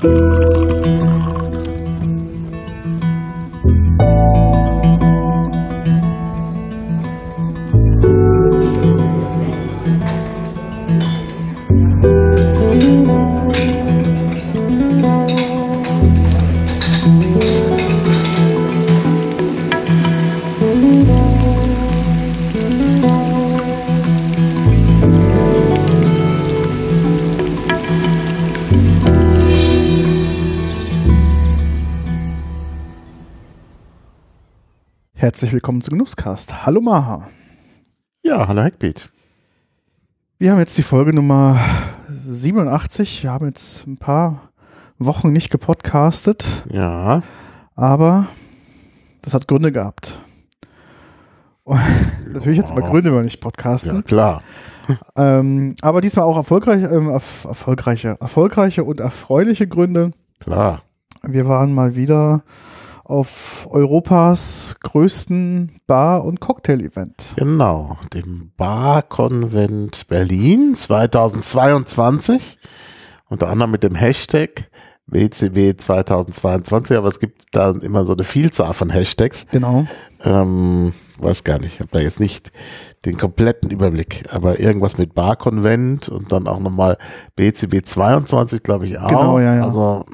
Bye. Herzlich willkommen zu Genusscast. Hallo Maha. Ja, hallo Hackbeat. Wir haben jetzt die Folge Nummer 87. Wir haben jetzt ein paar Wochen nicht gepodcastet. Ja. Aber das hat Gründe gehabt. Und natürlich jetzt mal Gründe, wenn wir nicht podcasten. Ja, klar. Ähm, aber diesmal auch erfolgreich, ähm, erf erfolgreiche, erfolgreiche und erfreuliche Gründe. Klar. Wir waren mal wieder auf Europas größten Bar- und Cocktail-Event. Genau, dem Barkonvent Berlin 2022. Unter anderem mit dem Hashtag WCB 2022, aber es gibt da immer so eine Vielzahl von Hashtags. Genau. Ähm, weiß gar nicht, ich habe da jetzt nicht den kompletten Überblick, aber irgendwas mit Barkonvent und dann auch nochmal BCB 22, glaube ich auch. Genau, ja, ja. Also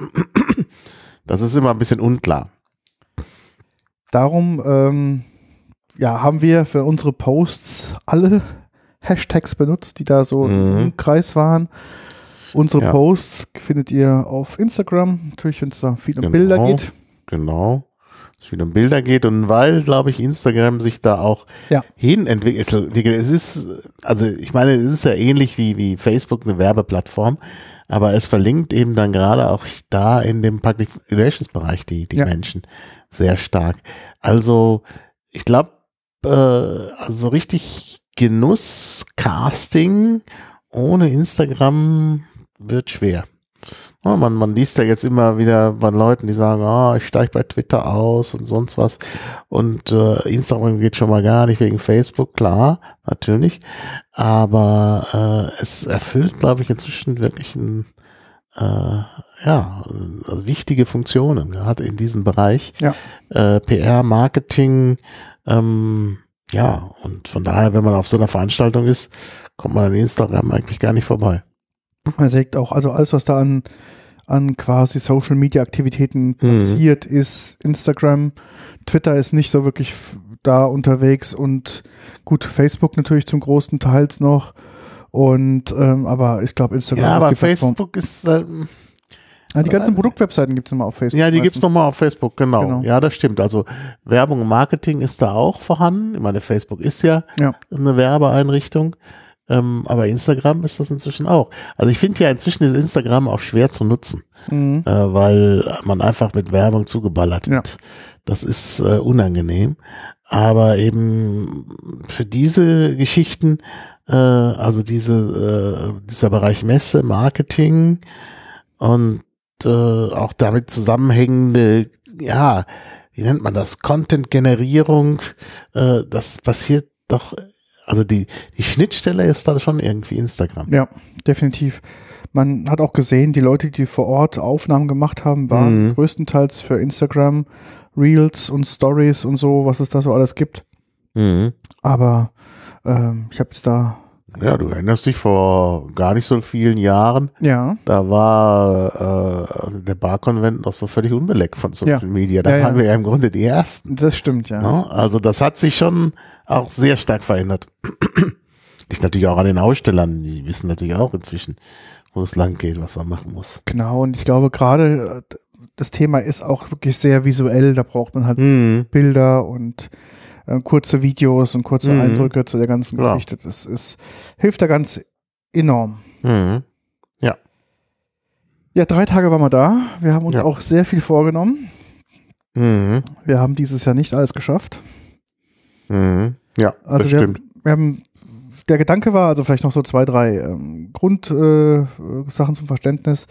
das ist immer ein bisschen unklar. Darum ähm, ja, haben wir für unsere Posts alle Hashtags benutzt, die da so Mhm. im Kreis waren. Unsere Ja. Posts findet ihr auf Instagram, natürlich, wenn es da viel um Genau. Bilder geht. Genau. Es wieder um Bilder geht und weil, glaube ich, Instagram sich da auch Ja. hin entwickelt. Es ist, also ich meine, es ist ja ähnlich wie, wie Facebook eine Werbeplattform, aber es verlinkt eben dann gerade auch da in dem Public Relations Bereich die, die Ja. Menschen sehr stark. Also ich glaube, äh, also so richtig Genuss-Casting ohne Instagram wird schwer. Ja, man, man liest ja jetzt immer wieder von Leuten, die sagen, ah, ich steige bei Twitter aus und sonst was. Und äh, Instagram geht schon mal gar nicht wegen Facebook, klar, natürlich. Aber äh, es erfüllt, glaube ich, inzwischen wirklich ein, äh, ja, also wichtige Funktionen, gerade in diesem Bereich. Ja. Äh, PR, Marketing, ähm, ja, und von daher, wenn man auf so einer Veranstaltung ist, kommt man an Instagram eigentlich gar nicht vorbei. Man sagt auch, also alles, was da an, an quasi Social Media Aktivitäten Mhm. passiert, ist Instagram. Twitter ist nicht so wirklich da unterwegs und gut, Facebook natürlich zum großen Teils noch. Und ähm, aber ich glaube, Instagram Ja, ist aber Plattform. Facebook ist, ähm, Ja, die ganzen Produktwebseiten gibt es immer auf Facebook. ja, die gibt's meistens. nochmal auf Facebook, genau. Genau. Ja, das stimmt. Also Werbung und Marketing ist da auch vorhanden. Ich meine, Facebook ist ja, Ja. eine Werbeeinrichtung. Ähm, aber Instagram ist das inzwischen auch. Also ich finde ja inzwischen ist Instagram auch schwer zu nutzen, Mhm. äh, weil man einfach mit Werbung zugeballert wird. Das ist äh, unangenehm. Aber eben für diese Geschichten, äh, also diese, äh, dieser Bereich Messe, Marketing und äh, auch damit zusammenhängende, ja, wie nennt man das, Content-Generierung, äh, das passiert doch, also die, die Schnittstelle ist da schon irgendwie Instagram. Ja, definitiv. Man hat auch gesehen, die Leute, die vor Ort Aufnahmen gemacht haben, waren Mhm. größtenteils für Instagram, Reels und Stories und so, was es da so alles gibt. Mhm. Aber ähm, ich habe jetzt da, Ja, du erinnerst dich vor gar nicht so vielen Jahren, ja, da war äh, der Barkonvent noch so völlig unbeleckt von Social Ja. Media. Da Ja, ja. waren wir ja im Grunde die Ersten. das stimmt, ja. Ne? Also das hat sich schon auch sehr stark verändert. Liegt natürlich auch an den Ausstellern, die wissen natürlich auch inzwischen, wo es lang geht, was man machen muss. Genau, und ich glaube gerade, äh, das Thema ist auch wirklich sehr visuell, da braucht man halt Mhm. Bilder und äh, kurze Videos und kurze Mhm. Eindrücke zu der ganzen Klar. Geschichte. Das ist, hilft da ganz enorm. Mhm. Ja, drei Tage waren wir da. Wir haben uns Ja. auch sehr viel vorgenommen. Mhm. Wir haben dieses Jahr nicht alles geschafft. Mhm. Ja, Also das wir, stimmt. wir haben, der Gedanke war, also vielleicht noch so zwei, drei ähm, Grundsachen äh, zum Verständnis.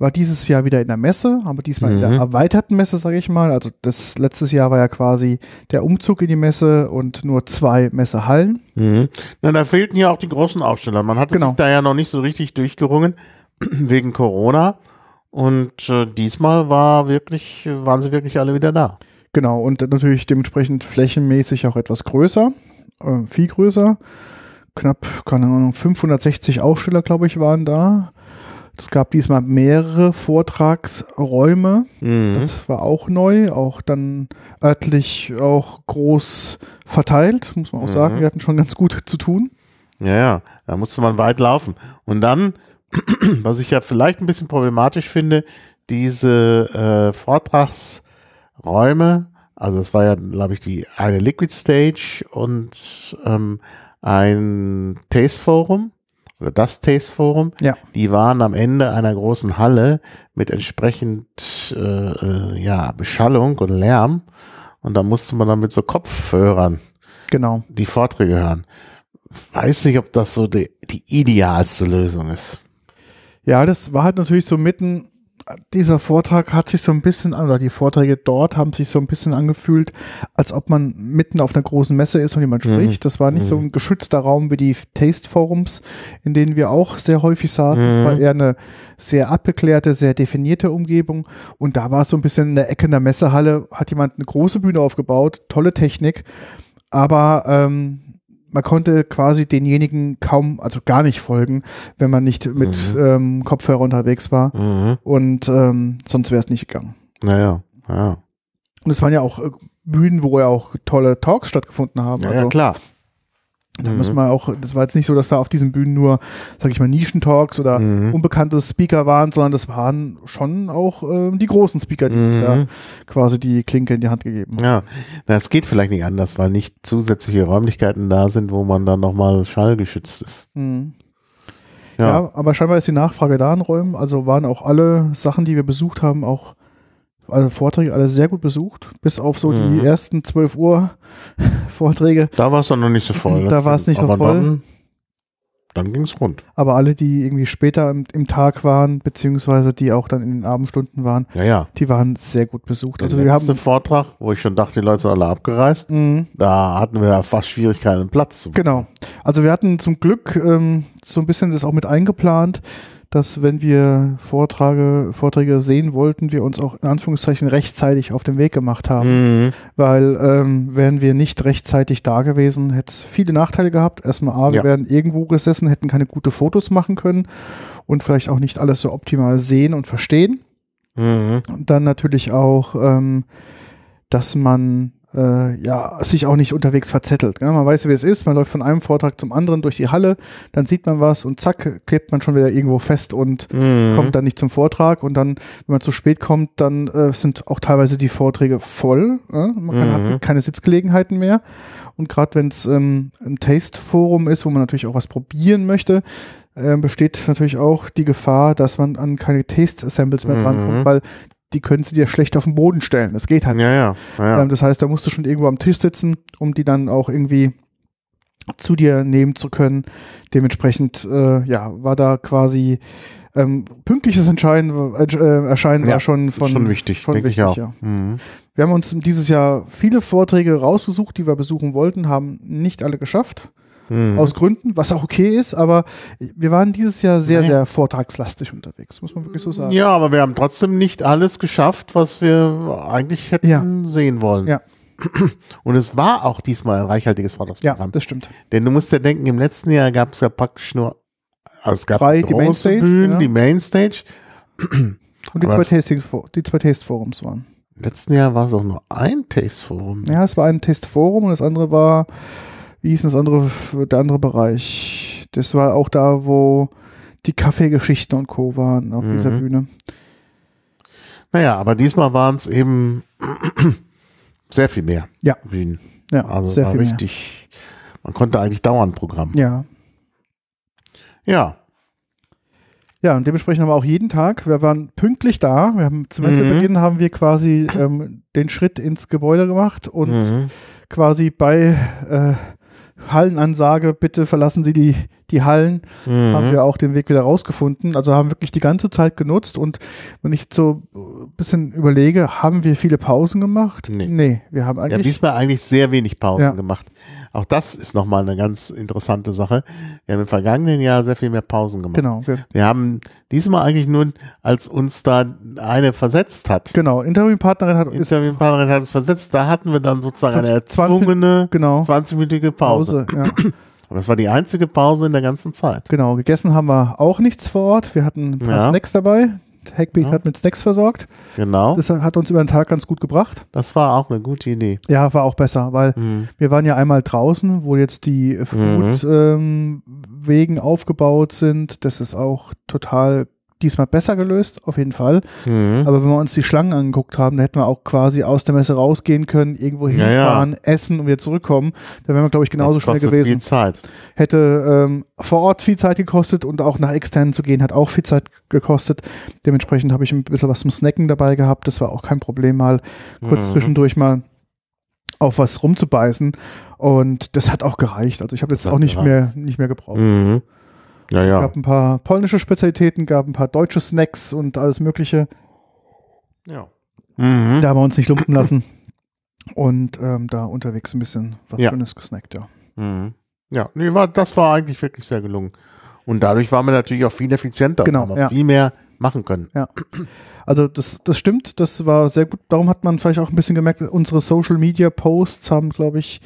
War dieses Jahr wieder in der Messe, aber diesmal in der Mhm. erweiterten Messe, sage ich mal. Also das letztes Jahr war ja quasi der Umzug in die Messe und nur zwei Messehallen. Mhm. Na, da fehlten ja auch die großen Aussteller. Man hatte Genau. sich da ja noch nicht so richtig durchgerungen wegen Corona. Und äh, diesmal war wirklich, waren sie wirklich alle wieder da. Genau, und natürlich dementsprechend flächenmäßig auch etwas größer, äh, viel größer. Knapp, keine Ahnung, 560 Aussteller, glaube ich, waren da. Es gab diesmal mehrere Vortragsräume. Mhm. Das war auch neu, auch dann örtlich auch groß verteilt, muss man auch Mhm. sagen. Wir hatten schon ganz gut zu tun. Ja, ja, da musste man weit laufen. Und dann, was ich ja vielleicht ein bisschen problematisch finde, diese äh, Vortragsräume, also es war ja, glaube ich, die eine Liquid Stage und ähm, ein Taste Forum oder das Taste Forum, Ja. die waren am Ende einer großen Halle mit entsprechend äh, äh, ja, Beschallung und Lärm. Und da musste man dann mit so Kopfhörern Genau. die Vorträge hören. Weiß nicht, ob das so die, die idealste Lösung ist. Ja, das war halt natürlich so mitten, dieser Vortrag hat sich so ein bisschen, an- oder die Vorträge dort haben sich so ein bisschen angefühlt, als ob man mitten auf einer großen Messe ist und jemand Mhm. spricht. Das war nicht so ein geschützter Raum wie die Taste-Forums, in denen wir auch sehr häufig saßen. Es Mhm. war eher eine sehr abgeklärte, sehr definierte Umgebung. Und da war es so ein bisschen in der Ecke in der Messehalle, hat jemand eine große Bühne aufgebaut, tolle Technik, aber ähm, man konnte quasi denjenigen kaum, also gar nicht folgen, wenn man nicht mit ähm, Kopfhörer unterwegs war. Mhm. Und ähm, sonst wäre es nicht gegangen. Naja, ja. Und es waren ja auch äh, Bühnen, wo ja auch tolle Talks stattgefunden haben. Ja, also ja, klar. Da Mhm. muss man auch, das war jetzt nicht so, dass da auf diesen Bühnen nur, sag ich mal, Nischentalks oder Mhm. unbekannte Speaker waren, sondern das waren schon auch ähm, die großen Speaker, die Mhm. da quasi die Klinke in die Hand gegeben haben. Ja, na, es geht vielleicht nicht anders, weil nicht zusätzliche Räumlichkeiten da sind, wo man dann nochmal schallgeschützt ist. Mhm. Ja. Ja. aber scheinbar ist die Nachfrage da in Räumen. Also waren auch alle Sachen, die wir besucht haben, auch also Vorträge alle sehr gut besucht, bis auf so Mhm. die ersten 12 Uhr Vorträge. Da war es dann noch nicht so voll. Da war es nicht so Aber voll. Dann, dann ging es rund. Aber alle, die irgendwie später im, im Tag waren, beziehungsweise die auch dann in den Abendstunden waren, Ja, ja. die waren sehr gut besucht. Also Der wir letzte haben Vortrag, wo ich schon dachte, die Leute sind alle abgereist, Mhm. da hatten wir ja fast Schwierigkeiten, einen Platz zu Genau. Also wir hatten zum Glück ähm, so ein bisschen das auch mit eingeplant, dass wenn wir Vortrage, Vorträge sehen wollten, wir uns auch in Anführungszeichen rechtzeitig auf den Weg gemacht haben. Mhm. Weil ähm, wären wir nicht rechtzeitig da gewesen, hätte es viele Nachteile gehabt. Erstmal A, wir Ja. wären irgendwo gesessen, hätten keine gute Fotos machen können und vielleicht auch nicht alles so optimal sehen und verstehen. Mhm. Und dann natürlich auch, ähm, dass man äh, ja sich auch nicht unterwegs verzettelt. Ne? Man weiß, wie es ist, man läuft von einem Vortrag zum anderen durch die Halle, dann sieht man was und zack, klebt man schon wieder irgendwo fest und Mhm. kommt dann nicht zum Vortrag und dann, wenn man zu spät kommt, dann äh, sind auch teilweise die Vorträge voll. Äh? Man kann, Mhm. hat keine Sitzgelegenheiten mehr. Und gerade wenn es ähm, ein Taste-Forum ist, wo man natürlich auch was probieren möchte, äh, besteht natürlich auch die Gefahr, dass man an keine Taste-Samples mehr Mhm. drankommt, weil die können sie dir schlecht auf den Boden stellen. Das geht halt nicht. Ja, ja. ja. Ähm, das heißt, da musst du schon irgendwo am Tisch sitzen, um die dann auch irgendwie zu dir nehmen zu können. Dementsprechend, äh, ja, war da quasi ähm, pünktliches Entscheiden, äh, äh, Erscheinen Ja, war schon von schon wichtig, schon wichtig, ja. Mhm. Wir haben uns dieses Jahr viele Vorträge rausgesucht, die wir besuchen wollten, haben nicht alle geschafft. Mhm. Aus Gründen, was auch okay ist, aber wir waren dieses Jahr sehr, Nee. sehr vortragslastig unterwegs, muss man wirklich so sagen. Ja, aber wir haben trotzdem nicht alles geschafft, was wir eigentlich hätten Ja. sehen wollen. Ja. Und es war auch diesmal ein reichhaltiges Ja, Vortragsprogramm. das stimmt. Denn du musst ja denken, im letzten Jahr gab es ja praktisch nur, also es gab Drei, die Mainstage, Bühnen, ja. die Mainstage. Und die Aber zwei, Tasting, die zwei Taste-Forums waren. Im letzten Jahr war es auch nur ein Taste-Forum. Ja, es war ein Testforum und das andere war, wie hieß das andere, der andere Bereich? Das war auch da, wo die Kaffeegeschichten und Co. waren auf dieser Mhm. Bühne. Naja, aber diesmal waren es eben sehr viel mehr Ja. Bühnen. Ja, Also sehr war viel richtig, man konnte eigentlich dauernd Programm. mehr. Ja. Ja. Ja, und dementsprechend haben wir auch jeden Tag, wir waren pünktlich da. Wir haben zum Beispiel Mhm. Beginn haben wir quasi ähm, den Schritt ins Gebäude gemacht und Mhm. quasi bei äh, Hallenansage, bitte verlassen Sie die, die Hallen, Mhm. haben wir auch den Weg wieder rausgefunden. Also haben wirklich die ganze Zeit genutzt und wenn ich so bisschen überlege, haben wir viele Pausen gemacht? Nee. Nee, wir haben Wir haben eigentlich. diesmal eigentlich sehr wenig Pausen Ja. gemacht. auch das ist nochmal eine ganz interessante Sache. Wir haben im vergangenen Jahr sehr viel mehr Pausen gemacht. Genau. Wir, Wir haben diesmal eigentlich nur, als uns da eine versetzt hat, genau. Interviewpartnerin hat ist Interviewpartnerin hat es versetzt, da hatten wir dann sozusagen eine 20 erzwungene genau 20-minütige Pause. Pause. Ja. Aber das war die einzige Pause in der ganzen Zeit. Genau. Gegessen haben wir auch nichts vor Ort. Wir hatten ein paar Ja. Snacks dabei. Hackbeat Ja. hat mit Snacks versorgt. Genau. Das hat uns über den Tag ganz gut gebracht. Das war auch eine gute Idee. Ja, war auch besser, weil Mhm. wir waren ja einmal draußen, wo jetzt die Food ähm, Wegen aufgebaut sind. Das ist auch total diesmal besser gelöst, auf jeden Fall. Mhm. Aber wenn wir uns die Schlangen angeguckt haben, da hätten wir auch quasi aus der Messe rausgehen können, irgendwo Ja, ja. hinfahren, essen und wieder zurückkommen. Da wären wir, glaube ich, genauso Das schnell gewesen. Viel Zeit. Hätte ähm, vor Ort viel Zeit gekostet und auch nach externen zu gehen hat auch viel Zeit gekostet. Dementsprechend habe ich ein bisschen was zum Snacken dabei gehabt. Das war auch kein Problem, mal kurz Mhm. zwischendurch mal auf was rumzubeißen. Und das hat auch gereicht. Also ich habe jetzt auch nicht gereicht. mehr, nicht mehr gebraucht. Mhm. Ja, ja. gab ein paar polnische Spezialitäten, gab ein paar deutsche Snacks und alles Mögliche. ja. Mhm. Da haben wir uns nicht lumpen lassen. Und ähm, da unterwegs ein bisschen was Ja. Schönes gesnackt, ja. Mhm. Ja, nee, war, das war eigentlich wirklich sehr gelungen. Und dadurch waren wir natürlich auch viel effizienter. Genau, ja. viel mehr machen können. Also das, das stimmt, das war sehr gut. Darum hat man vielleicht auch ein bisschen gemerkt, unsere Social Media Posts haben, glaube ich,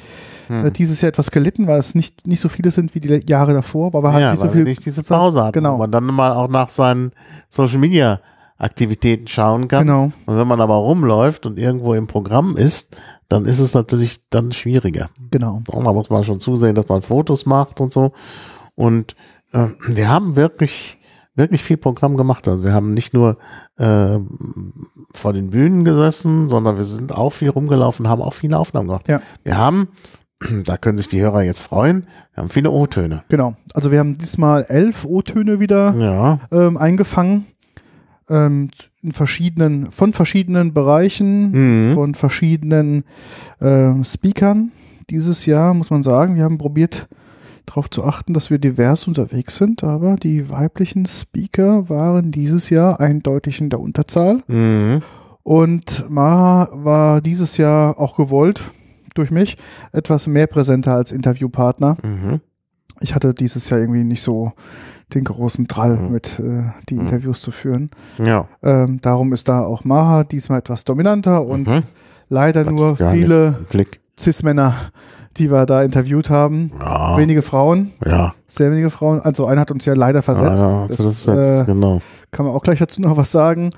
Hm. äh, dieses Jahr etwas gelitten, weil es nicht, nicht so viele sind wie die Jahre davor, weil wir halt ja, nicht so viel nicht diese Pause hatten, Genau. wo man dann mal auch nach seinen Social Media Aktivitäten schauen kann. Genau, Und wenn man aber rumläuft und irgendwo im Programm ist, dann ist es natürlich dann schwieriger. genau. Und da muss man schon zusehen, dass man Fotos macht und so. Und äh, wir haben wirklich, wirklich viel Programm gemacht. Also wir haben nicht nur äh, vor den Bühnen gesessen, sondern wir sind auch viel rumgelaufen, haben auch viele Aufnahmen gemacht. Ja. Wir haben, da können sich die Hörer jetzt freuen, wir haben viele O-Töne. Genau. Also wir haben diesmal elf O-Töne wieder Ja. ähm, eingefangen. Ähm, in verschiedenen, von verschiedenen Bereichen, Mhm. von verschiedenen ähm, Speakern dieses Jahr, muss man sagen. Wir haben probiert, darauf zu achten, dass wir divers unterwegs sind, aber die weiblichen Speaker waren dieses Jahr eindeutig in der Unterzahl. Mhm. Und Maha war dieses Jahr auch gewollt durch mich etwas mehr präsenter als Interviewpartner. Mhm. Ich hatte dieses Jahr irgendwie nicht so den großen Drall Mhm. mit äh, die Mhm. Interviews zu führen. Ja. Ähm, darum ist da auch Maha diesmal etwas dominanter und Mhm. leider Gott, nur viele. Cis-Männer, die wir da interviewt haben. Ja. Wenige Frauen, Ja. sehr wenige Frauen. Also einer hat uns ja leider versetzt. Ah, ja, das das, äh, genau. kann man auch gleich dazu noch was sagen.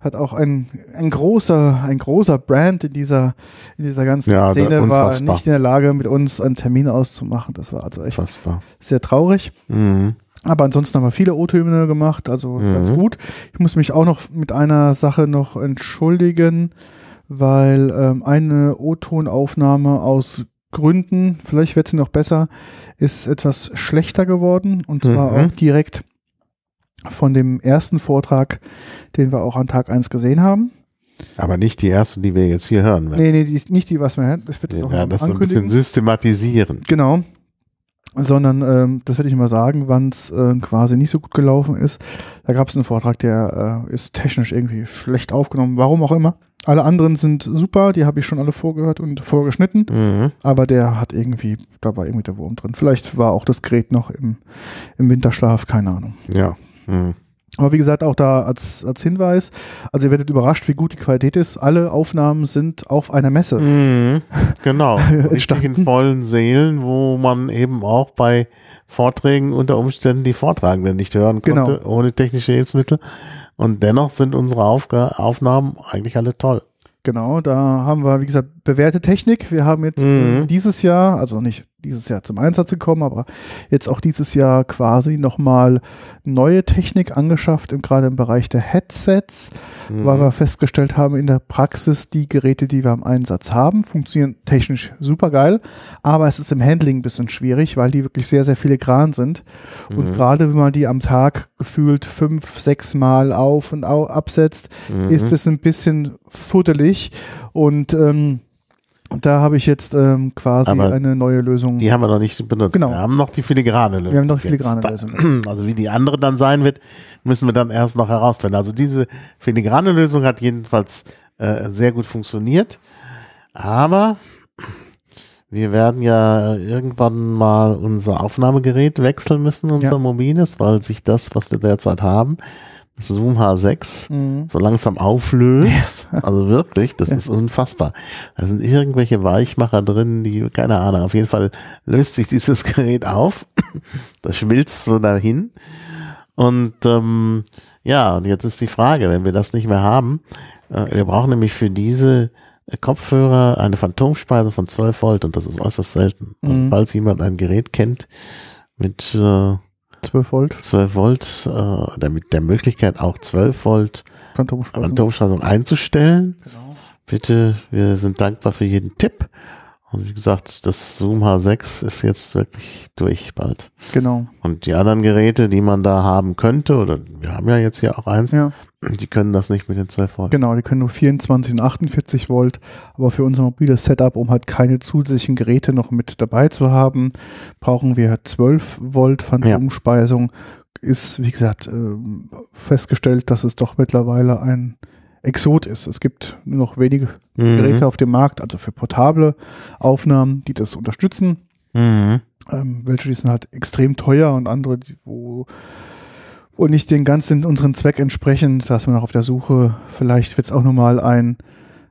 Hat auch ein, ein großer, ein großer Brand in dieser, in dieser ganzen Ja, Szene war unfassbar. nicht in der Lage, mit uns einen Termin auszumachen. Das war also echt Fassbar. sehr traurig. Mhm. Aber ansonsten haben wir viele O-Töne gemacht, also Mhm. ganz gut. Ich muss mich auch noch mit einer Sache noch entschuldigen, weil ähm, eine O-Tonaufnahme aus Gründen, vielleicht wird sie noch besser, ist etwas schlechter geworden. Und zwar Mhm. auch direkt von dem ersten Vortrag, den wir auch an Tag 1 gesehen haben. Aber nicht die erste, die wir jetzt hier hören werden. Nee, nee, die, nicht die, was wir hören. Das wird jetzt Wir auch das so ein bisschen systematisieren. Genau. Sondern, ähm, das werde ich mal sagen, wann es äh, quasi nicht so gut gelaufen ist. Da gab es einen Vortrag, der äh, ist technisch irgendwie schlecht aufgenommen, warum auch immer. Alle anderen sind super, die habe ich schon alle vorgehört und vorgeschnitten, Mhm. aber der hat irgendwie, da war irgendwie der Wurm drin. Vielleicht war auch das Gerät noch im, im Winterschlaf, keine Ahnung. Ja. Mhm. Aber wie gesagt, auch da als, als Hinweis, also ihr werdet überrascht, wie gut die Qualität ist. Alle Aufnahmen sind auf einer Messe. Mhm. Genau. Richtig in vollen Seelen, wo man eben auch bei Vorträgen unter Umständen die Vortragenden nicht hören konnte, Genau. ohne technische Hilfsmittel. Und dennoch sind unsere Aufga Aufnahmen eigentlich alle toll. Genau, da haben wir, wie gesagt, bewährte Technik. Wir haben jetzt Mhm. dieses Jahr, also nicht dieses Jahr zum Einsatz gekommen, aber jetzt auch dieses Jahr quasi nochmal neue Technik angeschafft, gerade im Bereich der Headsets, Mhm. weil wir festgestellt haben, in der Praxis, die Geräte, die wir im Einsatz haben, funktionieren technisch super geil, aber es ist im Handling ein bisschen schwierig, weil die wirklich sehr, sehr filigran sind. Und Mhm. gerade wenn man die am Tag gefühlt fünf, sechs Mal auf und absetzt, Mhm. ist es ein bisschen fuddelig und ähm, da habe ich jetzt ähm, quasi Aber eine neue Lösung. Die haben wir noch nicht benutzt. Genau. Wir haben noch die filigrane Lösung. Wir haben noch die filigrane jetzt. Lösung. Also wie die andere dann sein wird, müssen wir dann erst noch herausfinden. Also diese filigrane Lösung hat jedenfalls äh, sehr gut funktioniert. Aber wir werden ja irgendwann mal unser Aufnahmegerät wechseln müssen, unser Ja. mobiles, weil sich das, was wir derzeit haben, Zoom H6, Mhm. so langsam auflöst. Also wirklich, das ist unfassbar. Da sind irgendwelche Weichmacher drin, die, keine Ahnung, auf jeden Fall löst sich dieses Gerät auf. Das schmilzt so dahin. Und ähm, ja, und jetzt ist die Frage, wenn wir das nicht mehr haben, äh, wir brauchen nämlich für diese Kopfhörer eine Phantomspeise von 12 Volt und das ist äußerst selten. Mhm. falls jemand ein Gerät kennt mit äh, 12 Volt, 12 Volt, äh, der, mit der Möglichkeit auch 12 Volt. Phantomspeisung einzustellen, Genau. bitte, wir sind dankbar für jeden Tipp. Und wie gesagt, das Zoom H6 ist jetzt wirklich durch bald. Genau. Und die anderen Geräte, die man da haben könnte, oder wir haben ja jetzt hier auch eins, Ja, die können das nicht mit den 12 Volt. genau. Die können nur 24 und 48 Volt. Aber für unser mobiles Setup, um halt keine zusätzlichen Geräte noch mit dabei zu haben, brauchen wir 12 Volt Phantomspeisung. Ist, wie gesagt, ähm, festgestellt, dass es doch mittlerweile ein Exot ist. Es gibt nur noch wenige Geräte Mhm. auf dem Markt, also für portable Aufnahmen, die das unterstützen. Mhm. Ähm, welche die sind halt extrem teuer und andere, die, wo, wo nicht den ganzen unseren Zweck entsprechen. Da ist man noch auf der Suche. Vielleicht wird es auch nochmal ein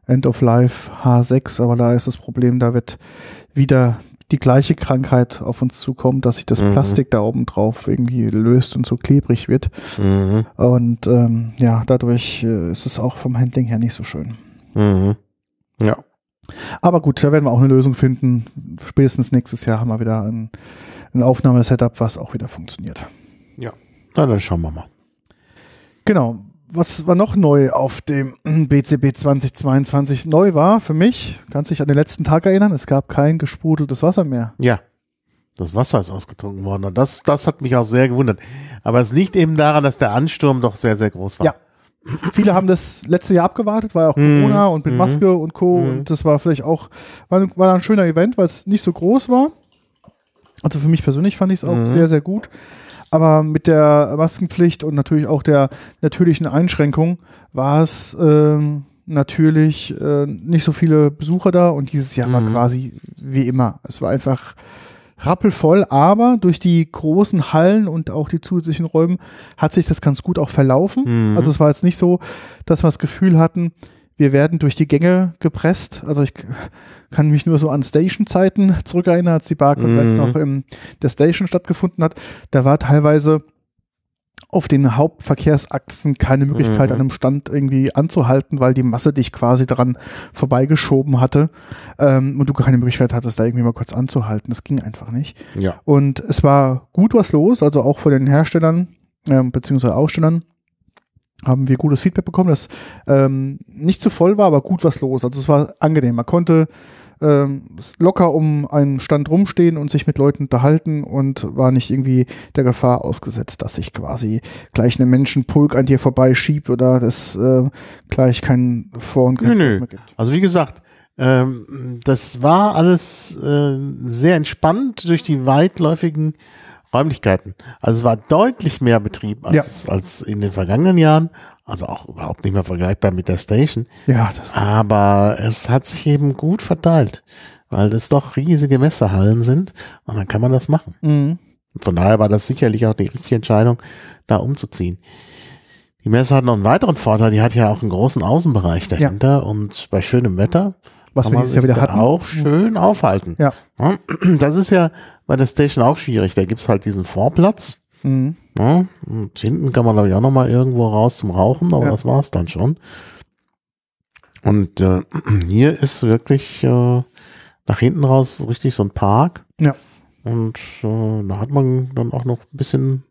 End of Life H6, aber da ist das Problem, da wird wieder die gleiche Krankheit auf uns zukommen, dass sich das Mhm. Plastik da oben drauf irgendwie löst und so klebrig wird. Mhm. Und ähm, ja, dadurch äh, ist es auch vom Handling her nicht so schön. Mhm. Ja. Aber gut, da werden wir auch eine Lösung finden. Spätestens nächstes Jahr haben wir wieder ein, ein Aufnahmesetup, was auch wieder funktioniert. Na, dann schauen wir mal. Genau. Was war noch neu auf dem BCB 2022? Neu war für mich, kannst dich an den letzten Tag erinnern, es gab kein gesprudeltes Wasser mehr. Ja. Das Wasser ist ausgetrunken worden und das, das hat mich auch sehr gewundert. Aber es liegt eben daran, dass der Ansturm doch sehr, sehr groß war. Ja. Viele haben das letzte Jahr abgewartet, war ja auch Mhm. Corona und mit Mhm. Maske und Co. Mhm. Und das war vielleicht auch, war, war ein schöner Event, weil es nicht so groß war. Also für mich persönlich fand ich es auch Mhm. sehr, sehr gut. Aber mit der Maskenpflicht und natürlich auch der natürlichen Einschränkung war es ähm, natürlich äh, nicht so viele Besucher da und dieses Jahr war Mhm. quasi wie immer. Es war einfach rappelvoll, aber durch die großen Hallen und auch die zusätzlichen Räume hat sich das ganz gut auch verlaufen. Mhm. Also es war jetzt nicht so, dass wir das Gefühl hatten, wir werden durch die Gänge gepresst. Also ich kann mich nur so an Station-Zeiten zurückerinnern, als die Bar Convent Mhm. noch in der Station stattgefunden hat. Da war teilweise auf den Hauptverkehrsachsen keine Möglichkeit, Mhm. an einem Stand irgendwie anzuhalten, weil die Masse dich quasi dran vorbeigeschoben hatte ähm, und du keine Möglichkeit hattest, da irgendwie mal kurz anzuhalten. Das ging einfach nicht. Ja. Und es war gut was los, also auch von den Herstellern ähm, beziehungsweise Ausstellern haben wir gutes Feedback bekommen, dass ähm, nicht zu voll war, aber gut was los. Also es war angenehm. Man konnte ähm, locker um einen Stand rumstehen und sich mit Leuten unterhalten und war nicht irgendwie der Gefahr ausgesetzt, dass sich quasi gleich ein Menschenpulk an dir vorbeischiebt oder das äh, gleich kein Vor- und kein Nö, nö. mehr gibt. Also wie gesagt, ähm, das war alles äh, sehr entspannt durch die weitläufigen Räumlichkeiten. Also es war deutlich mehr Betrieb als, als in den vergangenen Jahren. Also auch überhaupt nicht mehr vergleichbar mit der Station. Ja, das, Aber es hat sich eben gut verteilt, weil es doch riesige Messehallen sind und dann kann man das machen. mhm. Von daher war das sicherlich auch die richtige Entscheidung, da umzuziehen. Die Messe hat noch einen weiteren Vorteil, die hat ja auch einen großen Außenbereich dahinter und bei schönem Wetter was kann wir man dieses Jahr wieder hatten. auch schön aufhalten. Ja. Das ist ja bei der Station auch schwierig. Da gibt's halt diesen Vorplatz. Mhm. Ja, und hinten kann man, glaube ich, auch noch mal irgendwo raus zum Rauchen, aber Ja. das war's dann schon. Und äh, hier ist wirklich äh, nach hinten raus richtig so ein Park. Ja. Und äh, da hat man dann auch noch ein bisschen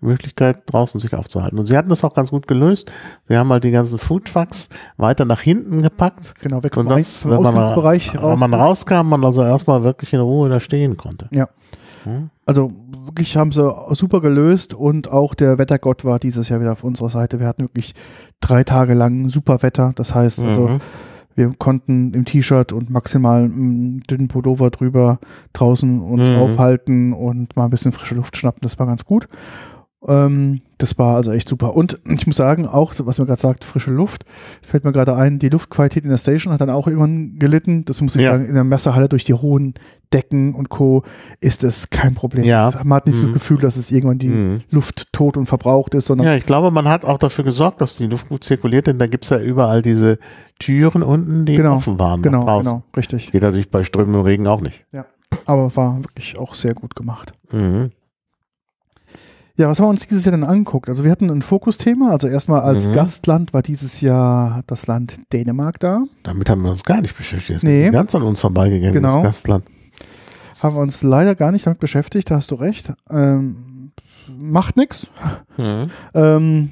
die Möglichkeit, draußen sich aufzuhalten. Und sie hatten das auch ganz gut gelöst. Sie haben halt die ganzen Foodtrucks weiter nach hinten gepackt. Genau, weg vom, das, vom wenn man, Ausgangsbereich wenn raus. man rauskam, man also erstmal wirklich in Ruhe da stehen konnte. Ja. Hm? Also wirklich haben sie super gelöst und auch der Wettergott war dieses Jahr wieder auf unserer Seite. Wir hatten wirklich drei Tage lang super Wetter. Das heißt, also Mhm. wir konnten im T-Shirt und maximal einen dünnen Pullover drüber draußen uns Mhm. aufhalten und mal ein bisschen frische Luft schnappen. Das war ganz gut. Ähm, das war also echt super. Und ich muss sagen, auch, was man gerade sagt, frische Luft, fällt mir gerade ein, die Luftqualität in der Station hat dann auch irgendwann gelitten. Das muss ich Ja. sagen, in der Messerhalle durch die hohen Decken und Co. ist es kein Problem. Ja. Man hat nicht Mhm. das Gefühl, dass es irgendwann die Mhm. Luft tot und verbraucht ist, sondern Ja, ich glaube, man hat auch dafür gesorgt, dass die Luft gut zirkuliert, denn da gibt's ja überall diese Türen unten, die Genau, offen waren. genau, draußen. genau, richtig. Geht natürlich bei strömendem Regen auch nicht. Aber war wirklich auch sehr gut gemacht. Mhm. Ja, was haben wir uns dieses Jahr denn angeguckt? Also wir hatten ein Fokusthema, also erstmal als Mhm. Gastland war dieses Jahr das Land Dänemark da. Damit haben wir uns gar nicht beschäftigt. Das Nee. ist ganz an uns vorbeigegangen, Genau. das Gastland. Haben wir uns leider gar nicht damit beschäftigt, da hast du recht. Ähm, macht nix. Mhm. Ähm,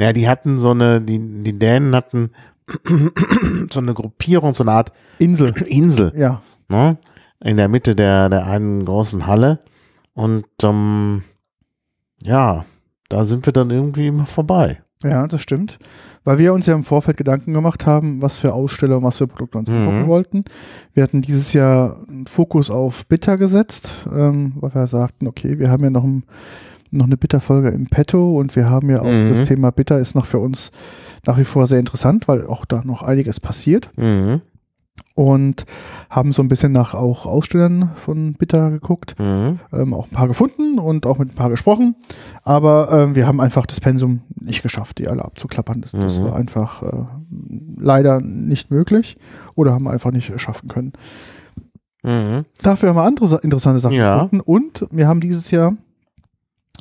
Ja, die hatten so eine, die, die Dänen hatten so eine Gruppierung, so eine Art Insel. Insel, Ja, ne? In der Mitte der, der einen großen Halle. Und ähm, ja, da sind wir dann irgendwie immer vorbei. ja, das stimmt. Weil wir uns ja im Vorfeld Gedanken gemacht haben, was für Aussteller und was für Produkte uns Mhm. angucken wollten. Wir hatten dieses Jahr einen Fokus auf Bitter gesetzt, ähm, weil wir sagten, okay, wir haben ja noch, ein, noch eine Bitter-Folge im Petto und wir haben ja auch Mhm. das Thema Bitter ist noch für uns nach wie vor sehr interessant, weil auch da noch einiges passiert. Mhm. Und haben so ein bisschen nach auch Ausstellern von Bitter geguckt, Mhm. ähm, auch ein paar gefunden und auch mit ein paar gesprochen, aber ähm, wir haben einfach das Pensum nicht geschafft, die alle abzuklappern. Das, das Mhm. war einfach äh, leider nicht möglich oder haben einfach nicht schaffen können. Mhm. Dafür haben wir andere sa- interessante Sachen Ja. gefunden und wir haben dieses Jahr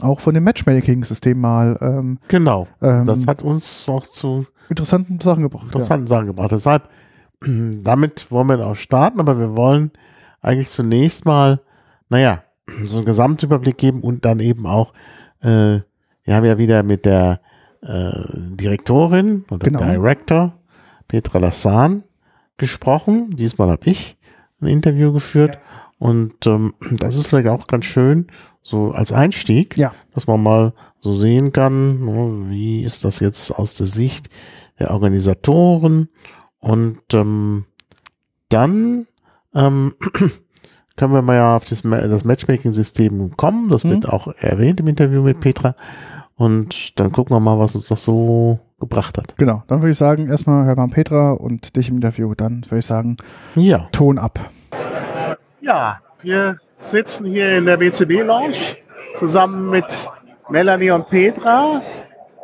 auch von dem Matchmaking-System mal ähm, Genau. ähm, Das hat uns auch zu interessanten Sachen gebracht. Ja. interessanten Sachen gebracht. Deshalb, damit wollen wir auch starten, aber wir wollen eigentlich zunächst mal, naja, so einen Gesamtüberblick geben und dann eben auch, äh, wir haben ja wieder mit der äh, Direktorin oder Genau. Director Petra Lassan gesprochen. Diesmal habe ich ein Interview geführt und ähm, das ist vielleicht auch ganz schön, so als Einstieg, Ja. dass man mal so sehen kann, ne, wie ist das jetzt aus der Sicht der Organisatoren und ähm, dann ähm, können wir mal ja auf das, das Matchmaking-System kommen. Das Mhm. wird auch erwähnt im Interview mit Petra. Und dann gucken wir mal, was uns das so gebracht hat. Genau, dann würde ich sagen, erstmal Hermann Petra und dich im Interview, dann würde ich sagen, Ja. Ton ab. Ja, wir sitzen hier in der BCB Lounge zusammen mit Melanie und Petra.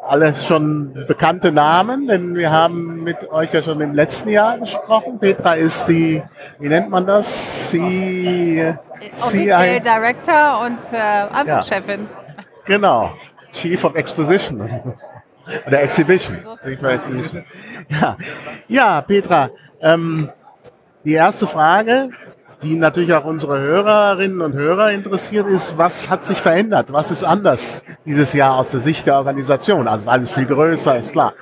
Alle schon bekannte Namen, denn wir haben mit euch ja schon im letzten Jahr gesprochen. Petra ist die, wie nennt man das? Sie, Offiziell Director und äh, Ja. Amtschefin. Genau, Chief of Exposition oder Exhibition. Chief of Exhibition. Ja, ja Petra, ähm, die erste Frage, die natürlich auch unsere Hörerinnen und Hörer interessiert, ist, was hat sich verändert? Was ist anders dieses Jahr aus der Sicht der Organisation? Also alles viel größer, ist klar.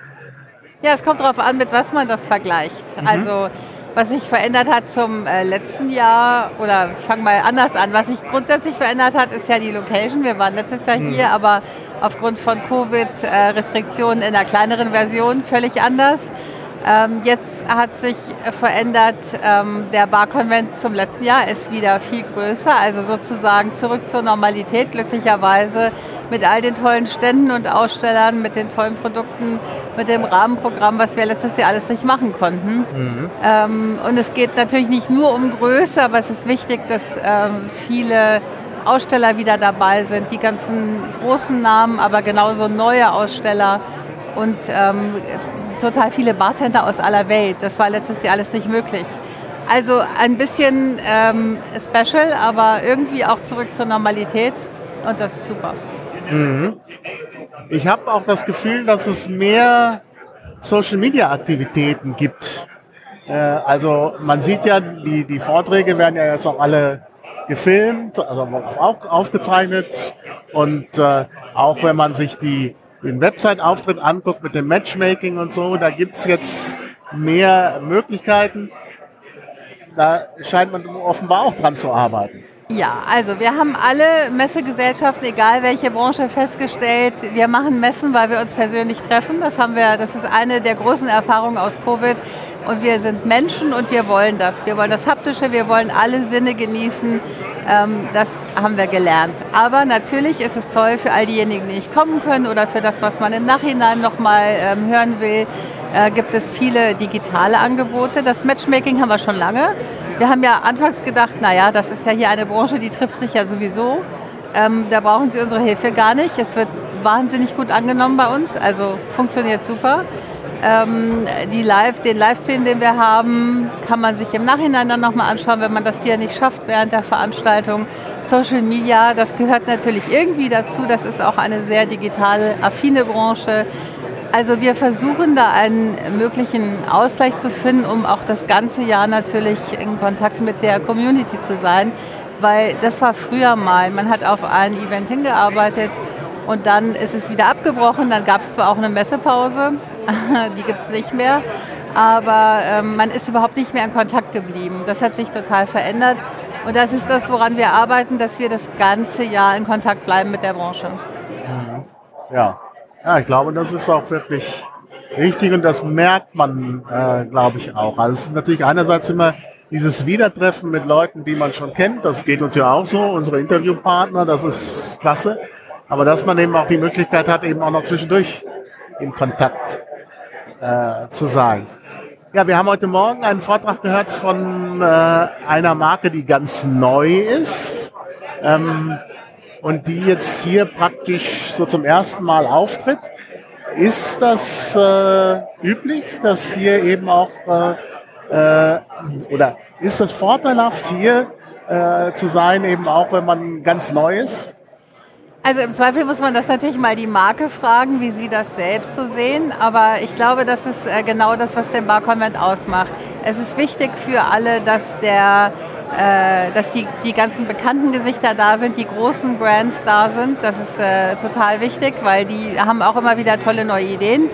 Ja, es kommt darauf an, mit was man das vergleicht. Also was sich verändert hat zum äh, letzten Jahr, oder fang mal anders an, was sich grundsätzlich verändert hat, ist ja die Location. Wir waren letztes Jahr hier, aber aufgrund von Covid-Restriktionen in einer kleineren Version völlig anders. Ähm, jetzt hat sich verändert, ähm, der Barkonvent zum letzten Jahr ist wieder viel größer, also sozusagen zurück zur Normalität, glücklicherweise mit all den tollen Ständen und Ausstellern, mit den tollen Produkten, mit dem Rahmenprogramm, was wir letztes Jahr alles nicht machen konnten. Ähm, und es geht natürlich nicht nur um Größe, aber es ist wichtig, dass ähm, viele Aussteller wieder dabei sind, die ganzen großen Namen, aber genauso neue Aussteller und ähm, total viele Bartender aus aller Welt. Das war letztes Jahr alles nicht möglich. Also ein bisschen ähm, special, aber irgendwie auch zurück zur Normalität und das ist super. Ich habe auch das Gefühl, dass es mehr Social-Media-Aktivitäten gibt. Äh, also man sieht ja, die, die Vorträge werden ja jetzt auch alle gefilmt, also auf, aufgezeichnet. Und äh, auch wenn man sich die, den Website-Auftritt anguckt mit dem Matchmaking und so, da gibt es jetzt mehr Möglichkeiten. Da scheint man offenbar auch dran zu arbeiten. Ja, also wir haben alle Messegesellschaften, egal welche Branche, festgestellt, wir machen Messen, weil wir uns persönlich treffen. Das haben wir, das ist eine der großen Erfahrungen aus Covid. Und wir sind Menschen und wir wollen das. Wir wollen das Haptische, wir wollen alle Sinne genießen. Ähm, das haben wir gelernt. Aber natürlich ist es toll für all diejenigen, die nicht kommen können oder für das, was man im Nachhinein nochmal ähm, hören will, äh, gibt es viele digitale Angebote. Das Matchmaking haben wir schon lange. Wir haben ja anfangs gedacht, naja, das ist ja hier eine Branche, die trifft sich ja sowieso. Ähm, da brauchen Sie unsere Hilfe gar nicht. Es wird wahnsinnig gut angenommen bei uns, also funktioniert super. Ähm, die Live, den Livestream, den wir haben, kann man sich im Nachhinein dann nochmal anschauen, wenn man das hier nicht schafft während der Veranstaltung. Social Media, das gehört natürlich irgendwie dazu. Das ist auch eine sehr digital affine Branche. Also wir versuchen da einen möglichen Ausgleich zu finden, um auch das ganze Jahr natürlich in Kontakt mit der Community zu sein, weil das war früher mal. Man hat auf ein Event hingearbeitet und dann ist es wieder abgebrochen. Dann gab es zwar auch eine Messepause, die gibt es nicht mehr, aber ähm, man ist überhaupt nicht mehr in Kontakt geblieben. Das hat sich total verändert und das ist das, woran wir arbeiten, dass wir das ganze Jahr in Kontakt bleiben mit der Branche. Mhm. Ja. Ja, ich glaube, das ist auch wirklich richtig und das merkt man, äh, glaube ich, auch. Also es ist natürlich einerseits immer dieses Wiedertreffen mit Leuten, die man schon kennt, das geht uns ja auch so, unsere Interviewpartner, das ist klasse. Aber dass man eben auch die Möglichkeit hat, eben auch noch zwischendurch in Kontakt äh, zu sein. Ja, wir haben heute Morgen einen Vortrag gehört von äh, einer Marke, die ganz neu ist. Ähm, und die jetzt hier praktisch so zum ersten Mal auftritt. Ist das äh, üblich, dass hier eben auch, äh, äh, oder ist das vorteilhaft hier äh, zu sein, eben auch wenn man ganz neu ist? Also im Zweifel muss man das natürlich mal die Marke fragen, wie sie das selbst so sehen. Aber ich glaube, das ist äh, genau das, was den Barkonvent ausmacht. Es ist wichtig für alle, dass der äh, dass die, die ganzen bekannten Gesichter da sind, die großen Brands da sind. Das ist äh, total wichtig, weil die haben auch immer wieder tolle neue Ideen.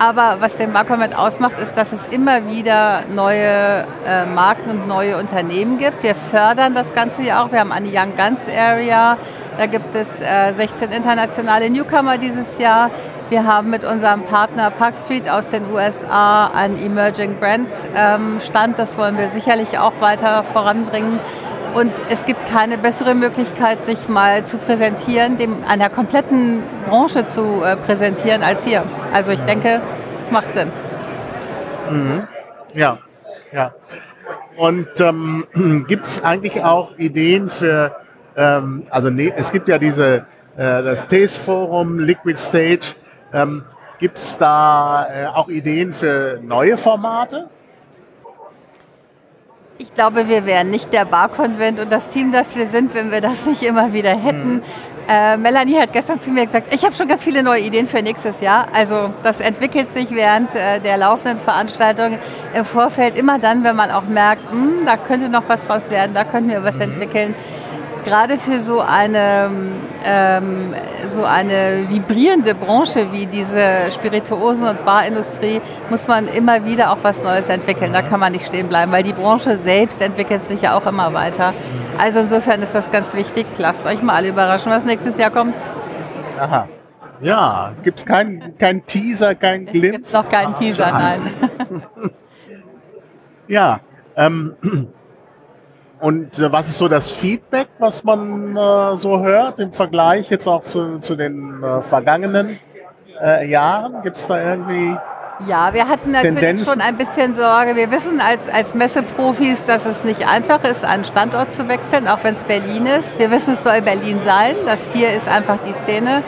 Aber was den Barcomet ausmacht, ist, dass es immer wieder neue äh, Marken und neue Unternehmen gibt. Wir fördern das Ganze ja auch. Wir haben eine Young Guns Area. Da gibt es äh, 16 internationale Newcomer dieses Jahr. Wir haben mit unserem Partner Park Street aus den USA einen Emerging Brand ähm, Stand. Das wollen wir sicherlich auch weiter voranbringen. Und es gibt keine bessere Möglichkeit, sich mal zu präsentieren, dem einer kompletten Branche zu äh, präsentieren als hier. Also ich denke, es macht Sinn. Mhm. Ja, ja. Und ähm, gibt es eigentlich auch Ideen für, ähm, also ne, es gibt ja diese, äh, das TASE Forum, Liquid Stage, ähm, Gibt es da äh, auch Ideen für neue Formate? Ich glaube, wir wären nicht der Barkonvent und das Team, das wir sind, wenn wir das nicht immer wieder hätten. Hm. Äh, Melanie hat gestern zu mir gesagt, ich habe schon ganz viele neue Ideen für nächstes Jahr. Also das entwickelt sich während äh, der laufenden Veranstaltung im Vorfeld immer dann, wenn man auch merkt, hm, da könnte noch was draus werden, da könnten wir was mhm. entwickeln gerade für so eine, ähm, so eine vibrierende Branche wie diese Spirituosen- und Barindustrie muss man immer wieder auch was Neues entwickeln. Da kann man nicht stehen bleiben, weil die Branche selbst entwickelt sich ja auch immer weiter. Also insofern ist das ganz wichtig. Lasst euch mal alle überraschen, was nächstes Jahr kommt. Aha. Ja, gibt es keinen kein Teaser, kein Glimpse? Gibt noch keinen Teaser, nein. ja, ähm, und äh, was ist so das Feedback, was man äh, so hört im Vergleich jetzt auch zu, zu den äh, vergangenen äh, Jahren? Gibt es da irgendwie ja, wir hatten natürlich Tendenzen? schon ein bisschen Sorge. Wir wissen als, als Messeprofis, dass es nicht einfach ist, einen Standort zu wechseln, auch wenn es Berlin ist. Wir wissen, es soll Berlin sein. Das hier ist einfach die Szene.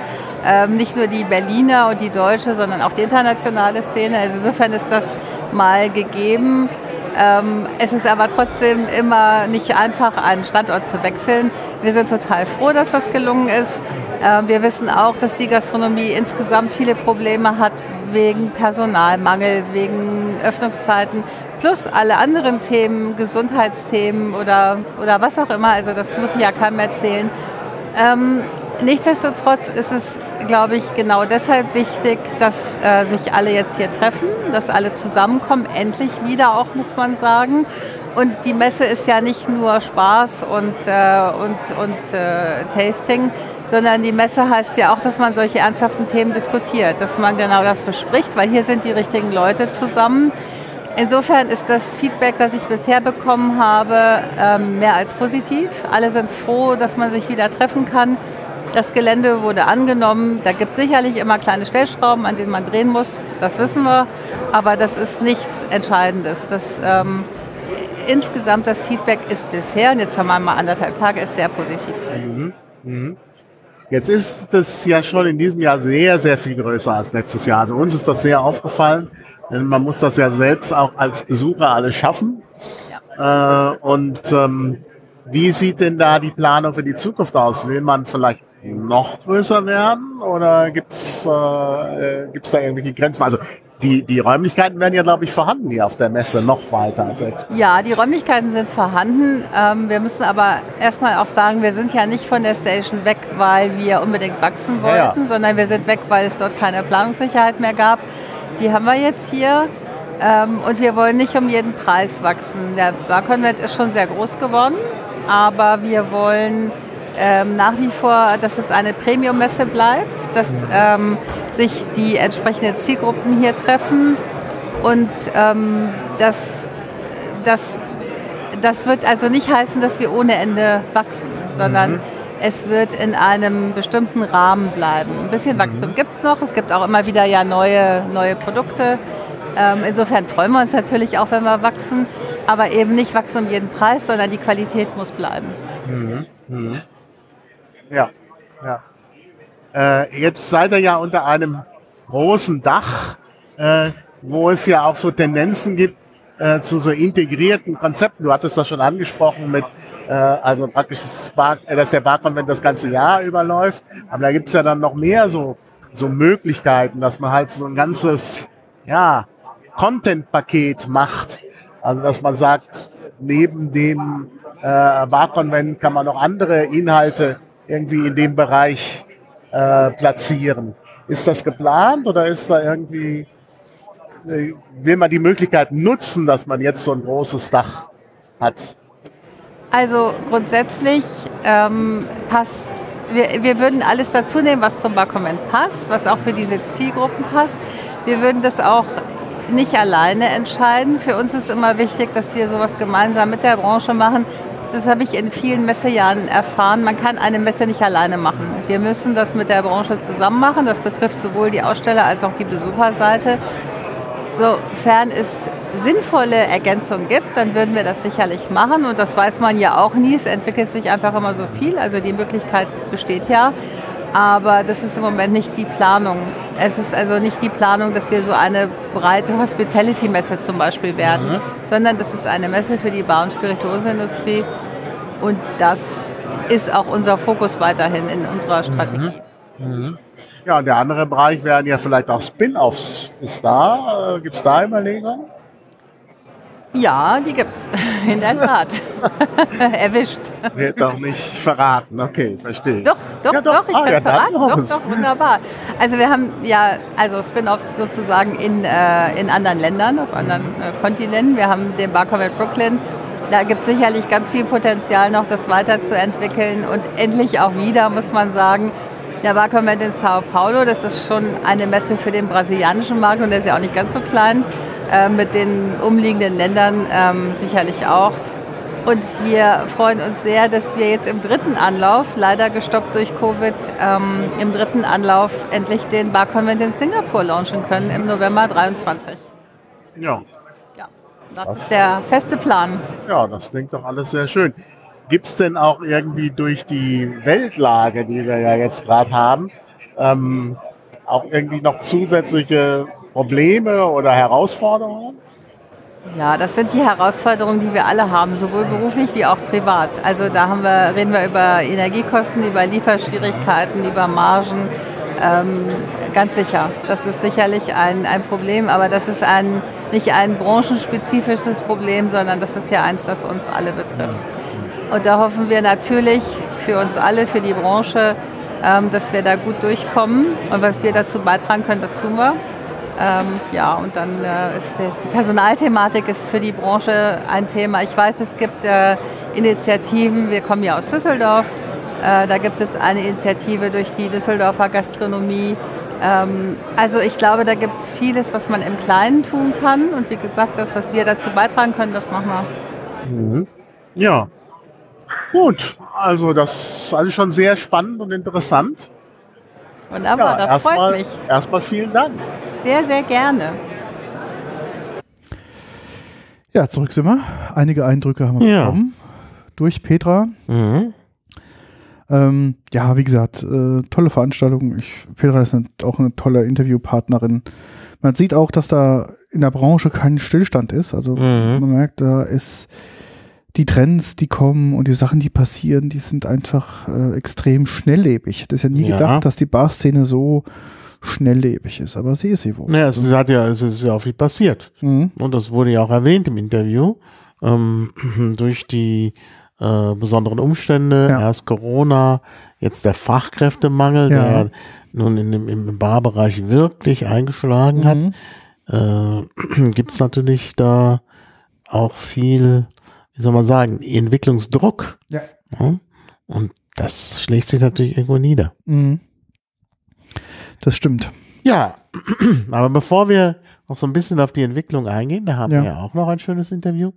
Ähm, nicht nur die Berliner und die deutsche, sondern auch die internationale Szene. Also insofern ist das mal gegeben. Ähm, es ist aber trotzdem immer nicht einfach, einen Standort zu wechseln. Wir sind total froh, dass das gelungen ist. Ähm, wir wissen auch, dass die Gastronomie insgesamt viele Probleme hat wegen Personalmangel, wegen Öffnungszeiten, plus alle anderen Themen, Gesundheitsthemen oder, oder was auch immer. Also das muss ich ja keinem erzählen. Nichtsdestotrotz ist es glaube ich, genau deshalb wichtig, dass äh, sich alle jetzt hier treffen, dass alle zusammenkommen, endlich wieder auch, muss man sagen. Und die Messe ist ja nicht nur Spaß und, äh, und, und äh, Tasting, sondern die Messe heißt ja auch, dass man solche ernsthaften Themen diskutiert, dass man genau das bespricht, weil hier sind die richtigen Leute zusammen. insofern ist das Feedback, das ich bisher bekommen habe, ähm, mehr als positiv. Alle sind froh, dass man sich wieder treffen kann. Das Gelände wurde angenommen. Da gibt es sicherlich immer kleine Stellschrauben, an denen man drehen muss. Das wissen wir. Aber das ist nichts Entscheidendes. Das, ähm, insgesamt das Feedback ist bisher, und jetzt haben wir mal anderthalb Tage, ist sehr positiv. Mhm. Mhm. Jetzt ist das ja schon in diesem Jahr sehr, sehr viel größer als letztes Jahr. Also uns ist das sehr aufgefallen. Denn man muss das ja selbst auch als Besucher alles schaffen. Ja. Äh, und ähm, wie sieht denn da die Planung für die Zukunft aus? Will man vielleicht noch größer werden oder gibt's äh, äh gibt's da irgendwelche Grenzen? Also die, die Räumlichkeiten werden ja, glaube ich, vorhanden hier auf der Messe noch weiter als Expo. Ja, die Räumlichkeiten sind vorhanden. Ähm, wir müssen aber erstmal auch sagen, wir sind ja nicht von der Station weg, weil wir unbedingt wachsen wollten, ja, ja. sondern wir sind weg, weil es dort keine Planungssicherheit mehr gab. Die haben wir jetzt hier. Ähm, und wir wollen nicht um jeden Preis wachsen. Der Barconvent ist schon sehr groß geworden, aber wir wollen ähm, nach wie vor, dass es eine Premium-Messe bleibt, dass ähm, sich die entsprechenden Zielgruppen hier treffen und ähm, das, das, das wird also nicht heißen, dass wir ohne Ende wachsen, sondern mhm. es wird in einem bestimmten Rahmen bleiben. Ein bisschen Wachstum mhm. gibt es noch, es gibt auch immer wieder ja neue, neue Produkte. Ähm, insofern freuen wir uns natürlich auch, wenn wir wachsen, aber eben nicht wachsen um jeden Preis, sondern die Qualität muss bleiben. Mhm. Ja, ja. Äh, jetzt seid ihr ja unter einem großen Dach, äh, wo es ja auch so Tendenzen gibt äh, zu so integrierten Konzepten. Du hattest das schon angesprochen mit, äh, also praktisch, das Bar, äh, dass der Barkonvent das ganze Jahr überläuft. Aber da gibt es ja dann noch mehr so, so Möglichkeiten, dass man halt so ein ganzes, ja, Content-Paket macht. Also dass man sagt, neben dem äh, Barkonvent kann man noch andere Inhalte irgendwie in dem Bereich äh, platzieren. Ist das geplant oder ist da irgendwie, äh, will man die Möglichkeit nutzen, dass man jetzt so ein großes Dach hat? Also grundsätzlich ähm, passt, wir, wir würden alles dazu nehmen, was zum Barkoment passt, was auch für diese Zielgruppen passt. Wir würden das auch nicht alleine entscheiden. Für uns ist immer wichtig, dass wir sowas gemeinsam mit der Branche machen, das habe ich in vielen Messejahren erfahren, man kann eine Messe nicht alleine machen. Wir müssen das mit der Branche zusammen machen. Das betrifft sowohl die Aussteller als auch die Besucherseite. Sofern es sinnvolle Ergänzungen gibt, dann würden wir das sicherlich machen. Und das weiß man ja auch nie. Es entwickelt sich einfach immer so viel. Also die Möglichkeit besteht ja. Aber das ist im Moment nicht die Planung. Es ist also nicht die Planung, dass wir so eine breite Hospitality-Messe zum Beispiel werden, mhm. sondern das ist eine Messe für die Bar- und Spirituosenindustrie. Und das ist auch unser Fokus weiterhin in unserer Strategie. Mhm. Mhm. Ja, und der andere Bereich wären ja vielleicht auch Spin-offs. Ist da, äh, gibt es da Überlegungen? Ja, die gibt's. In der Tat. Erwischt. Wird doch nicht verraten. Okay, verstehe. Doch, doch, ja, doch, doch, ich ah, kann ja, verraten. Doch, doch, wunderbar. Also wir haben ja also Spin-offs sozusagen in, äh, in anderen Ländern, auf anderen äh, Kontinenten. Wir haben den Barcombat Brooklyn. Da gibt es sicherlich ganz viel Potenzial noch, das weiterzuentwickeln. Und endlich auch wieder, muss man sagen, der Barcombat in Sao Paulo, das ist schon eine Messe für den brasilianischen Markt und der ist ja auch nicht ganz so klein. Äh, mit den umliegenden Ländern ähm, sicherlich auch. Und wir freuen uns sehr, dass wir jetzt im dritten Anlauf, leider gestoppt durch Covid, ähm, im dritten Anlauf endlich den Bar Convent in Singapur launchen können im November 23. Ja. Ja, das, das ist der feste Plan. Ja, das klingt doch alles sehr schön. Gibt es denn auch irgendwie durch die Weltlage, die wir ja jetzt gerade haben, ähm, auch irgendwie noch zusätzliche Probleme oder Herausforderungen? Ja, das sind die Herausforderungen, die wir alle haben, sowohl beruflich wie auch privat. Also da haben wir, reden wir über Energiekosten, über Lieferschwierigkeiten, über Margen. Ähm, ganz sicher, das ist sicherlich ein, ein Problem, aber das ist ein, nicht ein branchenspezifisches Problem, sondern das ist ja eins, das uns alle betrifft. Und da hoffen wir natürlich für uns alle, für die Branche, ähm, dass wir da gut durchkommen. Und was wir dazu beitragen können, das tun wir. Ähm, ja, und dann äh, ist die, die, Personalthematik ist für die Branche ein Thema. Ich weiß, es gibt äh, Initiativen, wir kommen ja aus Düsseldorf, äh, da gibt es eine Initiative durch die Düsseldorfer Gastronomie, Ähm, also ich glaube, da gibt es vieles, was man im Kleinen tun kann. Und wie gesagt, das, was wir dazu beitragen können, das machen wir. Mhm. Ja. Gut, also das ist alles schon sehr spannend und interessant. Wunderbar, ja, das freut mal, mich. Erstmal vielen Dank. Sehr, sehr gerne. Ja, zurück sind wir. Einige Eindrücke haben wir Ja. bekommen durch Petra. Mhm. Ähm, ja, wie gesagt, äh, tolle Veranstaltung. Ich, Petra ist eine, auch eine tolle Interviewpartnerin. Man sieht auch, dass da in der Branche kein Stillstand ist. Also Mhm. man merkt, da ist die Trends, die kommen und die Sachen, die passieren, die sind einfach äh, extrem schnelllebig. Ich hätte es ja nie Ja. gedacht, dass die Barszene so schnelllebig ist, aber sie ist sie wohl. Naja, es hat ja, es ist ja auch viel passiert. Mhm. Und das wurde ja auch erwähnt im Interview. Ähm, durch die äh, besonderen Umstände, Ja. erst Corona, jetzt der Fachkräftemangel, Ja. der nun in dem, im Barbereich wirklich eingeschlagen hat, Mhm. äh, gibt es natürlich da auch viel, wie soll man sagen, Entwicklungsdruck. Ja. Ja? Und das schlägt sich natürlich irgendwo nieder. Mhm. Das stimmt. Ja, aber bevor wir noch so ein bisschen auf die Entwicklung eingehen, da haben Ja. wir ja auch noch ein schönes Interview,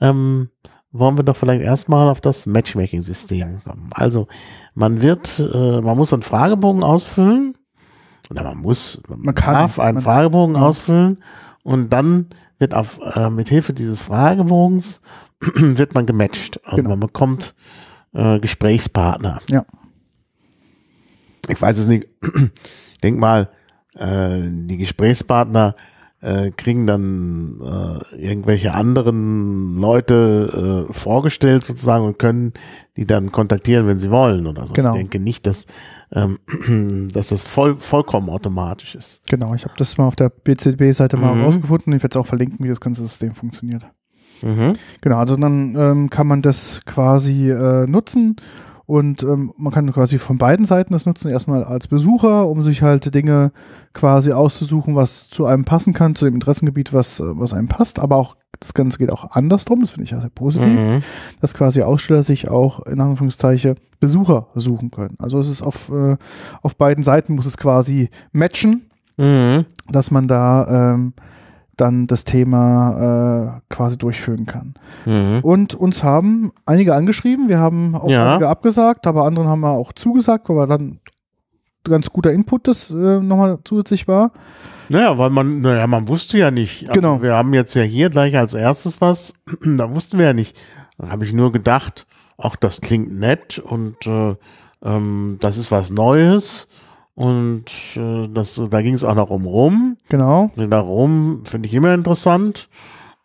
ähm, wollen wir doch vielleicht erstmal auf das Matchmaking-System kommen. Also man wird, äh, man muss einen Fragebogen ausfüllen, oder man muss, man, Man kann, darf einen man- Fragebogen ja. ausfüllen und dann wird auf, äh, mit Hilfe dieses Fragebogens wird man gematcht und Genau. man bekommt äh, Gesprächspartner. Ja. Ich weiß es nicht. Ich denk mal, äh, die Gesprächspartner äh, kriegen dann äh, irgendwelche anderen Leute äh, vorgestellt sozusagen und können die dann kontaktieren, wenn sie wollen oder so. Genau. Ich denke nicht, dass, ähm, dass das voll, vollkommen automatisch ist. Genau, ich habe das mal auf der BCB-Seite mal Mhm. rausgefunden. Ich werde es auch verlinken, wie das ganze System funktioniert. Mhm. Genau, also dann ähm, kann man das quasi äh, nutzen und ähm, man kann quasi von beiden Seiten das nutzen. Erstmal als Besucher, um sich halt Dinge quasi auszusuchen, was zu einem passen kann, zu dem Interessengebiet, was, äh, was einem passt. Aber auch das Ganze geht auch andersrum, das finde ich ja sehr positiv, Mhm. dass quasi Aussteller sich auch in Anführungszeichen Besucher suchen können. Also es ist auf, äh, auf beiden Seiten muss es quasi matchen Mhm. dass man da ähm, dann das Thema äh, quasi durchführen kann. Mhm. Und uns haben einige angeschrieben, wir haben auch Ja. einige abgesagt, aber anderen haben wir auch zugesagt, weil dann ganz guter Input das äh, nochmal zusätzlich war. Naja, weil man, naja, man wusste ja nicht. Also Genau. Wir haben jetzt ja hier gleich als erstes was, da wussten wir ja nicht. Da habe ich nur gedacht, ach, das klingt nett und äh, ähm, das ist was Neues. Und äh, das, da ging es auch noch um Rum. Genau. Darum finde ich immer interessant.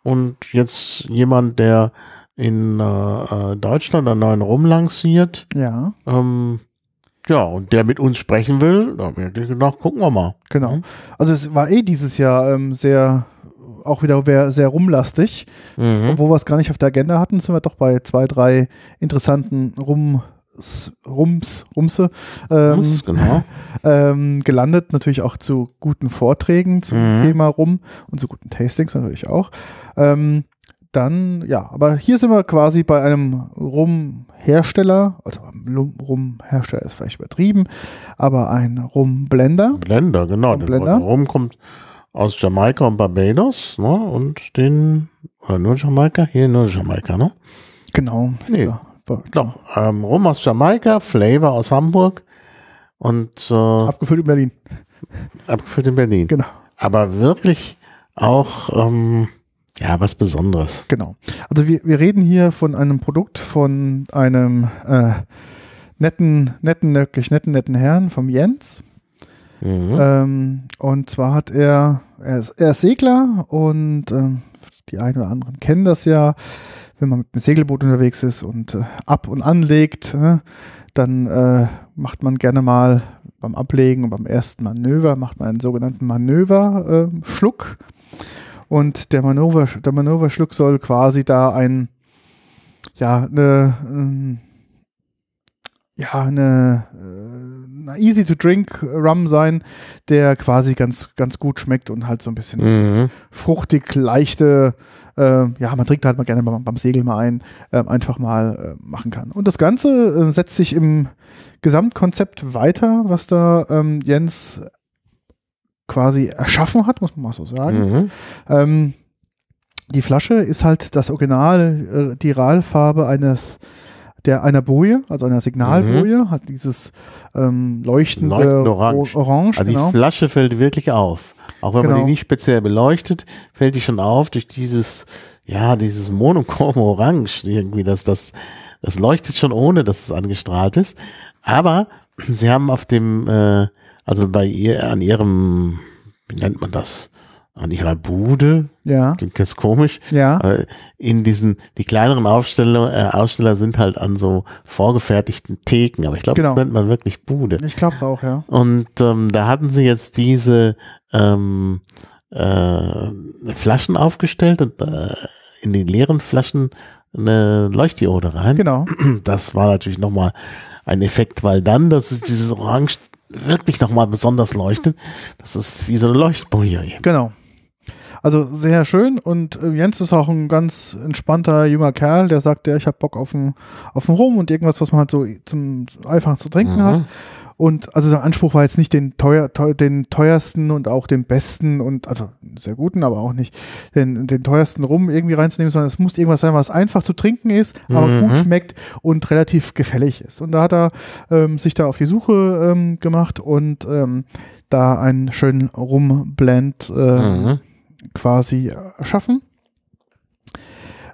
Und jetzt jemand, der in äh, äh, Deutschland einen neuen Rum lanciert, Ja, ähm, ja, und der mit uns sprechen will, da hätte ich gedacht, gucken wir mal. genau. Also es war eh dieses Jahr ähm, sehr, auch wieder sehr rumlastig. Mhm. Obwohl wir es gar nicht auf der Agenda hatten, sind wir doch bei zwei, drei interessanten Rum, Rums, Rumse. Ähm, Muss, genau. ähm, gelandet, natürlich auch zu guten Vorträgen zum Mhm. Thema Rum und zu guten Tastings natürlich auch. Ähm, dann, ja, aber hier sind wir quasi bei einem Rumhersteller, also Rum- Rumhersteller ist vielleicht übertrieben, aber ein Rumblender. Blender, genau. Der. Rum kommt aus Jamaika und Barbados, ne? Und den, oder nur Jamaika? Hier nur Jamaika, ne? Genau. Nee. Ja, Doch, ähm, Rum aus Jamaika, Flavor aus Hamburg und äh, Abgefüllt in Berlin. abgefüllt in Berlin. Genau. Aber wirklich auch, ähm, ja, was Besonderes. Genau. Also wir, wir reden hier von einem Produkt von einem äh, netten, netten, wirklich netten, netten Herrn vom Jens. Mhm. Ähm, und zwar hat er, er ist, er ist Segler und ähm, die einen oder anderen kennen das ja, wenn man mit einem Segelboot unterwegs ist und äh, ab und anlegt, äh, dann äh, macht man gerne mal beim Ablegen und beim ersten Manöver, macht man einen sogenannten Manöverschluck. und der, Manöver, der Manöverschluck soll quasi da ein, ja, eine, ähm, ja, eine, äh, eine easy to drink Rum sein, der quasi ganz, ganz gut schmeckt und halt so ein bisschen Mhm. fruchtig, leichte, äh, ja, man trinkt halt mal gerne beim, beim Segeln mal ein, äh, einfach mal äh, machen kann. Und das Ganze äh, setzt sich im Gesamtkonzept weiter, was da ähm, Jens quasi erschaffen hat, muss man mal so sagen. Mhm. Ähm, die Flasche ist halt das Original, äh, die Ralfarbe eines der einer Boje, also einer Signalboje, hat dieses ähm, leuchtende Leuchtend orange. Orange Also genau. die Flasche fällt wirklich auf. Auch wenn man Genau. die nicht speziell beleuchtet, fällt die schon auf durch dieses, ja, dieses monochrome Orange irgendwie, das, das, das leuchtet schon ohne, dass es angestrahlt ist. Aber sie haben auf dem, äh, also bei ihr, an ihrem, wie nennt man das? An ihrer Bude, Ja, klingt jetzt komisch, ja, in diesen, die kleineren Aufsteller, äh, Aussteller sind halt an so vorgefertigten Theken, aber ich glaube, Genau. das nennt man wirklich Bude. ich glaube es auch, ja. Und ähm, da hatten sie jetzt diese ähm, äh, Flaschen aufgestellt und äh, in die leeren Flaschen eine Leuchtdiode rein. Genau. Das war natürlich nochmal ein Effekt, weil dann, das ist dieses Orange wirklich nochmal besonders leuchtet. Das ist wie so eine Leuchtboje. Genau. Also sehr schön und äh, Jens ist auch ein ganz entspannter junger Kerl, der sagt, ja, ich habe Bock auf ein, auf ein Rum und irgendwas, was man halt so zum einfach zu trinken Mhm. hat. Und also sein Anspruch war jetzt nicht den, teuer, teuer, den teuersten und auch den besten und also sehr guten, aber auch nicht den, den teuersten Rum irgendwie reinzunehmen, sondern es muss irgendwas sein, was einfach zu trinken ist, aber Mhm. gut schmeckt und relativ gefällig ist. Und da hat er ähm, sich da auf die Suche ähm, gemacht und ähm, da einen schönen Rumblend äh, Mhm. Quasi erschaffen.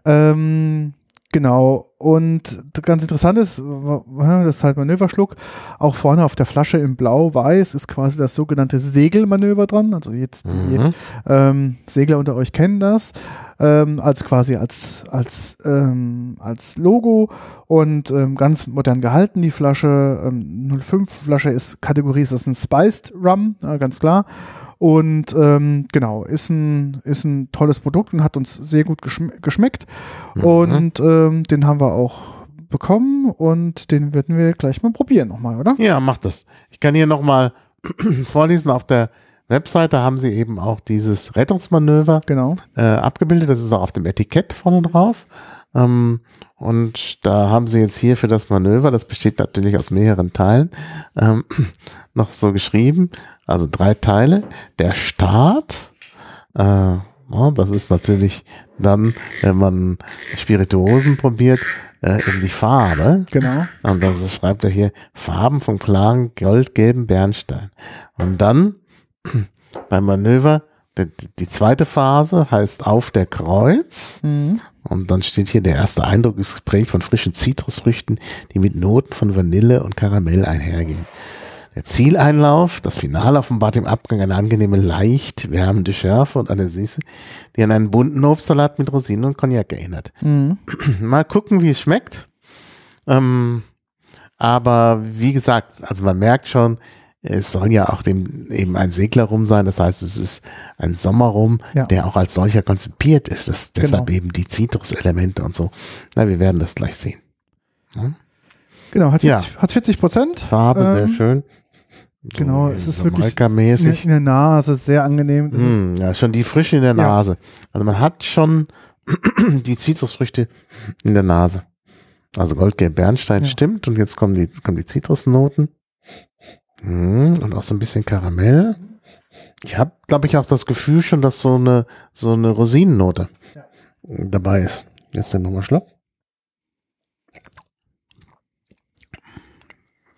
Ähm, genau. Und ganz interessant ist, das ist halt Manöverschluck. Auch vorne auf der Flasche in Blau-Weiß ist quasi das sogenannte Segelmanöver dran. Also jetzt die Mhm. ähm, Segler unter euch kennen das ähm, als quasi als als ähm, als Logo und ähm, ganz modern gehalten die Flasche ähm, 05 Flasche ist Kategorie ist das ein Spiced Rum ja, ganz klar und ähm, genau ist ein ist ein tolles Produkt und hat uns sehr gut geschm geschmeckt Mhm. und ähm, den haben wir auch bekommen und den werden wir gleich mal probieren nochmal oder Ja, mach das. Ich kann hier nochmal vorlesen. Auf der Webseite haben sie eben auch dieses Rettungsmanöver genau äh, abgebildet. Das ist auch auf dem Etikett vorne drauf. Ähm, und da haben sie jetzt hier für das Manöver, das besteht natürlich aus mehreren Teilen, ähm, noch so geschrieben. Also drei Teile. Der Start, äh, ja, das ist natürlich dann, wenn man Spirituosen probiert, äh, eben die Farbe. genau Und dann schreibt er hier Farben von klaren goldgelben Bernstein. Und dann beim Manöver, die, die zweite Phase heißt auf der Kreuz. mhm. Und dann steht hier, der erste Eindruck ist geprägt von frischen Zitrusfrüchten, die mit Noten von Vanille und Karamell einhergehen. Der Zieleinlauf, das Finale offenbart im Abgang eine angenehme, leicht wärmende Schärfe und eine Süße, die an einen bunten Obstsalat mit Rosinen und Cognac erinnert. Mhm. Mal gucken, wie es schmeckt. Ähm, aber wie gesagt, also man merkt schon, es soll ja auch dem, eben ein Seglerrum sein. Das heißt, es ist ein Sommerrum, Ja. der auch als solcher konzipiert ist. Das, deshalb Genau. eben die Zitruselemente und so. Na, wir werden das gleich sehen. genau hat Ja. 40, hat 40 Prozent Farbe, sehr Ähm, schön. Genau, es ist wirklich in, Jamaika-mäßig. in der Nase sehr angenehm. Hm, ja, schon die Frische in der Ja. Nase. Also man hat schon die Zitrusfrüchte in der Nase. Also Goldgelb Bernstein Ja. stimmt und jetzt kommen die, kommen die Zitrusnoten. Hm, und auch so ein bisschen Karamell. Ich habe, glaube ich, auch das Gefühl schon, dass so eine, so eine Rosinennote Ja. dabei ist. Jetzt den nochmal Schluck.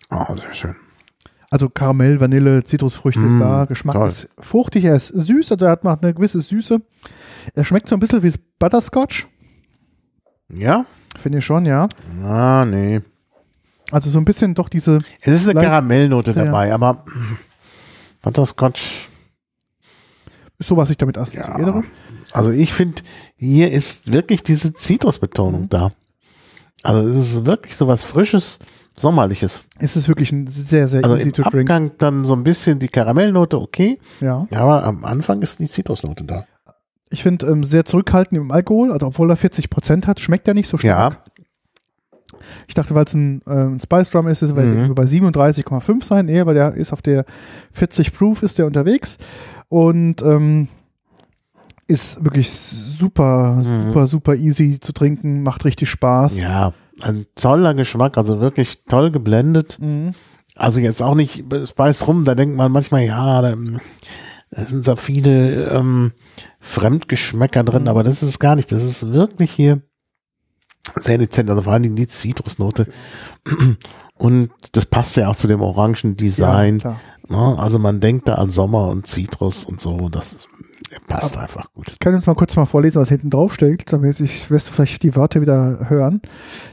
Oh, sehr schön. Also Karamell, Vanille, Zitrusfrüchte ist Mm, da. Geschmack toll. ist fruchtig, er ist süß, also er hat macht eine gewisse Süße. Er schmeckt so ein bisschen wie Butterscotch, Ja? finde ich schon, ja. Ah, nee. Also so ein bisschen doch diese, Es ist eine Karamellnote Ja, ja. dabei, aber Butterscotch ist so, was ich damit assoziiere. Also ich finde, hier ist wirklich diese Mhm. Zitrusbetonung da. Also es ist wirklich so was Frisches, Sommerliches. Es ist wirklich ein sehr, sehr Also easy im to drink. Abgang dann so ein bisschen die Karamellnote, okay. Ja. Ja, aber am Anfang ist die Zitrusnote da. Ich finde ähm, sehr zurückhaltend im Alkohol, also obwohl er 40 Prozent hat, schmeckt er nicht so stark. Ich dachte, weil es ein, äh, ein Spice Rum ist, ist er Mhm. bei 37,5 sein. Nee, aber der ist auf der 40 Proof ist der unterwegs und ähm, ist wirklich super, Mhm. super, super easy zu trinken, macht richtig Spaß. Ja, ein toller Geschmack, also wirklich toll geblendet. Mhm. Also jetzt auch nicht Spice rum, da denkt man manchmal, ja, da, es sind so viele ähm, Fremdgeschmäcker drin, aber das ist es gar nicht. Das ist wirklich hier sehr dezent, also vor allen Dingen die Zitrusnote. Und das passt ja auch zu dem orangen Design. klar. ne? Also man denkt da an Sommer und Zitrus und so. Das passt Aber- einfach gut. Ich kann jetzt mal kurz mal vorlesen, was hinten drauf steht, damit ich wirst du vielleicht die Wörter wieder hören.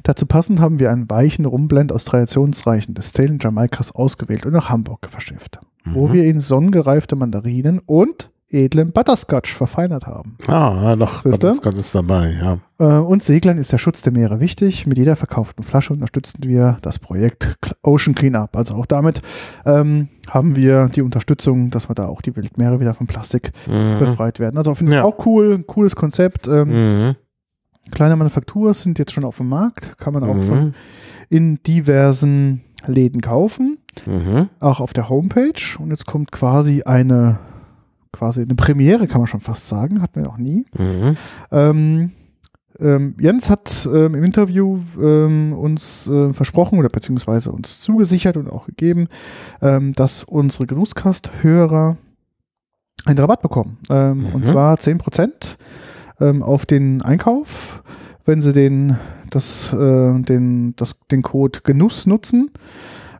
Dazu passend haben wir einen weichen Rumblend aus traditionsreichen Destillen Jamaikas ausgewählt und nach Hamburg verschifft, wo Mhm. wir in sonnengereifte Mandarinen und edlen Butterscotch verfeinert haben. Ah, ja, doch, Siehst Gott ist dabei, ja. Äh, uns Seglern ist der Schutz der Meere wichtig. Mit jeder verkauften Flasche unterstützen wir das Projekt Ocean Cleanup. Also auch damit ähm, haben wir die Unterstützung, dass wir da auch die Weltmeere wieder von Plastik Mhm. befreit werden. Also finde ich Ja. auch cool, ein cooles Konzept. Ähm, Mhm. Kleine Manufaktur sind jetzt schon auf dem Markt, kann man auch schon Mhm. in diversen Läden kaufen, Mhm. auch auf der Homepage. Und jetzt kommt quasi eine, quasi eine Premiere, kann man schon fast sagen, hatten wir noch nie. Mhm. Ähm, ähm, Jens hat ähm, im Interview ähm, uns äh, versprochen oder beziehungsweise uns zugesichert und auch gegeben, ähm, dass unsere Genusskast-Hörer einen Rabatt bekommen. Ähm, Und Mhm. zwar 10% ähm, auf den Einkauf, wenn sie den, das, äh, den, das, den Code Genuss nutzen.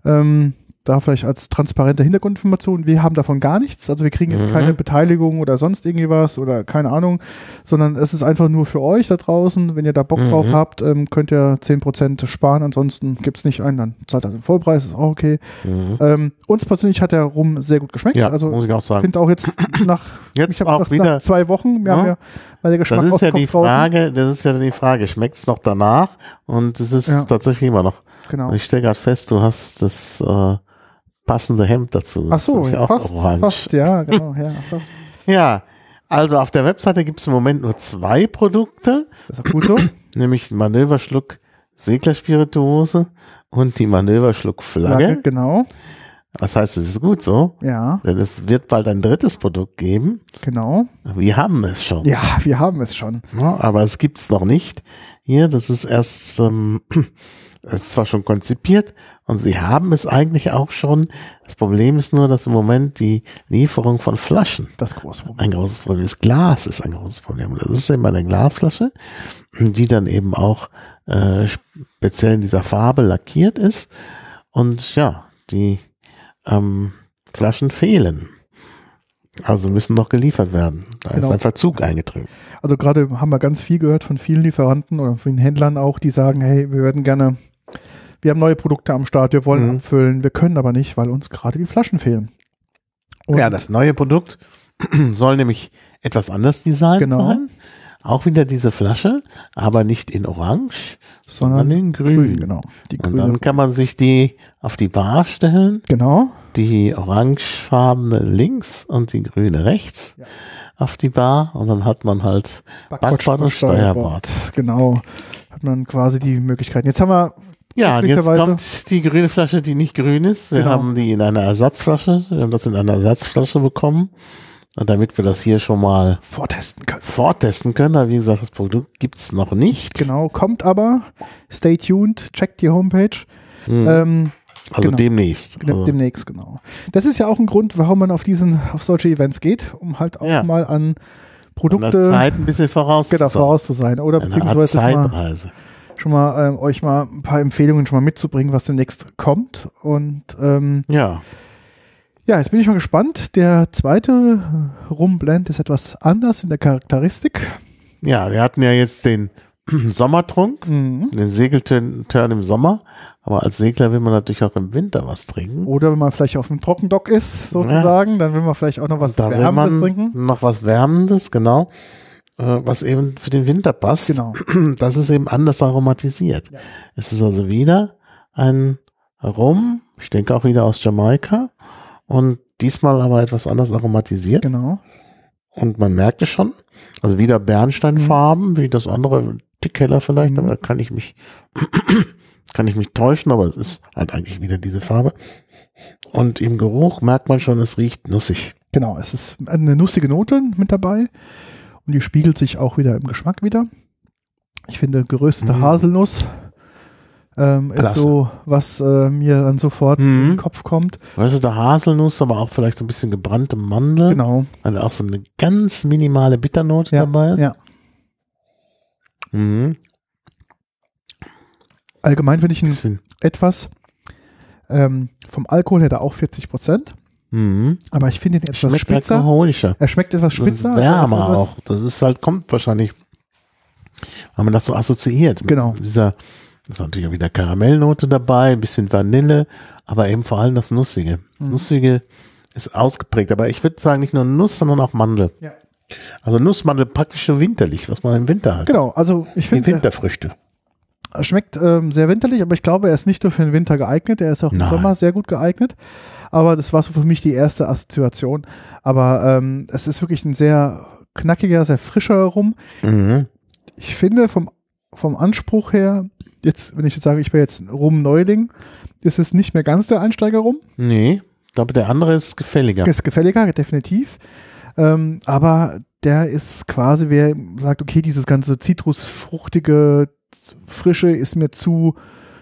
Ähm, da vielleicht als transparente Hintergrundinformation, wir haben davon gar nichts, also wir kriegen jetzt Mhm. keine Beteiligung oder sonst irgendwie was oder keine Ahnung, sondern es ist einfach nur für euch da draußen, wenn ihr da Bock Mhm. drauf habt, ähm, könnt ihr 10% sparen, ansonsten gibt es nicht einen, dann zahlt ihr den Vollpreis, ist auch okay. Mhm. Ähm, uns persönlich hat der Rum sehr gut geschmeckt, Ja, also muss ich auch ich sagen. finde auch jetzt nach, Jetzt auch nach, wieder- nach zwei Wochen, wir Ja. haben ja, weil der Geschmack Das ist ja die auskommt draußen. Frage, das ist ja die Frage, schmeckt es noch danach? Und es ist Ja. tatsächlich immer noch. Genau. Und ich stelle gerade fest, du hast das äh, passende Hemd dazu. Ach so, Das ja, auch fast, orange. fast, ja, genau, ja, fast. Ja, also auf der Webseite gibt es im Moment nur zwei Produkte, Das ist gut so. nämlich den Manöverschluck Seglerspirituose und die Manöverschluck Flagge. Genau, Was heißt, es ist gut so, ja, denn es wird bald ein drittes Produkt geben. genau. Wir haben es schon. Ja, wir haben es schon. Ja, aber es gibt's noch nicht. Hier, das ist erst, ähm, es ist zwar schon konzipiert und sie haben es eigentlich auch schon. Das Problem ist nur, dass im Moment die Lieferung von Flaschen Das große Problem. ein großes Problem ist. Glas ist ein großes Problem. Das ist eben eine Glasflasche, die dann eben auch äh, speziell in dieser Farbe lackiert ist. Und ja, die ähm, Flaschen fehlen. Also müssen noch geliefert werden. Da Genau. ist ein Verzug eingetreten. Also gerade haben wir ganz viel gehört von vielen Lieferanten oder von Händlern auch, die sagen, hey, wir würden gerne, wir haben neue Produkte am Start, wir wollen Mhm. abfüllen, wir können aber nicht, weil uns gerade die Flaschen fehlen. Und Ja, das neue Produkt soll nämlich etwas anders designt Genau. sein. Auch wieder diese Flasche, aber nicht in Orange, sondern, sondern in Grün. grün, genau. Die Und dann kann man sich die auf die Bar stellen, genau. die orangefarbene links und die grüne rechts Ja. auf die Bar und dann hat man halt Backbord und Steuerbord. Genau. Hat man quasi die Möglichkeiten. Jetzt haben wir Ja, und jetzt kommt die grüne Flasche, die nicht grün ist. Wir Genau. haben die in einer Ersatzflasche. Wir haben das in einer Ersatzflasche bekommen. Und damit wir das hier schon mal vortesten können. vortesten können, aber wie gesagt, das Produkt gibt's noch nicht. Genau, kommt aber. Stay tuned, checkt die Homepage. Hm, Ähm, also genau. demnächst. dem- Also, Demnächst, genau. Das ist ja auch ein Grund, warum man auf diesen, auf solche Events geht, um halt auch Ja. mal an an Produkte der Zeit ein bisschen voraus. genau, voraus zu sein. Oder Eine Art beziehungsweise mal, Zeitreise. Schon mal ähm, euch mal ein paar Empfehlungen schon mal mitzubringen, was demnächst kommt. Und ähm, Ja. ja, jetzt bin ich mal gespannt. Der zweite Rumblend ist etwas anders in der Charakteristik. Ja, wir hatten ja jetzt den Sommertrunk, Mhm. den Segelturn Turn im Sommer. Aber als Segler will man natürlich auch im Winter was trinken. Oder wenn man vielleicht auf dem Trockendock ist, sozusagen, dann will man vielleicht auch noch was Wärmendes trinken. noch was Wärmendes, genau. Äh, was eben für den Winter passt. Genau. Das ist eben anders aromatisiert. Ja. Es ist also wieder ein Rum, ich denke auch wieder aus Jamaika. Und diesmal aber etwas anders aromatisiert. Genau. Und man merkt es schon. Also wieder Bernsteinfarben, wie das andere, dick heller vielleicht, Mhm. aber da kann ich mich, kann ich mich täuschen, aber es ist halt eigentlich wieder diese Farbe. Und im Geruch merkt man schon, es riecht nussig. Genau, es ist eine nussige Note mit dabei und die spiegelt sich auch wieder im Geschmack wieder. Ich finde geröstete Mhm. Haselnuss ähm, ist so, was äh, mir dann sofort Mhm. in den Kopf kommt. Der Haselnuss, aber auch vielleicht so ein bisschen gebrannte Mandel. Genau. Weil auch so eine ganz minimale Bitternote Ja, dabei ist. ja. Mhm. Allgemein finde ich ihn Bisschen. etwas ähm, vom Alkohol da auch 40 Prozent, Mhm. aber ich finde ihn etwas Schmeckt spitzer. alkoholischer. Er schmeckt etwas spitzer. Wärmer also auch. Das ist halt, kommt wahrscheinlich, weil man das so assoziiert. Mit Genau. Dieser, ist natürlich auch wieder Karamellnote dabei, ein bisschen Vanille, aber eben vor allem das Nussige. Das Mhm. Nussige ist ausgeprägt, aber ich würde sagen, nicht nur Nuss, sondern auch Mandel. Ja. Also Nussmandel praktisch so winterlich, was man im Winter hat. Genau, also ich Die finde, Winterfrüchte. er schmeckt ähm, sehr winterlich, aber ich glaube, er ist nicht nur für den Winter geeignet, er ist auch im. Sommer sehr gut geeignet. Aber das war so für mich die erste Assoziation. Aber ähm, es ist wirklich ein sehr knackiger, sehr frischer Rum. Mhm. Ich finde vom, vom Anspruch her, jetzt, wenn ich jetzt sage, ich wäre jetzt ein Rum-Neuling, ist es nicht mehr ganz der Einsteiger-Rum. Nee, ich glaube, der andere ist gefälliger. Ist gefälliger, definitiv. Ähm, aber der ist quasi, wer sagt, okay, dieses ganze zitrusfruchtige, frische ist mir zu,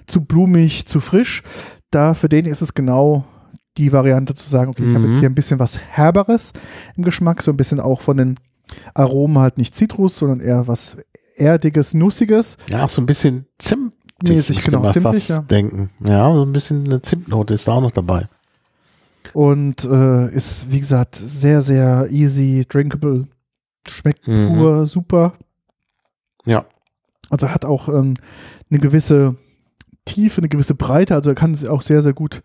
zu blumig, zu frisch. Da für den ist es genau die Variante zu sagen, okay, ich habe Mhm. jetzt hier ein bisschen was Herberes im Geschmack, so ein bisschen auch von den Aromen halt nicht Zitrus, sondern eher was Erdiges, Nussiges. Ja, auch so ein bisschen Zimt. Mäßig, genau, mal zimtig, ja. denken. Ja, so ein bisschen eine Zimtnote ist da auch noch dabei. Und äh, ist, wie gesagt, sehr, sehr easy, drinkable. Schmeckt Mhm. pur, super. Ja. Also hat auch ähm, eine gewisse Tiefe, eine gewisse Breite. Also er kann es auch sehr, sehr gut,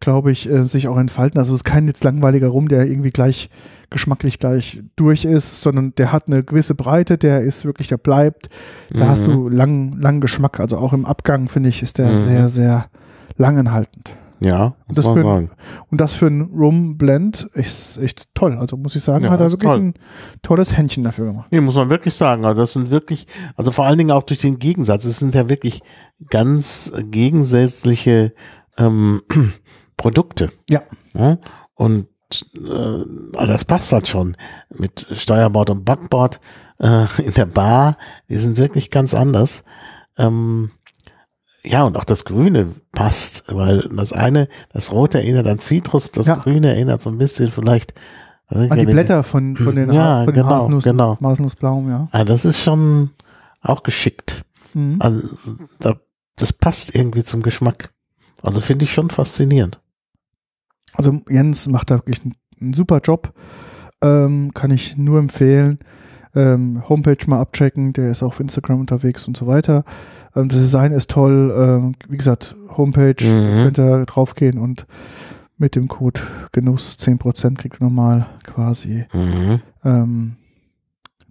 glaube ich, äh, sich auch entfalten. Also es ist kein jetzt langweiliger Rum, der irgendwie gleich geschmacklich gleich durch ist, sondern der hat eine gewisse Breite, der ist wirklich, der bleibt. Da Mhm. hast du lang, lang Geschmack. Also auch im Abgang, finde ich, ist der Mhm. sehr, sehr langanhaltend. Ja, muss Das für- sagen. Und das für einen Rum-Blend ist echt toll. Also muss ich sagen, Ja, hat er wirklich toll. ein tolles Händchen dafür gemacht. Nee, muss man wirklich sagen. Also das sind wirklich, also vor allen Dingen auch durch den Gegensatz. Es sind ja wirklich ganz gegensätzliche ähm, Produkte. Ja. Ja? Und äh, das passt halt schon mit Steuerbord und Backbord äh, in der Bar. Die sind wirklich ganz anders. Ähm, ja, und auch das Grüne passt, weil das eine, das Rote erinnert an Zitrus, das Ja. Grüne erinnert so ein bisschen vielleicht An die Blätter von, von den, Ja, von genau, Haselnuss, genau. Haselnussblaum, ja. Ah, das ist schon auch geschickt. Mhm. Also da, das passt irgendwie zum Geschmack. Also finde ich schon faszinierend. Also Jens macht da wirklich einen, einen super Job. Ähm, kann ich nur empfehlen. Ähm, Homepage mal abchecken, der ist auch auf Instagram unterwegs und so weiter. Ähm, das Design ist toll. Ähm, wie gesagt, Homepage, Mhm. könnt ihr draufgehen und mit dem Code Genuss 10% kriegt ihr nochmal quasi Mhm. ähm,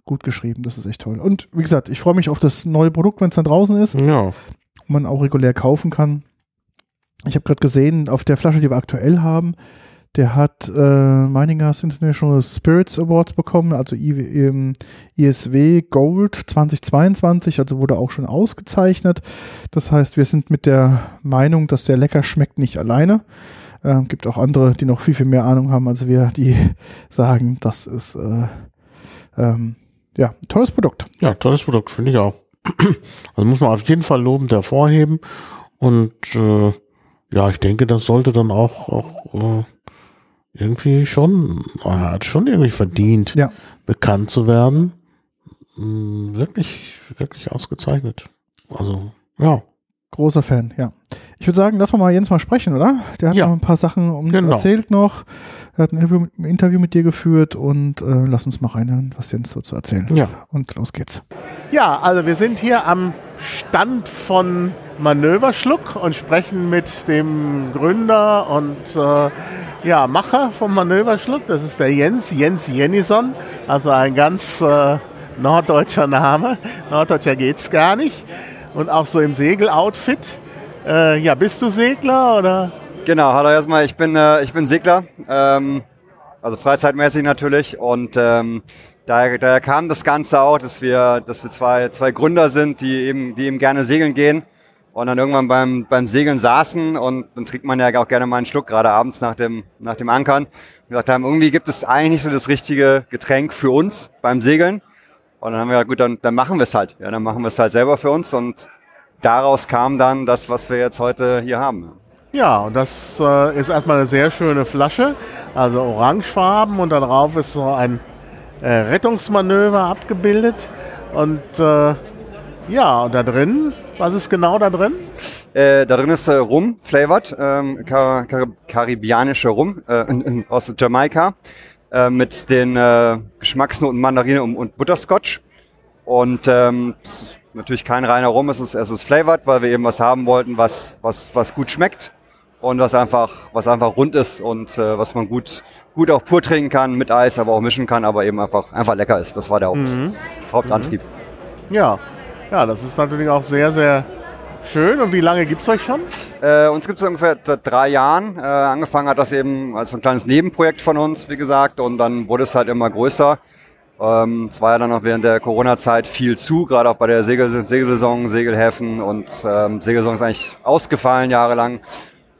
gut geschrieben. Das ist echt toll. Und wie gesagt, ich freue mich auf das neue Produkt, wenn es dann draußen ist. Ja. man auch regulär kaufen kann. Ich habe gerade gesehen, auf der Flasche, die wir aktuell haben, der hat äh, Meiningers International Spirits Awards bekommen, also I, ähm, ISW Gold 2022, also wurde auch schon ausgezeichnet. Das heißt, wir sind mit der Meinung, dass der lecker schmeckt, nicht alleine. Ähm, gibt auch andere, die noch viel, viel mehr Ahnung haben als wir, die sagen, das ist äh, ähm, ja, tolles Produkt. Ja, tolles Produkt, finde ich auch. Also muss man auf jeden Fall lobend hervorheben. Und äh, ja, ich denke, das sollte dann auch, auch äh, irgendwie schon, er hat schon irgendwie verdient, Ja. bekannt zu werden. Mm, wirklich, wirklich ausgezeichnet. Also, ja. Großer Fan, ja. Ich würde sagen, lass mal mal Jens mal sprechen, oder? Der hat Ja. noch ein paar Sachen um Genau. erzählt noch. Er hat ein Interview, ein Interview mit dir geführt und äh, lass uns mal reinhören, was Jens so zu erzählen hat. Ja. Und los geht's. Ja, also wir sind hier am Stand von Manöverschluck und sprechen mit dem Gründer und äh, ja, Macher vom Manöverschluck. Das ist der Jens, Jens Jennison, also ein ganz äh, norddeutscher Name. Norddeutscher geht's gar nicht. Und auch so im Segeloutfit. Äh, ja, bist du Segler oder? Genau, hallo erstmal, ich bin, äh, ich bin Segler, ähm, also freizeitmäßig natürlich und ähm, daher, daher kam das Ganze auch, dass wir, dass wir zwei, zwei Gründer sind, die eben, die eben gerne segeln gehen und dann irgendwann beim, beim Segeln saßen und dann trinkt man ja auch gerne mal einen Schluck, gerade abends nach dem, nach dem Ankern. Und gesagt haben, irgendwie gibt es eigentlich nicht so das richtige Getränk für uns beim Segeln. Und dann haben wir gesagt, gut, dann, dann machen wir es halt, ja, dann machen wir es halt selber für uns. Und daraus kam dann das, was wir jetzt heute hier haben. Ja, und das äh, ist erstmal eine sehr schöne Flasche, also orangefarben und darauf ist so ein äh, Rettungsmanöver abgebildet. Und äh, ja, und da drin, was ist genau da drin? Äh, da drin ist äh, Rum flavored, ähm, kar kar karibianischer Rum äh, aus Jamaika äh, mit den äh, Geschmacksnoten Mandarine und, und Butterscotch. Und ähm, das ist natürlich kein reiner Rum, es ist, es ist flavored, weil wir eben was haben wollten, was, was, was gut schmeckt und was einfach, was einfach rund ist und äh, was man gut, gut auch pur trinken kann, mit Eis, aber auch mischen kann, aber eben einfach, einfach lecker ist. Das war der Haupt, Mhm. Hauptantrieb. Ja, ja, das ist natürlich auch sehr, sehr schön. Und wie lange gibt es euch schon? Äh, uns gibt es ungefähr seit drei Jahren. Äh, angefangen hat das eben als ein kleines Nebenprojekt von uns, wie gesagt, und dann wurde es halt immer größer. Ähm, es war ja dann auch während der Corona-Zeit viel zu, gerade auch bei der Segel Segelsaison, Segelhäfen und ähm, Segelsaison ist eigentlich ausgefallen jahrelang.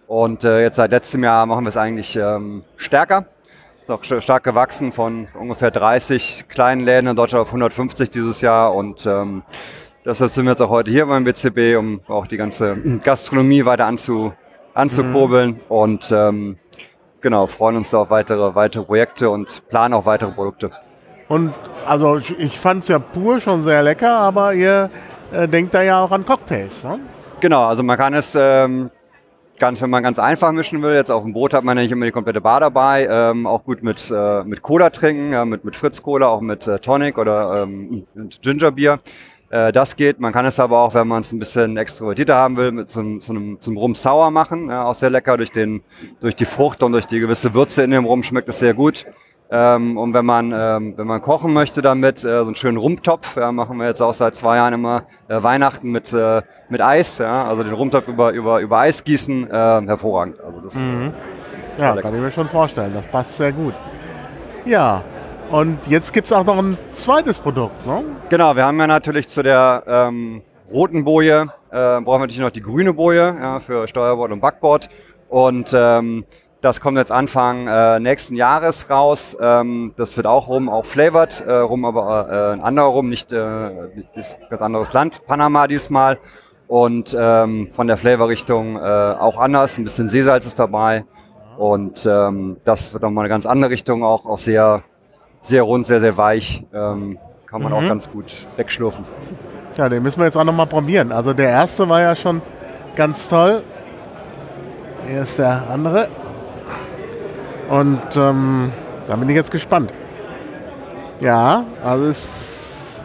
Und äh, jetzt seit letztem Jahr machen wir es eigentlich ähm, stärker. Ist auch st- stark gewachsen von ungefähr 30 kleinen Läden in Deutschland auf 150 dieses Jahr. Und ähm, deshalb sind wir jetzt auch heute hier beim BCB, um auch die ganze Gastronomie weiter anzu, anzukurbeln. Und ähm, genau, freuen uns da auf weitere, weitere Projekte und planen auch weitere Produkte. Und also ich- ich fand es ja pur schon sehr lecker, aber ihr äh, denkt da ja auch an Cocktails, ne? Genau, also man kann es ähm, ganz, wenn man ganz einfach mischen will, jetzt auf dem Boot hat man ja nicht immer die komplette Bar dabei, ähm, auch gut mit, äh, mit Cola trinken, ja, mit, mit Fritz Cola, auch mit äh, Tonic oder ähm, mit Gingerbier. Äh, das geht. Man kann es aber auch, wenn man es ein bisschen extrovertierter haben will, mit so einem, so einem, zum Rum Sour machen. Ja, auch sehr lecker durch, den, durch die Frucht und durch die gewisse Würze in dem Rum schmeckt es sehr gut. Ähm, und wenn man, ähm, wenn man kochen möchte damit, äh, so einen schönen Rumtopf, ja, machen wir jetzt auch seit zwei Jahren immer äh, Weihnachten mit, äh, mit Eis, ja, also den Rumtopf über, über, über Eis gießen, äh, hervorragend. Also das, Ja, lecker. kann ich mir schon vorstellen. Das passt sehr gut. Ja, und jetzt gibt es auch noch ein zweites Produkt, ne? Genau, wir haben ja natürlich zu der ähm, roten Boje, äh, brauchen wir natürlich noch die grüne Boje ja, für Steuerbord und Backbord. Und ähm, das kommt jetzt Anfang äh, nächsten Jahres raus. Ähm, das wird auch rum, auch flavored, äh, rum, aber äh, ein anderer rum, nicht, äh, nicht ganz anderes Land, Panama diesmal. Und ähm, von der Flavorrichtung äh, auch anders, ein bisschen Seesalz ist dabei. Und ähm, das wird nochmal eine ganz andere Richtung, auch, auch sehr, sehr rund, sehr, sehr weich. Ähm, kann man auch ganz gut wegschlürfen. Ja, den müssen wir jetzt auch noch mal probieren. Also der erste war ja schon ganz toll. Hier ist der andere. Und ähm, da bin ich jetzt gespannt. Ja, also es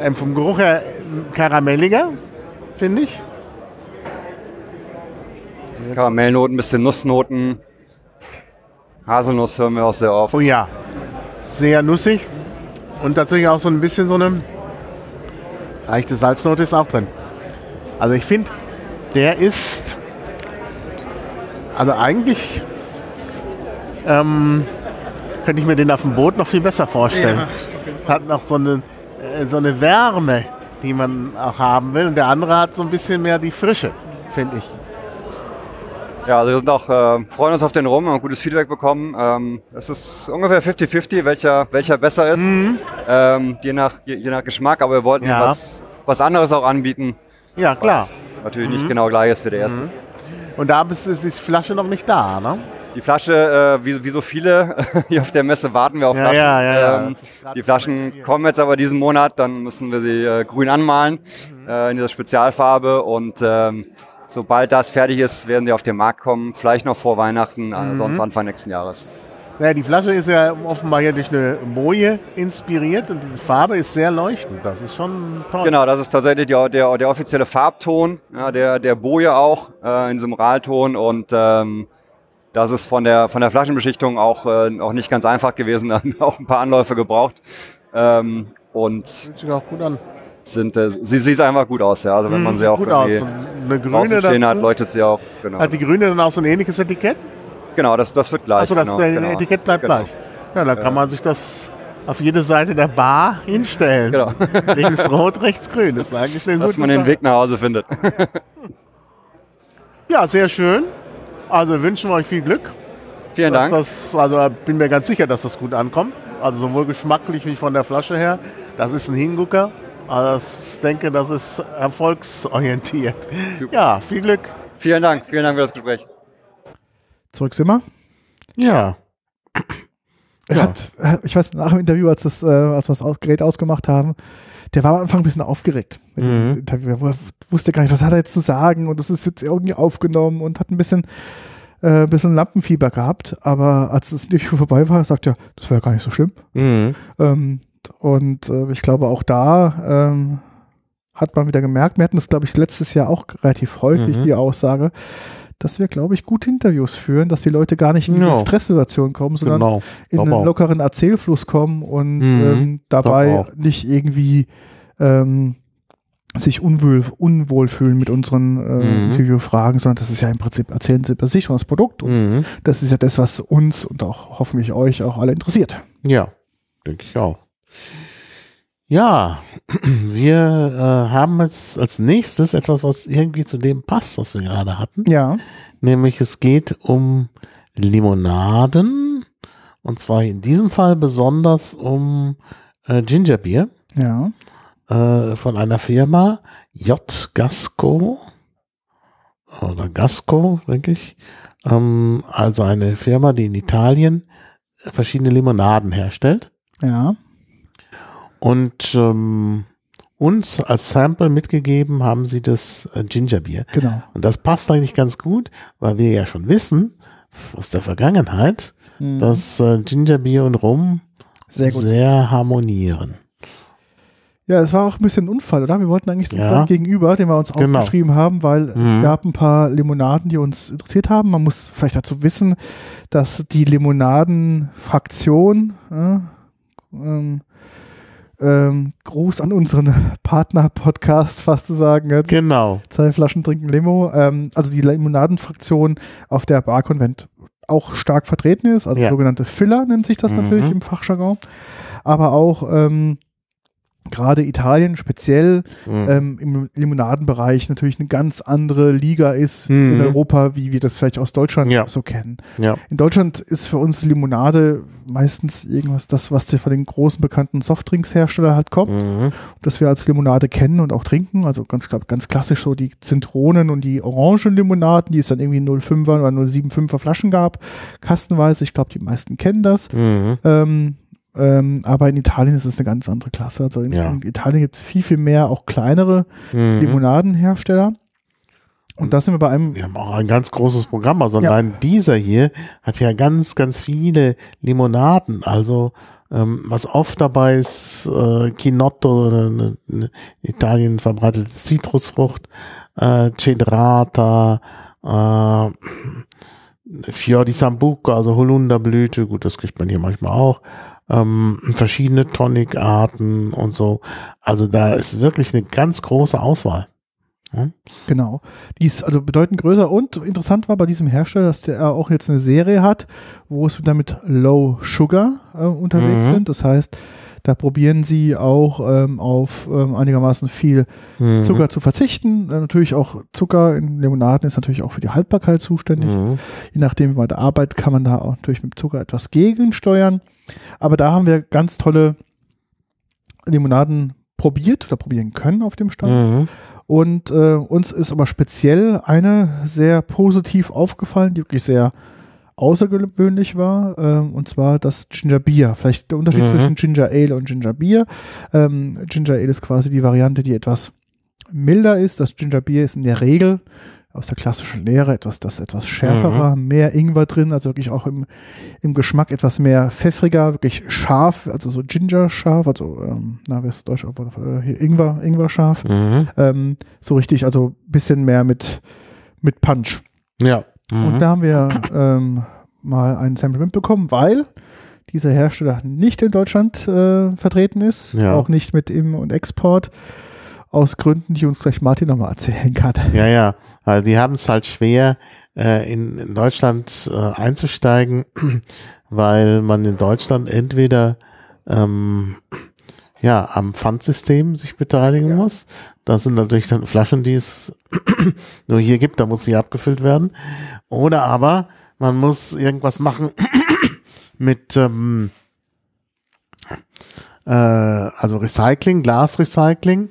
ähm, vom Geruch her karamelliger, finde ich. Karamellnoten, bisschen Nussnoten. Haselnuss hören wir auch sehr oft. Oh ja, sehr nussig und tatsächlich auch so ein bisschen so eine leichte Salznote ist auch drin. Also ich finde, der ist also eigentlich ähm, könnte ich mir den auf dem Boot noch viel besser vorstellen. Hat noch so eine, äh, so eine Wärme, die man auch haben will. Und der andere hat so ein bisschen mehr die Frische, finde ich. Ja, also wir sind auch, äh, freuen uns auf den Rum, haben gutes Feedback bekommen. Ähm, es ist ungefähr 50-50, welcher, welcher besser ist. Ähm, je, nach, je, je nach Geschmack, aber wir wollten Ja. was, was anderes auch anbieten. Ja, klar. Was natürlich nicht genau gleich ist wie der erste. Und da ist, ist die Flasche noch nicht da, ne? Die Flasche, äh, wie, wie so viele hier auf der Messe, warten wir auf Ja, Flaschen. ja, ja, ja. Ähm, die Flaschen kommen jetzt aber diesen Monat, dann müssen wir sie äh, grün anmalen äh, in dieser Spezialfarbe und ähm, sobald das fertig ist, werden sie auf den Markt kommen. Vielleicht noch vor Weihnachten, äh, sonst Anfang nächsten Jahres. Ja, die Flasche ist ja offenbar hier durch eine Boje inspiriert und die Farbe ist sehr leuchtend. Das ist schon toll. Genau, das ist tatsächlich der, der, der offizielle Farbton, ja, der, der Boje auch äh, in diesem Ralton und ähm, das ist von der, von der Flaschenbeschichtung auch, äh, auch nicht ganz einfach gewesen, da haben wir auch ein paar Anläufe gebraucht. Ähm, und Sieht sich auch gut an. Sind, äh, sie sieht einfach gut aus, ja. Also wenn man sie auch Mhm, gut irgendwie eine grüne stehen hat, leuchtet sie auch. Genau, Hat die grüne dann auch so ein ähnliches Etikett? genau das, das wird gleich. Achso, das genau, der genau. Etikett bleibt Genau. gleich. Ja, dann kann man sich das auf jede Seite der Bar hinstellen. Genau. Links rot, rechts grün. Das ist eigentlich eine Dass man den Sache. Weg nach Hause findet. Ja, sehr schön. Also wir wünschen euch viel Glück. Vielen Dank. Das, also bin mir ganz sicher, dass das gut ankommt. Also sowohl geschmacklich wie von der Flasche her. Das ist ein Hingucker. Also ich denke, das ist erfolgsorientiert. Super. Ja, viel Glück. Vielen Dank, vielen Dank für das Gespräch. Zurück sind wir. Ja. Er ja. hat, ich weiß, nach dem Interview, als, das, äh, als wir das Gerät ausgemacht haben, der war am Anfang ein bisschen aufgeregt. Mhm. Er wusste gar nicht, was hat er jetzt zu sagen und das ist jetzt irgendwie aufgenommen und hat ein bisschen, äh, ein bisschen Lampenfieber gehabt. Aber als das Interview vorbei war, sagt er, das war ja gar nicht so schlimm. Mhm. Ähm, und äh, ich glaube, auch da ähm, hat man wieder gemerkt, wir hatten das, glaube ich, letztes Jahr auch relativ häufig, mhm. die Aussage, dass wir, glaube ich, gute Interviews führen, dass die Leute gar nicht in ja. diese Stresssituation kommen, sondern genau. in einen auch. lockeren Erzählfluss kommen und mhm. ähm, dabei nicht irgendwie ähm, sich unwohl, unwohl fühlen mit unseren äh, mhm. Interviewfragen, sondern das ist ja im Prinzip erzählen sie über sich und das Produkt. Und mhm. das ist ja das, was uns und auch hoffentlich euch auch alle interessiert. Ja, denke ich auch. Ja, wir äh, haben jetzt als nächstes etwas, was irgendwie zu dem passt, was wir gerade hatten. Ja. Nämlich es geht um Limonaden und zwar in diesem Fall besonders um äh, Gingerbier. Ja. Äh, von einer Firma J. Gasco oder Gasco, denke ich. Ähm, also eine Firma, die in Italien verschiedene Limonaden herstellt. Ja. Und ähm, uns als Sample mitgegeben haben sie das äh, Gingerbier. Genau. Und das passt eigentlich ganz gut, weil wir ja schon wissen aus der Vergangenheit, mhm. dass äh, Gingerbier und Rum sehr, sehr, harmonieren. Ja, es war auch ein bisschen ein Unfall, oder? Wir wollten eigentlich den ja. gegenüber, den wir uns genau. aufgeschrieben haben, weil mhm. es gab ein paar Limonaden, die uns interessiert haben. Man muss vielleicht dazu wissen, dass die Limonadenfraktion äh, ähm, ähm, Gruß an unseren Partner-Podcast fast zu sagen. Jetzt. Genau. Zwei Flaschen trinken Limo. Ähm, also die Limonadenfraktion auf der Barkonvent auch stark vertreten ist. Also ja. sogenannte Filler nennt sich das mhm. natürlich im Fachjargon. Aber auch ähm, gerade Italien speziell mhm. ähm, im Limonadenbereich natürlich eine ganz andere Liga ist mhm. in Europa, wie wir das vielleicht aus Deutschland ja. so kennen. Ja. In Deutschland ist für uns Limonade meistens irgendwas, das, was von den großen bekannten Softdrinkshersteller halt kommt, mhm. das wir als Limonade kennen und auch trinken. Also ganz, ganz klassisch so die Zitronen und die Orangenlimonaden, die es dann irgendwie 0,5er oder 0,75er Flaschen gab, kastenweise. Ich glaube, die meisten kennen das. Mhm. Ähm, ähm, aber in Italien ist es eine ganz andere Klasse. Also in, ja. in Italien gibt es viel, viel mehr auch kleinere mhm. Limonadenhersteller. Und das sind wir bei einem. Wir haben auch ein ganz großes Programm. Also ja. allein dieser hier hat ja ganz, ganz viele Limonaden. Also ähm, was oft dabei ist, äh, Chinotto, eine, eine in Italien verbreitete Zitrusfrucht, äh, Cedrata, äh, Fior di Sambuco, also Holunderblüte, gut, das kriegt man hier manchmal auch ähm, verschiedene Tonic-Arten und so. Also da ist wirklich eine ganz große Auswahl. Ja? Genau. Die ist also bedeutend größer und interessant war bei diesem Hersteller, dass der auch jetzt eine Serie hat, wo es damit Low Sugar äh, unterwegs mhm. sind. Das heißt, da probieren sie auch ähm, auf ähm, einigermaßen viel mhm. Zucker zu verzichten. Äh, natürlich auch Zucker in Limonaden ist natürlich auch für die Haltbarkeit zuständig. Mhm. Je nachdem, wie man da arbeitet, kann man da auch natürlich mit Zucker etwas gegensteuern. Aber da haben wir ganz tolle Limonaden probiert oder probieren können auf dem Stand. Mhm. Und äh, uns ist aber speziell eine sehr positiv aufgefallen, die wirklich sehr außergewöhnlich war, ähm, und zwar das Ginger Beer. Vielleicht der Unterschied mhm. zwischen Ginger Ale und Ginger Beer. Ähm, Ginger Ale ist quasi die Variante, die etwas milder ist. Das Ginger Beer ist in der Regel aus der klassischen Lehre etwas, das etwas schärferer, mhm. mehr Ingwer drin, also wirklich auch im, im Geschmack etwas mehr pfeffriger, wirklich scharf, also so Ginger scharf, also ähm, na, wie ist Deutsch, hier Ingwer, Ingwer scharf, mhm. ähm, so richtig, also bisschen mehr mit, mit Punch. Ja. Mhm. Und da haben wir ähm, mal ein Sample mitbekommen, weil dieser Hersteller nicht in Deutschland äh, vertreten ist, ja. auch nicht mit Im- und Export aus Gründen, die uns gleich Martin nochmal erzählen kann. Ja, ja, also die haben es halt schwer, äh, in, in Deutschland äh, einzusteigen, weil man in Deutschland entweder ähm, ja, am Pfandsystem sich beteiligen ja. muss. Das sind natürlich dann Flaschen, die es nur hier gibt, da muss sie abgefüllt werden. Oder aber man muss irgendwas machen mit ähm, äh, also Recycling, Glasrecycling.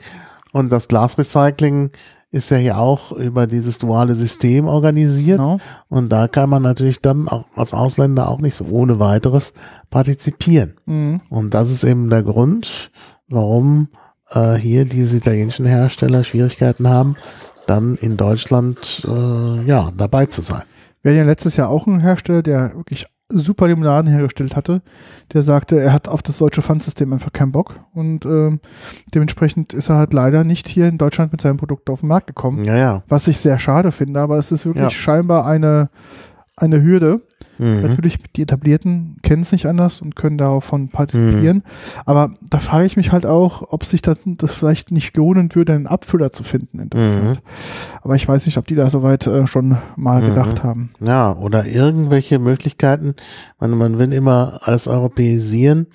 Und das Glasrecycling ist ja hier auch über dieses duale System organisiert. Genau. Und da kann man natürlich dann auch als Ausländer auch nicht so ohne weiteres partizipieren. Mhm. Und das ist eben der Grund, warum äh, hier diese italienischen Hersteller Schwierigkeiten haben, dann in Deutschland äh, ja dabei zu sein. Wir hatten ja letztes Jahr auch einen Hersteller, der wirklich super Limonaden hergestellt hatte, der sagte, er hat auf das deutsche Pfandsystem einfach keinen Bock und ähm, dementsprechend ist er halt leider nicht hier in Deutschland mit seinem Produkt auf den Markt gekommen, Ja, ja. was ich sehr schade finde, aber es ist wirklich Ja. scheinbar eine, eine Hürde. Mhm. Natürlich, die Etablierten kennen es nicht anders und können davon partizipieren, aber da frage ich mich halt auch, ob sich das, das vielleicht nicht lohnen würde, einen Abfüller zu finden in Deutschland. Aber ich weiß nicht, ob die da soweit äh, schon mal Mhm. gedacht haben. Ja, oder irgendwelche Möglichkeiten. Man, man will immer alles europäisieren.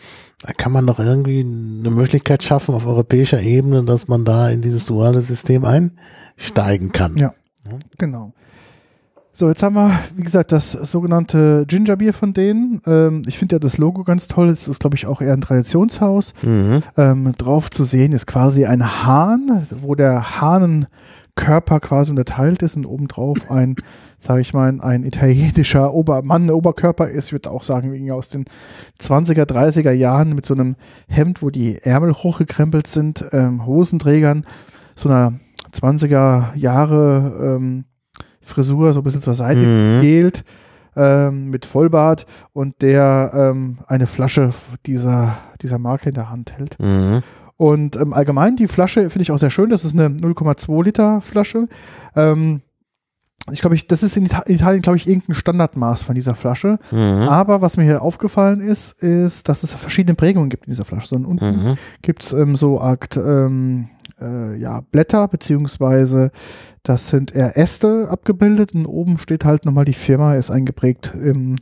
Da kann man doch irgendwie eine Möglichkeit schaffen auf europäischer Ebene, dass man da in dieses duale System einsteigen kann. Ja. Genau. So, jetzt haben wir, wie gesagt, das sogenannte Gingerbier von denen. Ähm, ich finde ja das Logo ganz toll. Es ist, glaube ich, auch eher ein Traditionshaus. Mhm. Ähm, drauf zu sehen ist quasi ein Hahn, wo der Hahnenkörper quasi unterteilt ist und obendrauf ein, sage ich mal, ein italienischer Ober Mann, Oberkörper ist. Ich würde auch sagen, irgendwie aus den 20er, 30er Jahren mit so einem Hemd, wo die Ärmel hochgekrempelt sind, ähm, Hosenträgern, so einer 20er Jahre ähm, Frisur, so ein bisschen zur Seite Mhm. gegelt, ähm, mit Vollbart und der ähm, eine Flasche dieser, dieser Marke in der Hand hält. Mhm. Und ähm, allgemein, die Flasche finde ich auch sehr schön. Das ist eine 0,2 Liter Flasche. Ähm, ich glaube, ich, das ist in Ita- Italien, glaube ich, irgendein Standardmaß von dieser Flasche. Mhm. Aber was mir hier aufgefallen ist, ist, dass es verschiedene Prägungen gibt in dieser Flasche. So, und unten Mhm. gibt es ähm, so Art ähm, äh, ja, Blätter, beziehungsweise das sind eher Äste abgebildet und oben steht halt nochmal die Firma, ist eingeprägt im,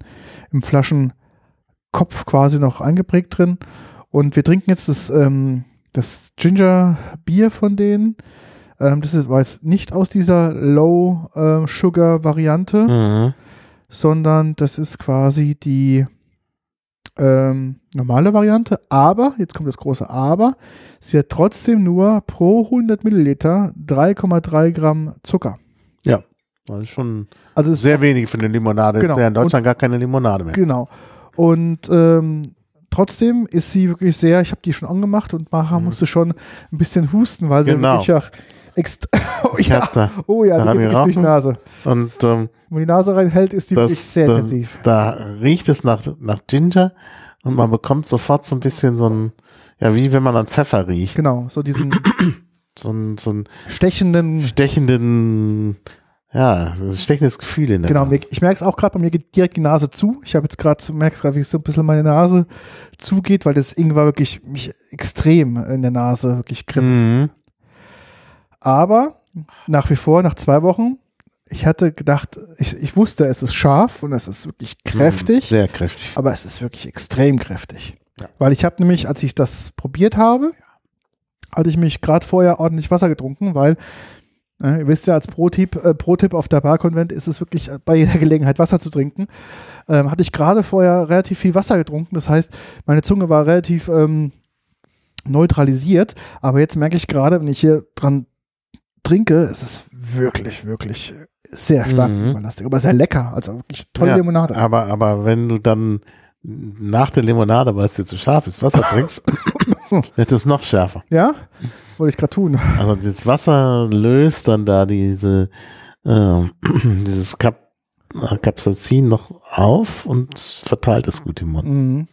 im Flaschenkopf quasi noch eingeprägt drin. Und wir trinken jetzt das, ähm, das Ginger Bier von denen. Ähm, das ist, war jetzt nicht aus dieser Low äh, Sugar Variante Mhm. sondern das ist quasi die ähm, normale Variante. Aber, jetzt kommt das große Aber, sie hat trotzdem nur pro 100 Milliliter 3,3 Gramm Zucker. Das ist schon Also sehr wenig für eine Limonade. Genau. Wäre in Deutschland gar keine Limonade mehr. Genau. Und ähm, trotzdem ist sie wirklich sehr, ich habe die schon angemacht und Maha musste schon ein bisschen husten, weil sie Mhm. Genau. wirklich auch extra, oh Ich ja, da, oh ja, die daran geht durch die. Nase. und ähm, Wenn die Nase reinhält, ist die wirklich das, sehr da, intensiv. da riecht es nach, nach Ginger und man bekommt sofort so ein bisschen so ein, ja, wie wenn man an Pfeffer riecht. Genau, so diesen So ein, so ein stechenden stechenden, ja, ein stechendes Gefühl in der Genau, Nase. ich merke es auch gerade, bei mir geht direkt die Nase zu. Ich habe jetzt gerade, merke gerade, wie es so ein bisschen meine Nase zugeht, weil das Ingwer wirklich mich extrem in der Nase wirklich kribbelt. Mhm. Aber nach wie vor, nach zwei Wochen, ich hatte gedacht, ich, ich wusste, es ist scharf und es ist wirklich kräftig, Sehr kräftig. aber es ist wirklich extrem kräftig. Ja. Weil ich habe nämlich, als ich das probiert habe, hatte ich mich gerade vorher ordentlich Wasser getrunken, weil äh, ihr wisst ja, als Pro-Tipp äh, Pro auf der Barkonvent ist es wirklich bei jeder Gelegenheit Wasser zu trinken. Ähm, hatte ich gerade vorher relativ viel Wasser getrunken. Das heißt, meine Zunge war relativ ähm, neutralisiert. Aber jetzt merke ich gerade, wenn ich hier dran trinke, es ist wirklich, wirklich sehr stark Mhm. Aber sehr lecker. Also wirklich tolle Ja, Limonade. Aber, aber wenn du dann nach der Limonade, weil es dir zu scharf ist, Wasser trinkst, wird es noch schärfer. Ja? Wollte ich gerade tun. Also das Wasser löst dann da diese äh, dieses Kap Capsaicin noch auf und verteilt es gut im Mund. Mhm.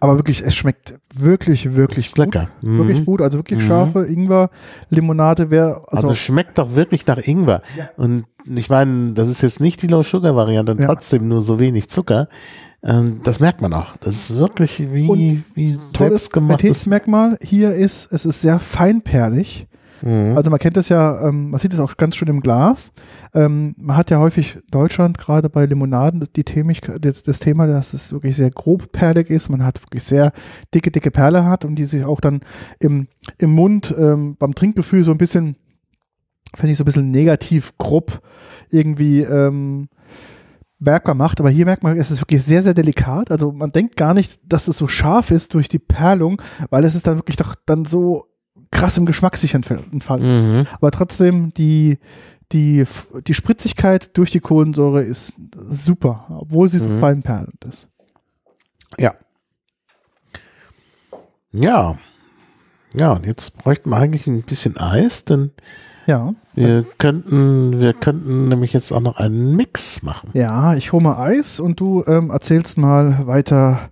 Aber wirklich, es schmeckt wirklich, wirklich gut. lecker. Mhm. Wirklich gut. Also wirklich Mhm. scharfe Ingwer-Limonade wäre. Also, Also, es schmeckt doch wirklich nach Ingwer. Und ich meine, das ist jetzt nicht die Low-Sugar-Variante und Ja. trotzdem nur so wenig Zucker. Ähm, das merkt man auch. Das ist wirklich wie, Und wie tolles selbstgemachtes. Qualitätsmerkmal hier ist, es ist sehr feinperlig. Mhm. Also man kennt das ja, ähm, man sieht es auch ganz schön im Glas. Ähm, man hat ja häufig in Deutschland gerade bei Limonaden die Themik, das, das Thema, dass es wirklich sehr grobperlig ist. Man hat wirklich sehr dicke, dicke Perle hat und die sich auch dann im, im Mund ähm, beim Trinkgefühl so ein bisschen, finde ich, so ein bisschen negativ grob irgendwie ähm, bemerkbar macht. Aber hier merkt man, es ist wirklich sehr, sehr delikat. Also man denkt gar nicht, dass es so scharf ist durch die Perlung, weil es ist dann wirklich doch dann so krass im Geschmack sich entfalten. Mhm. Aber trotzdem, die, die, die Spritzigkeit durch die Kohlensäure ist super, obwohl sie so Mhm. fein perlend ist. Ja. Ja. Ja, und jetzt bräuchten wir eigentlich ein bisschen Eis, denn Ja, wir könnten, wir könnten nämlich jetzt auch noch einen Mix machen. ja, ich hole mal Eis und du ähm, erzählst mal weiter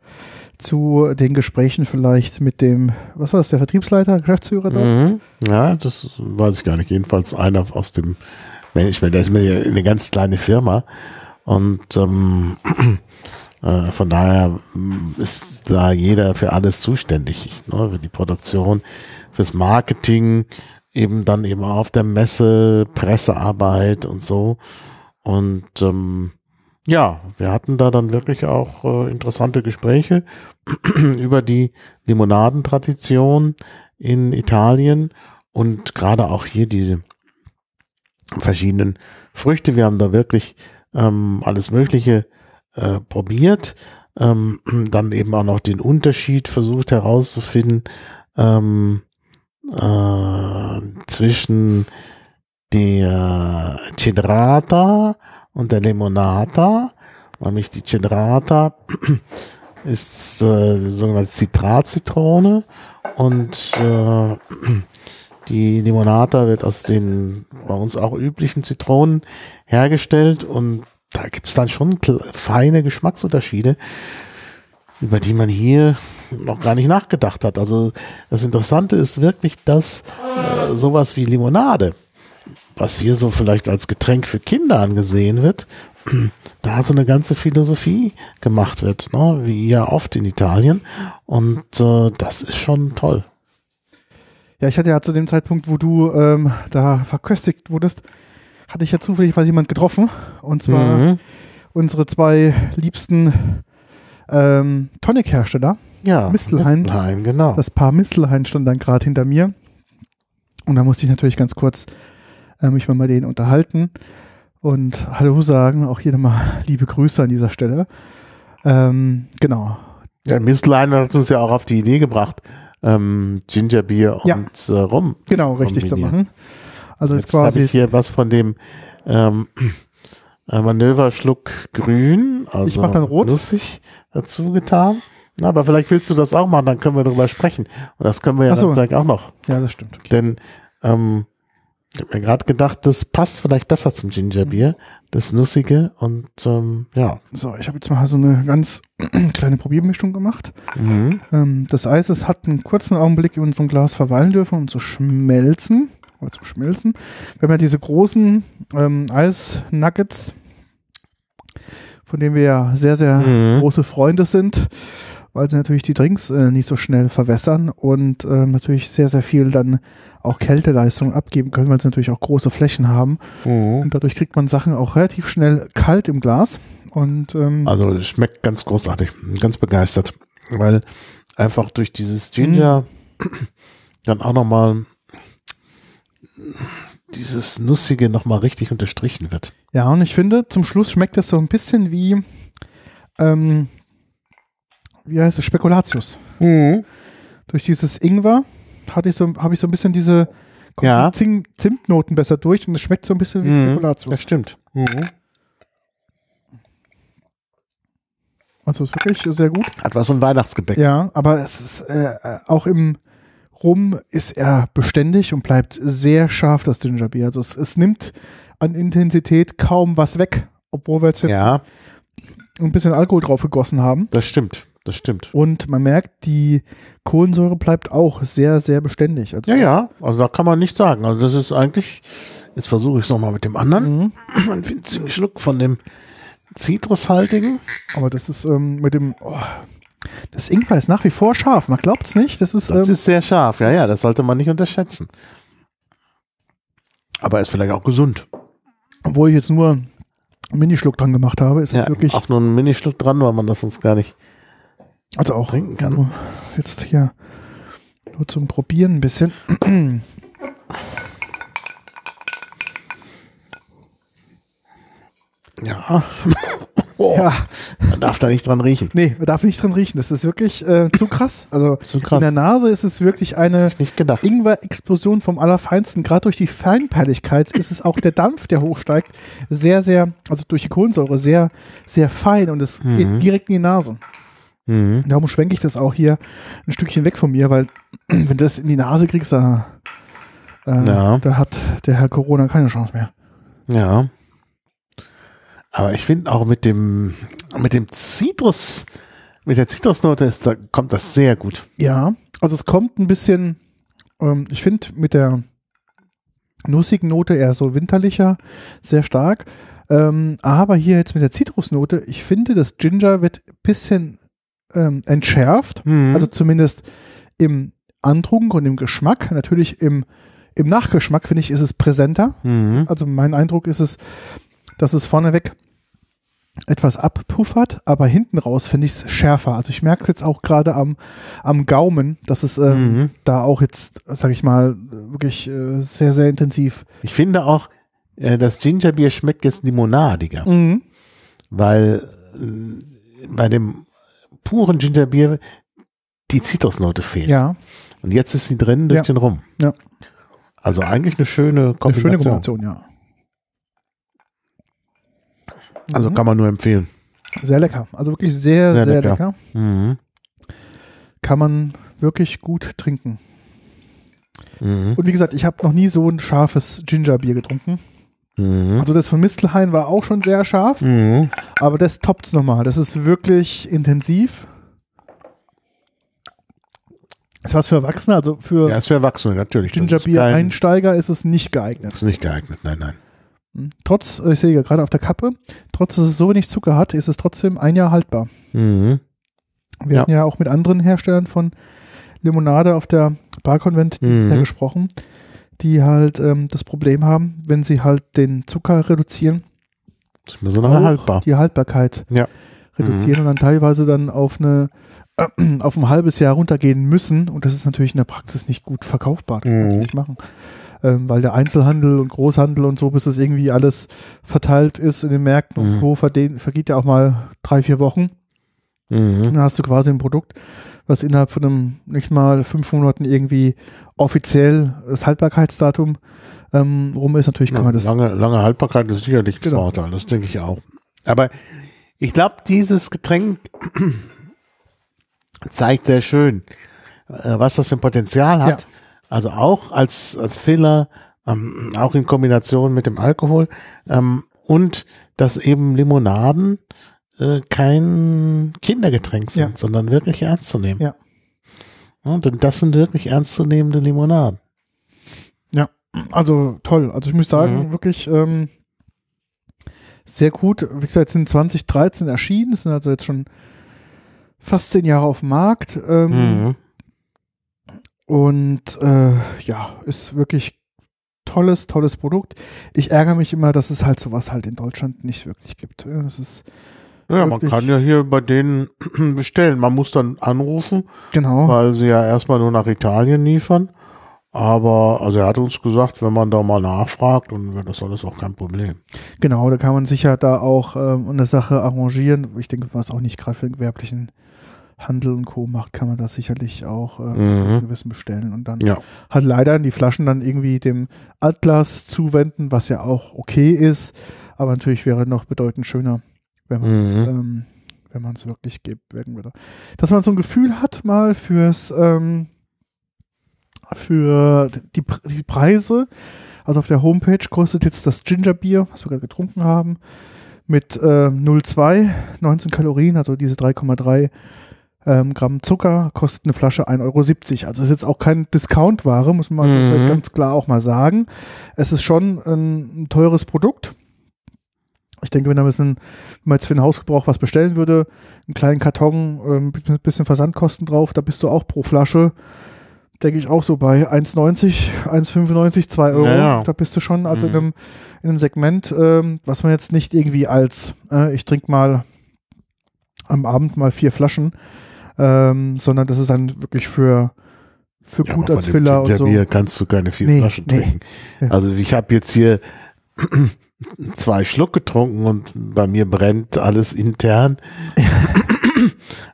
zu den Gesprächen vielleicht mit dem, was war das, der Vertriebsleiter, Geschäftsführer dort? Mhm. Ja, das weiß ich gar nicht. Jedenfalls einer aus dem Management. Da ist mir eine ganz kleine Firma. Und ähm, äh, von daher mm, ist da jeder für alles zuständig. Ne? Für die Produktion, fürs Marketing, eben dann eben auf der Messe, Pressearbeit und so. Und ähm, ja, wir hatten da dann wirklich auch äh, interessante Gespräche über die Limonadentradition in Italien und gerade auch hier diese verschiedenen Früchte. Wir haben da wirklich ähm, alles Mögliche äh, probiert, ähm, dann eben auch noch den Unterschied versucht herauszufinden ähm, äh, zwischen der Cedrata und der Limonata, nämlich die Cedrata ist äh, sogenannte Zitratzitrone und äh, die Limonata wird aus den bei uns auch üblichen Zitronen hergestellt und da gibt es dann schon feine Geschmacksunterschiede, über die man hier noch gar nicht nachgedacht hat. Also das Interessante ist wirklich, dass äh, sowas wie Limonade, was hier so vielleicht als Getränk für Kinder angesehen wird, da so eine ganze Philosophie gemacht wird, ne? wie ja oft in Italien. Und äh, das ist schon toll. Ja, ich hatte ja zu dem Zeitpunkt, wo du ähm, da verköstigt wurdest, hatte ich ja zufällig was jemand getroffen. Und zwar Mhm. unsere zwei liebsten ähm, Tonic-Hersteller. Ja, Mistelhain. Mistelhain, genau. Das Paar Mistelhain stand dann gerade hinter mir. Und da musste ich natürlich ganz kurz äh, mich mal mit denen unterhalten und Hallo sagen. Auch hier nochmal liebe Grüße an dieser Stelle. Ähm, genau. Der Mistelhain hat uns ja auch auf die Idee gebracht, ähm, Gingerbier Ja. und äh, Rum. Genau, richtig zu machen. Also Jetzt habe quasi. ich hier was von dem ähm, äh, Manöverschluck grün, also Ich mach dann rot. nussig dazu getan. Na, aber vielleicht willst du das auch machen, dann können wir darüber sprechen. Und das können wir ja so. dann vielleicht auch noch. Ja, das stimmt. Okay. Denn ähm, ich habe mir gerade gedacht, das passt vielleicht besser zum Gingerbier, das Nussige und ähm, ja. So, ich habe jetzt mal so eine ganz kleine Probiermischung gemacht. Mhm. Ähm, das Eis es hat einen kurzen Augenblick in unserem Glas verweilen dürfen und zu schmelzen. Oder zum Schmelzen. Wir haben ja diese großen ähm, Eisnuggets, von denen wir ja sehr, sehr Mhm. große Freunde sind, weil sie natürlich die Drinks äh, nicht so schnell verwässern und ähm, natürlich sehr, sehr viel dann auch Kälteleistung abgeben können, weil sie natürlich auch große Flächen haben. Mhm. Und dadurch kriegt man Sachen auch relativ schnell kalt im Glas. Und ähm, Also es schmeckt ganz großartig, ganz begeistert, weil einfach durch dieses Ginger dann auch nochmal dieses Nussige nochmal richtig unterstrichen wird. Ja, und ich finde, zum Schluss schmeckt das so ein bisschen wie, ähm, wie heißt es, Spekulatius. Durch dieses Ingwer hatte ich so, habe ich so ein bisschen diese Ja. die Zing Zimtnoten besser durch und es schmeckt so ein bisschen wie Mhm. Spekulatius. Das stimmt. Also ist wirklich sehr gut. Hat was von Weihnachtsgebäck. Ja, aber es ist äh, äh, auch im Rum ist er beständig und bleibt sehr scharf, das Gingerbier. Also es, es nimmt an Intensität kaum was weg, obwohl wir jetzt, jetzt ja, ein bisschen Alkohol drauf gegossen haben. das stimmt. Das stimmt. Und man merkt, die Kohlensäure bleibt auch sehr, sehr beständig. Also, Ja, ja, also da kann man nichts sagen. Also das ist eigentlich, jetzt versuche ich es nochmal mit dem anderen, Mhm. einen winzigen Schluck von dem zitrushaltigen. Aber das ist ähm, mit dem. Oh, das Ingwer ist nach wie vor scharf. Man glaubt es nicht. Das ist. Das ähm, ist sehr scharf, ja, ja, das sollte man nicht unterschätzen. Aber ist vielleicht auch gesund. obwohl ich jetzt nur einen Minischluck dran gemacht habe, ist es Ja, wirklich. auch nur ein Minischluck dran, weil man das sonst gar nicht. Also auch trinken kann. nur Jetzt hier nur zum Probieren ein bisschen. Ja. oh, Ja, Man darf da nicht dran riechen. nee, man darf nicht dran riechen. Das ist wirklich äh, zu krass. Also Zu krass. in der Nase ist es wirklich eine. Ingwer-Explosion vom Allerfeinsten. Gerade durch die Feinperligkeit ist es auch der Dampf, der hochsteigt, sehr, sehr, also durch die Kohlensäure, sehr, sehr fein und es geht direkt in die Nase. Mhm. Darum schwenke ich das auch hier ein Stückchen weg von mir, weil wenn du das in die Nase kriegst, da, äh, Ja. da hat der Herr Corona keine Chance mehr. Ja. Aber ich finde auch mit dem, mit dem Zitrus, mit der Zitrusnote ist, da kommt das sehr gut. Ja, also es kommt ein bisschen, ähm, ich finde mit der nussigen Note eher so winterlicher, sehr stark. Ähm, aber hier jetzt mit der Zitrusnote, ich finde, das Ginger wird ein bisschen ähm, entschärft. Mhm. Also zumindest im Antrunk und im Geschmack. Natürlich im, im Nachgeschmack, finde ich, ist es präsenter. Mhm. Also mein Eindruck ist es, dass es vorneweg etwas abpuffert, aber hinten raus finde ich es schärfer. Also ich merke es jetzt auch gerade am, am Gaumen, dass es ähm, Mhm. da auch jetzt, sage ich mal, wirklich äh, sehr, sehr intensiv. Ich finde auch, äh, das Gingerbier schmeckt jetzt limonadiger, Mhm. weil äh, bei dem puren Gingerbier die Zitrusnote fehlt. Ja, Und jetzt ist sie drin durch Ja. den Rum. Ja. Also eigentlich eine schöne eine Kombination. schöne Kombination, ja. Also Mhm. kann man nur empfehlen. Sehr lecker. Also wirklich sehr, Sehr sehr, lecker. lecker. Mhm. Kann man wirklich gut trinken. Mhm. Und wie gesagt, ich habe noch nie so ein scharfes Gingerbier getrunken. Mhm. Also das von Mistelhain war auch schon sehr scharf, Mhm. aber das toppt's nochmal. Das ist wirklich intensiv. Ist was für Erwachsene, also für Ja, ist für Erwachsene, natürlich. Gingerbier-Einsteiger ist es nicht geeignet. Ist nicht geeignet, nein, nein. Hm. Trotz, ich sehe gerade auf der Kappe, trotz dass es so wenig Zucker hat, ist es trotzdem ein Jahr haltbar. Mhm. Wir Ja. hatten ja auch mit anderen Herstellern von Limonade auf der Barkonvent dieses Mhm. Jahr gesprochen, die halt ähm, das Problem haben, wenn sie halt den Zucker reduzieren, Ist mir so lange auch haltbar. die Haltbarkeit Ja. reduzieren und dann teilweise dann auf eine auf ein halbes Jahr runtergehen müssen und das ist natürlich in der Praxis nicht gut verkaufbar. Das kannst du Mhm. nicht machen. Ähm, weil der Einzelhandel und Großhandel und so, bis das irgendwie alles verteilt ist in den Märkten und Mhm. Co., verde- vergeht ja auch mal drei, vier Wochen. Mhm. Dann hast du quasi ein Produkt, was innerhalb von einem nicht mal fünf Monaten irgendwie offiziell das Haltbarkeitsdatum ähm, rum ist. Natürlich kann Ja, man das. lange, lange Haltbarkeit ist sicherlich Genau. Vorteil, das denke ich auch. Aber ich glaube, dieses Getränk zeigt sehr schön, äh, was das für ein Potenzial hat. Ja. Also auch als, als Filler, ähm, auch in Kombination mit dem Alkohol ähm, und dass eben Limonaden äh, kein Kindergetränk sind, Ja. sondern wirklich ernst zu nehmen. Ja. Und das sind wirklich ernstzunehmende Limonaden. Also toll. Also ich muss sagen, Mhm. wirklich ähm, sehr gut. Wie gesagt, sind 2013 erschienen. Sind also jetzt schon fast zehn Jahre auf dem Markt. Ähm, Mhm. Und äh, ja, ist wirklich tolles, tolles Produkt. Ich ärgere mich immer, dass es halt sowas halt in Deutschland nicht wirklich gibt. Ja, Das ist Ja, man kann ja hier bei denen bestellen. Man muss dann anrufen, genau. weil sie ja erstmal nur nach Italien liefern. Aber, also er hat uns gesagt, wenn man da mal nachfragt, dann wäre das alles auch kein Problem. Genau, da kann man sicher da auch ähm, eine Sache arrangieren. Ich denke, was auch nicht gerade für den gewerblichen Handel und Co. macht, kann man das sicherlich auch ähm, Mhm. gewissen bestellen und dann Ja. halt leider die Flaschen dann irgendwie dem Altglas zuwenden, was ja auch okay ist, aber natürlich wäre noch bedeutend schöner, wenn man es Mhm. ähm, wenn man es wirklich gibt, werden würde. Dass man so ein Gefühl hat mal fürs ähm, für die, die Preise. Also auf der Homepage kostet jetzt das Gingerbier, was wir gerade getrunken haben, mit äh, 0,2, 19 Kalorien, also diese 3,3 ähm, Gramm Zucker, kostet eine Flasche 1,70 Euro. Also ist jetzt auch kein Discount-Ware, muss man Mhm. ganz klar auch mal sagen. Es ist schon ein, ein teures Produkt. Ich denke, wenn, da bisschen, wenn man jetzt für den Hausgebrauch was bestellen würde, einen kleinen Karton ähm, mit ein bisschen Versandkosten drauf, da bist du auch pro Flasche, denke ich, auch so bei 1,90, 1,95, 2 Euro. Ja, ja. Da bist du schon also Mhm. in, einem, in einem Segment, ähm, was man jetzt nicht irgendwie als, äh, ich trinke mal am Abend mal vier Flaschen, ähm, sondern das ist dann wirklich für, für Ja, gut als Filler und so. Gingerbier kannst du keine vier Nee, Flaschen nee. trinken. Also ich habe jetzt hier zwei Schluck getrunken und bei mir brennt alles intern.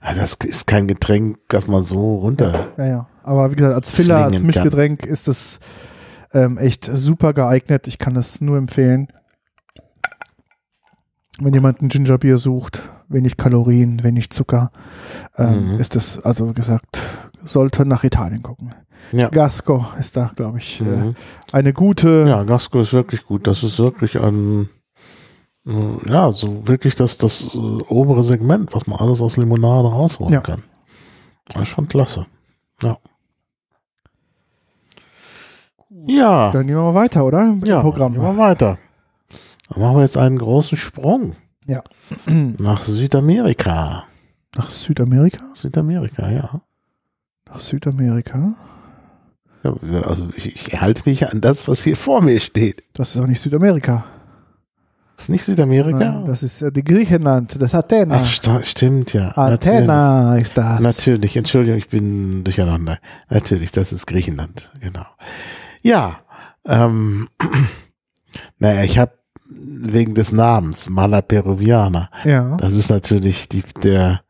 Ja, das ist kein Getränk, das man so runter. Ja, ja. Aber wie gesagt, als Filler, als Schlingen kann. Mischgetränk ist es ähm, echt super geeignet. Ich kann das nur empfehlen. Wenn jemand ein Gingerbier sucht, wenig Kalorien, wenig Zucker, ähm, Mhm. ist das, also wie gesagt, sollte nach Italien gucken. Ja. Gasco ist da, glaube ich, äh, Mhm. eine gute. Ja, Gasco ist wirklich gut. Das ist wirklich ein, äh, ja, so wirklich das, das äh, obere Segment, was man alles aus Limonade rausholen Ja. kann. Das ist schon klasse. Ja. Ja. Dann gehen wir mal weiter, oder? Mit ja, dem Programm. Gehen wir weiter. Dann machen wir jetzt einen großen Sprung Ja. nach Südamerika. Nach Südamerika? Südamerika, ja. Nach Südamerika? ja also ich, ich halte mich an das, was hier vor mir steht. Das ist auch nicht Südamerika. ist nicht Südamerika? Nein, das ist äh, die Griechenland, das Athena. Ach, sta- stimmt, ja. Athena ist das. Natürlich, Entschuldigung, ich bin durcheinander. Natürlich, das ist Griechenland, genau. Ja, ähm, naja, ich habe wegen des Namens Mala Peruviana, Ja. das ist natürlich die, der,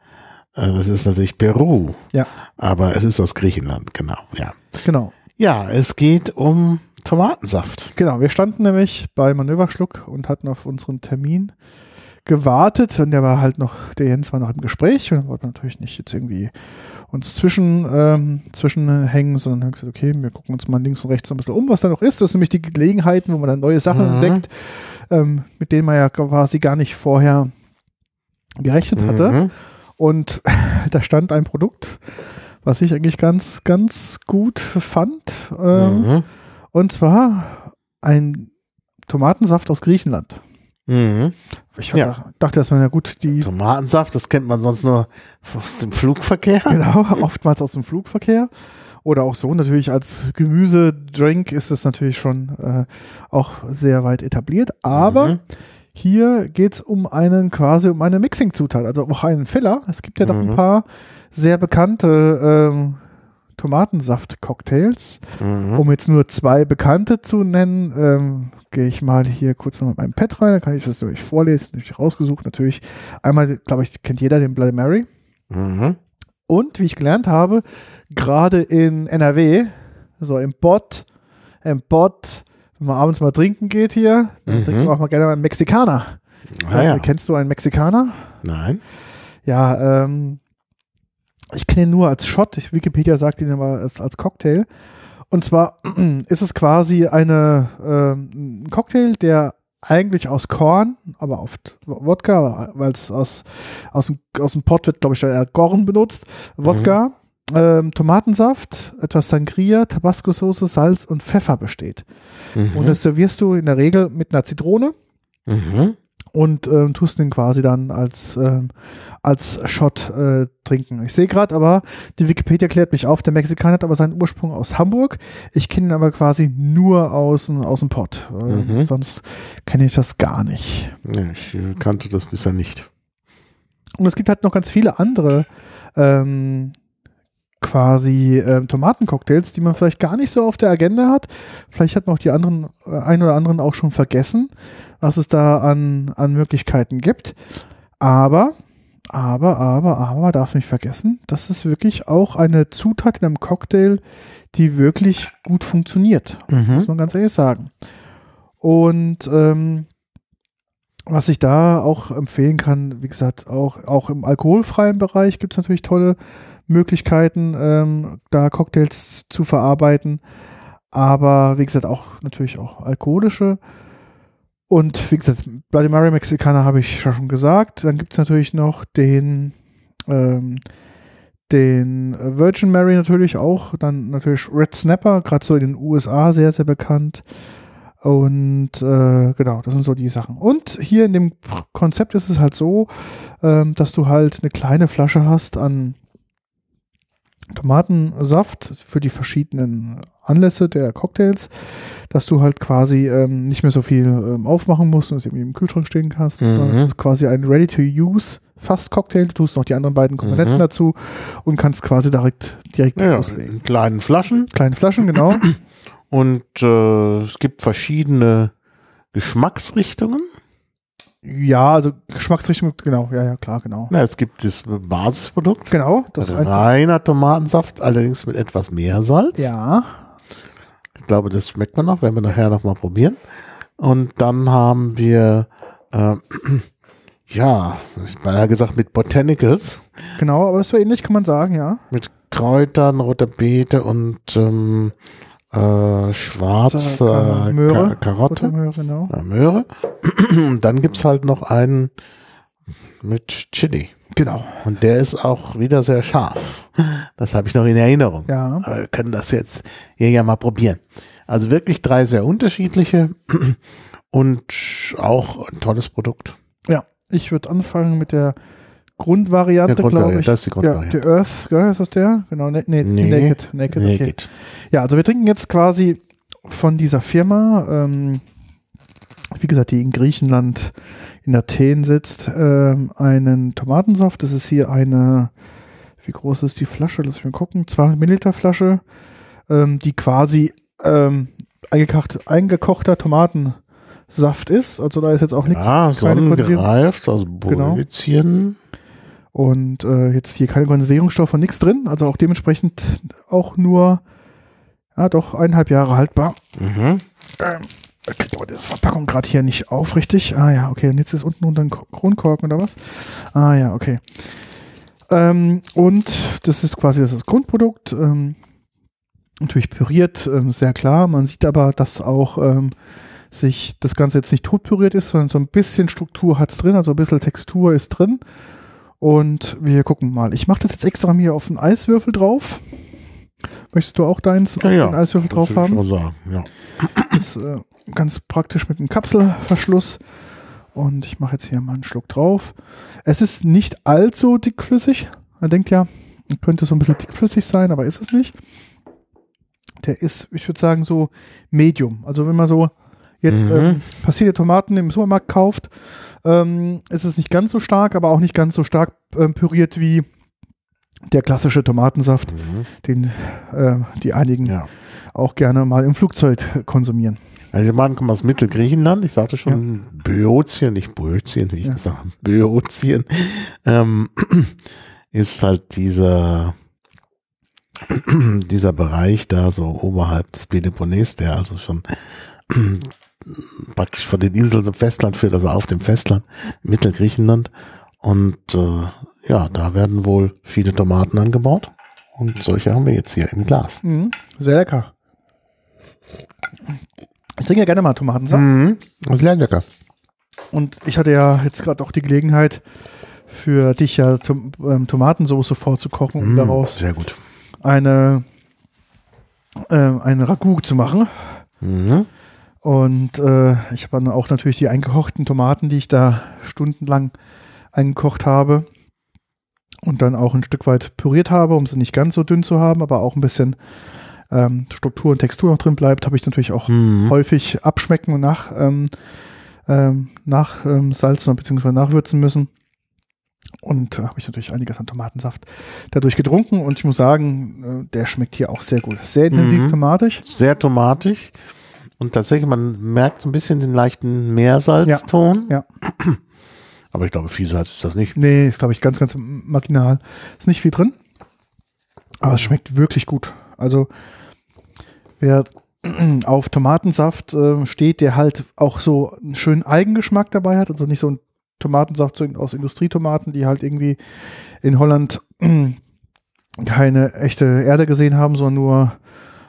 äh, das ist natürlich Peru, Ja, aber es ist aus Griechenland, genau, ja. genau. Ja, es geht um Tomatensaft. Genau, wir standen nämlich bei Manöverschluck und hatten auf unseren Termin gewartet und der war halt noch, der Jens war noch im Gespräch und wir wollten natürlich nicht jetzt irgendwie uns zwischen, ähm, zwischenhängen, sondern haben gesagt, okay, wir gucken uns mal links und rechts so ein bisschen um, was da noch ist. Das sind nämlich die Gelegenheiten, wo man dann neue Sachen Mhm. entdeckt, ähm, mit denen man ja quasi gar nicht vorher gerechnet hatte. Mhm. Und da stand ein Produkt, was ich eigentlich ganz, ganz gut fand. Ähm, Mhm. und zwar ein Tomatensaft aus Griechenland. Mhm. Ich Ja. dachte erstmal, ja gut, die Tomatensaft, das kennt man sonst nur aus dem Flugverkehr. genau, oftmals aus dem Flugverkehr. Oder auch so natürlich als Gemüsedrink ist es natürlich schon äh, auch sehr weit etabliert. Aber Mhm. Hier geht es um einen quasi um eine Mixing-Zutat, also auch einen Filler. Es gibt ja noch Mhm. ein paar sehr bekannte ähm, Tomatensaft-Cocktails. Mhm. Um jetzt nur zwei bekannte zu nennen, ähm, gehe ich mal hier kurz noch mit meinem Pad rein, dann kann ich das durch vorlesen, natürlich rausgesucht. Natürlich einmal, glaube ich, kennt jeder den Bloody Mary. Mhm. Und wie ich gelernt habe, gerade in NRW, so im Bot, im Bot, wenn man abends mal trinken geht hier, dann Mhm. trinken wir auch mal gerne mal einen Mexikaner. Ah, Also, ja. Kennst du einen Mexikaner? Nein. Ja, ähm, ich kenne ihn nur als Shot. Ich, Wikipedia sagt ihn aber als, als Cocktail. Und zwar ist es quasi eine, ähm, ein Cocktail, der eigentlich aus Korn, aber oft Wodka, weil es aus, aus, dem, aus dem Pot wird, glaube ich, eher Korn benutzt. Wodka, ähm, Tomatensaft, etwas Sangria, Tabasco-Soße, Salz und Pfeffer besteht. Mhm. Und das servierst du in der Regel mit einer Zitrone mhm. und ähm, tust den quasi dann als, ähm, als Shot äh, trinken. Ich sehe gerade aber, die Wikipedia klärt mich auf, der Mexikaner hat aber seinen Ursprung aus Hamburg. Ich kenne ihn aber quasi nur aus, dem- aus dem Pott. Äh, Mhm. Sonst kenne ich das gar nicht. Ja, ich äh, kannte das bisher nicht. Und es gibt halt noch ganz viele andere ähm, quasi ähm, Tomatencocktails, die man vielleicht gar nicht so auf der Agenda hat. Vielleicht hat man auch die anderen, äh, ein oder anderen auch schon vergessen, was es da an, an Möglichkeiten gibt. Aber, aber, aber, aber, man darf nicht vergessen, das ist wirklich auch eine Zutat in einem Cocktail, die wirklich gut funktioniert. Muss man ganz ehrlich sagen. Und ähm, was ich da auch empfehlen kann, wie gesagt, auch, auch im alkoholfreien Bereich gibt es natürlich tolle Möglichkeiten, ähm, da Cocktails zu verarbeiten. Aber wie gesagt, auch natürlich auch alkoholische. Und wie gesagt, Bloody Mary Mexikaner habe ich schon gesagt. Dann gibt es natürlich noch den, ähm, den Virgin Mary natürlich auch. Dann natürlich Red Snapper, gerade so in den USA sehr, sehr bekannt. Und äh, genau, das sind so die Sachen. Und hier in dem Konzept ist es halt so, ähm, dass du halt eine kleine Flasche hast an Tomatensaft für die verschiedenen Anlässe der Cocktails, dass du halt quasi ähm, nicht mehr so viel ähm, aufmachen musst und es irgendwie im Kühlschrank stehen kannst. Mhm. Das ist quasi ein Ready-to-Use Fast-Cocktail. Du tust noch die anderen beiden Komponenten Mhm. dazu und kannst quasi direkt, direkt Ja, loslegen. in kleinen Flaschen Kleine Flaschen, genau. und äh, es gibt verschiedene Geschmacksrichtungen. Ja, also Geschmacksrichtung, genau, ja, ja, klar, genau. Na, es gibt das Basisprodukt. Genau, das ist ein, Reiner Tomatensaft, allerdings mit etwas mehr Salz. ja, Ich glaube, das schmeckt man noch, werden wir nachher noch mal probieren. Und dann haben wir, äh, ja, ich meine gesagt mit Botanicals, genau, aber so ähnlich kann man sagen, ja. mit Kräutern, roter Beete und ähm, äh, schwarze Kar- Möhre. Ka Karotte. Buttermöhre, genau. Ja, Möhre. Und dann gibt's halt noch einen mit Chili. Genau, Und der ist auch wieder sehr scharf. Das habe ich noch in Erinnerung. ja. Aber wir können das jetzt hier ja mal probieren. Also wirklich drei sehr unterschiedliche und auch ein tolles Produkt. Ja, ich würde anfangen mit der Grundvariante, Grundvariante, glaube ich. das ist die Ja, Grundvariante. der Earth, gell, ist das der? Genau, ne, nee, Nee. Naked. Naked, Nee, okay. geht. Ja, also wir trinken jetzt quasi von dieser Firma, ähm, wie gesagt, die in Griechenland, in Athen sitzt, ähm, einen Tomatensaft. Das ist hier eine, wie groß ist die Flasche? Lass mich mal gucken. 200 Milliliter Flasche, ähm, die quasi ähm, eingekocht, eingekochter Tomatensaft ist. Also da ist jetzt auch nichts, Ja, sonnengereift, also Genau. Und äh, jetzt hier keine Konservierungsstoffe, nichts drin. Also auch dementsprechend auch nur, ja doch, eineinhalb Jahre haltbar. Mhm. Ähm, ich krieg aber das Verpackung gerade hier nicht auf, richtig? Ah ja, okay. Und jetzt ist unten unter ein Ko- Kronkorken oder was? Ah ja, okay. Ähm, und das ist quasi das, ist das Grundprodukt. Ähm, natürlich püriert, ähm, sehr klar. Man sieht aber, dass auch ähm, sich das Ganze jetzt nicht tot püriert ist, sondern so ein bisschen Struktur hat es drin, also ein bisschen Textur ist drin. Und wir gucken mal. Ich mache das jetzt extra mir auf einen Eiswürfel drauf. Möchtest du auch deins auf Ja, ja. den Eiswürfel Das drauf haben? schon sagen, ja. ist äh, ganz praktisch mit einem Kapselverschluss. Und ich mache jetzt hier mal einen Schluck drauf. Es ist nicht allzu dickflüssig. Man denkt ja, könnte so ein bisschen dickflüssig sein, aber ist es nicht. Der ist, ich würde sagen, so Medium. Also wenn man so jetzt Mhm. ähm, passierte Tomaten im Supermarkt kauft, ähm, ist es nicht ganz so stark, aber auch nicht ganz so stark ähm, püriert wie der klassische Tomatensaft, Mhm. den äh, die einigen ja. auch gerne mal im Flugzeug konsumieren. Also die kommen aus Mittelgriechenland. Ich sagte schon Böotien, nicht Böotien, wie ich Ja. gesagt habe. Böotien. Ähm, ist halt dieser, dieser Bereich da so oberhalb des Peloponnes, der also schon praktisch von den Inseln zum Festland führt, also auf dem Festland, Mittelgriechenland. Und äh, ja, da werden wohl viele Tomaten angebaut. Und solche haben wir jetzt hier im Glas. Mhm. Sehr lecker. Ich trinke ja gerne mal Tomatensaft. Mhm. Das ist sehr lecker. Und ich hatte ja jetzt gerade auch die Gelegenheit, für dich ja Tom ähm, Tomatensoße vorzukochen, um Mhm. daraus Sehr gut. eine, ähm, ein Ragout zu machen. Mhm. Und äh, ich habe dann auch natürlich die eingekochten Tomaten, die ich da stundenlang eingekocht habe und dann auch ein Stück weit püriert habe, um sie nicht ganz so dünn zu haben, aber auch ein bisschen ähm, Struktur und Textur noch drin bleibt, habe ich natürlich auch Mhm. häufig abschmecken und nach, ähm, ähm, nach ähm, salzen bzw. nachwürzen müssen. Und da habe ich natürlich einiges an Tomatensaft dadurch getrunken und ich muss sagen, äh, der schmeckt hier auch sehr gut. Sehr intensiv Mhm. tomatisch. sehr tomatig und tatsächlich, man merkt so ein bisschen den leichten Meersalzton. Ja, Aber ich glaube, viel Salz ist das nicht. Nee, ist glaube ich ganz, ganz marginal. Ist nicht viel drin, aber es schmeckt wirklich gut. Also wer auf Tomatensaft äh, steht, der halt auch so einen schönen Eigengeschmack dabei hat, also nicht so ein Tomatensaft aus Industrietomaten, die halt irgendwie in Holland keine echte Erde gesehen haben, sondern nur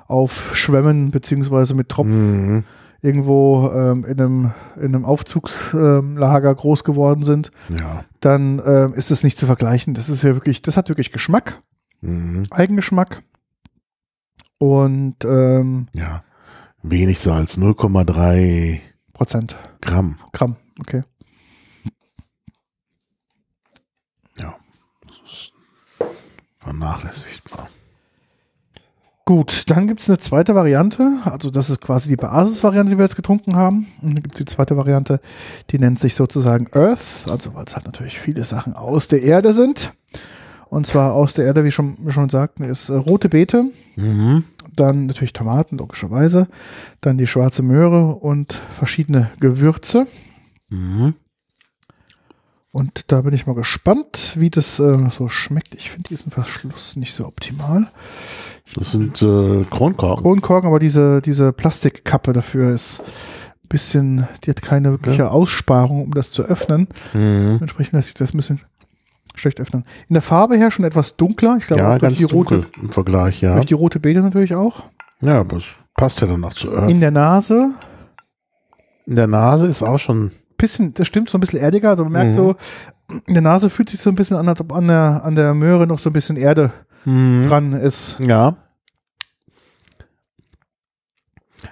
auf Schwämmen beziehungsweise mit Tropfen Mhm. irgendwo ähm, in einem, in einem Aufzugslager groß geworden sind Ja. dann ähm, ist es nicht zu vergleichen. Das ist ja wirklich, das hat wirklich Geschmack, Mhm. Eigengeschmack. Und ähm, Ja. Wenig Salz, 0,3 Prozent, Gramm. Gramm, okay. Ja. Das ist vernachlässigbar. Gut, dann gibt es eine zweite Variante. Also das ist quasi die Basisvariante, die wir jetzt getrunken haben. Und dann gibt es die zweite Variante, die nennt sich sozusagen Earth. Also weil es halt natürlich viele Sachen aus der Erde sind. Und zwar aus der Erde, wie schon, wie schon sagten, ist äh, rote Beete, Mhm. dann natürlich Tomaten, logischerweise, dann die schwarze Möhre und verschiedene Gewürze. Mhm. Und da bin ich mal gespannt, wie das äh, so schmeckt. Ich finde diesen Verschluss nicht so optimal. Das sind äh, Kronkorken. Kronkorken, aber diese, diese Plastikkappe dafür ist ein bisschen, die hat keine wirkliche Aussparung, um das zu öffnen. Mhm. Entsprechend lässt sich das ein bisschen schlecht öffnen. In der Farbe her schon etwas dunkler. Ich glaube, Ja, durch die, rote, im Vergleich, ja. durch die rote Beete natürlich auch. Ja, aber es passt ja dann auch zu Earth. In der Nase, In der Nase ist auch schon bisschen, das stimmt, so ein bisschen erdiger. Also man merkt Mhm. so, in der Nase fühlt sich so ein bisschen an, als ob an der, an der Möhre noch so ein bisschen Erde Mhm. dran ist. Ja.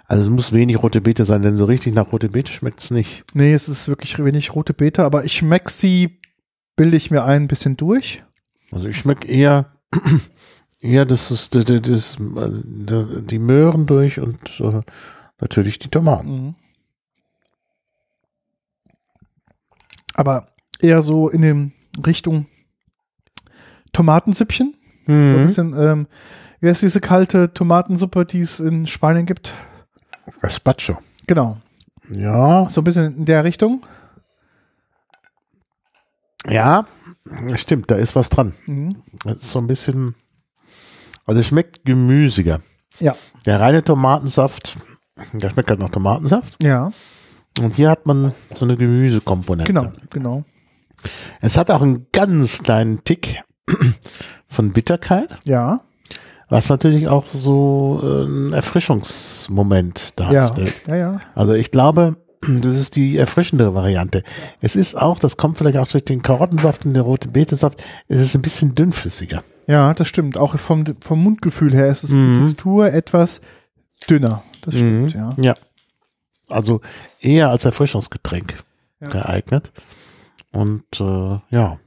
Also es muss wenig rote Beete sein, denn so richtig nach rote Beete schmeckt es nicht. Nee, es ist wirklich wenig rote Beete, aber ich schmeck sie, bilde ich mir ein, bisschen durch. Also ich schmecke eher, eher das ist, das, das, die Möhren durch und äh, natürlich die Tomaten. Mhm. Aber eher so in den Richtung Tomatensüppchen. So ein bisschen, ähm, wie heißt diese kalte Tomatensuppe, die es in Spanien gibt? Gazpacho. Genau. Ja, So ein bisschen in der Richtung. ja, stimmt, da ist was dran. Mhm. Das ist so ein bisschen, also es schmeckt gemüsiger. Ja. Der reine Tomatensaft, der schmeckt halt nach Tomatensaft. Ja, Und hier hat man so eine Gemüsekomponente. genau, genau. Es hat auch einen ganz kleinen Tick von Bitterkeit, Ja, was natürlich auch so äh, ein Erfrischungsmoment ja, darstellt. ja, ja. Also ich glaube, das ist die erfrischendere Variante. Es ist auch, das kommt vielleicht auch durch den Karottensaft und den roten Betesaft, es ist ein bisschen dünnflüssiger. Ja, das stimmt. Auch vom, vom Mundgefühl her ist es Mhm. die Textur etwas dünner. Das stimmt, ja. Ja. Also eher als Erfrischungsgetränk Ja. geeignet. Und äh, ja.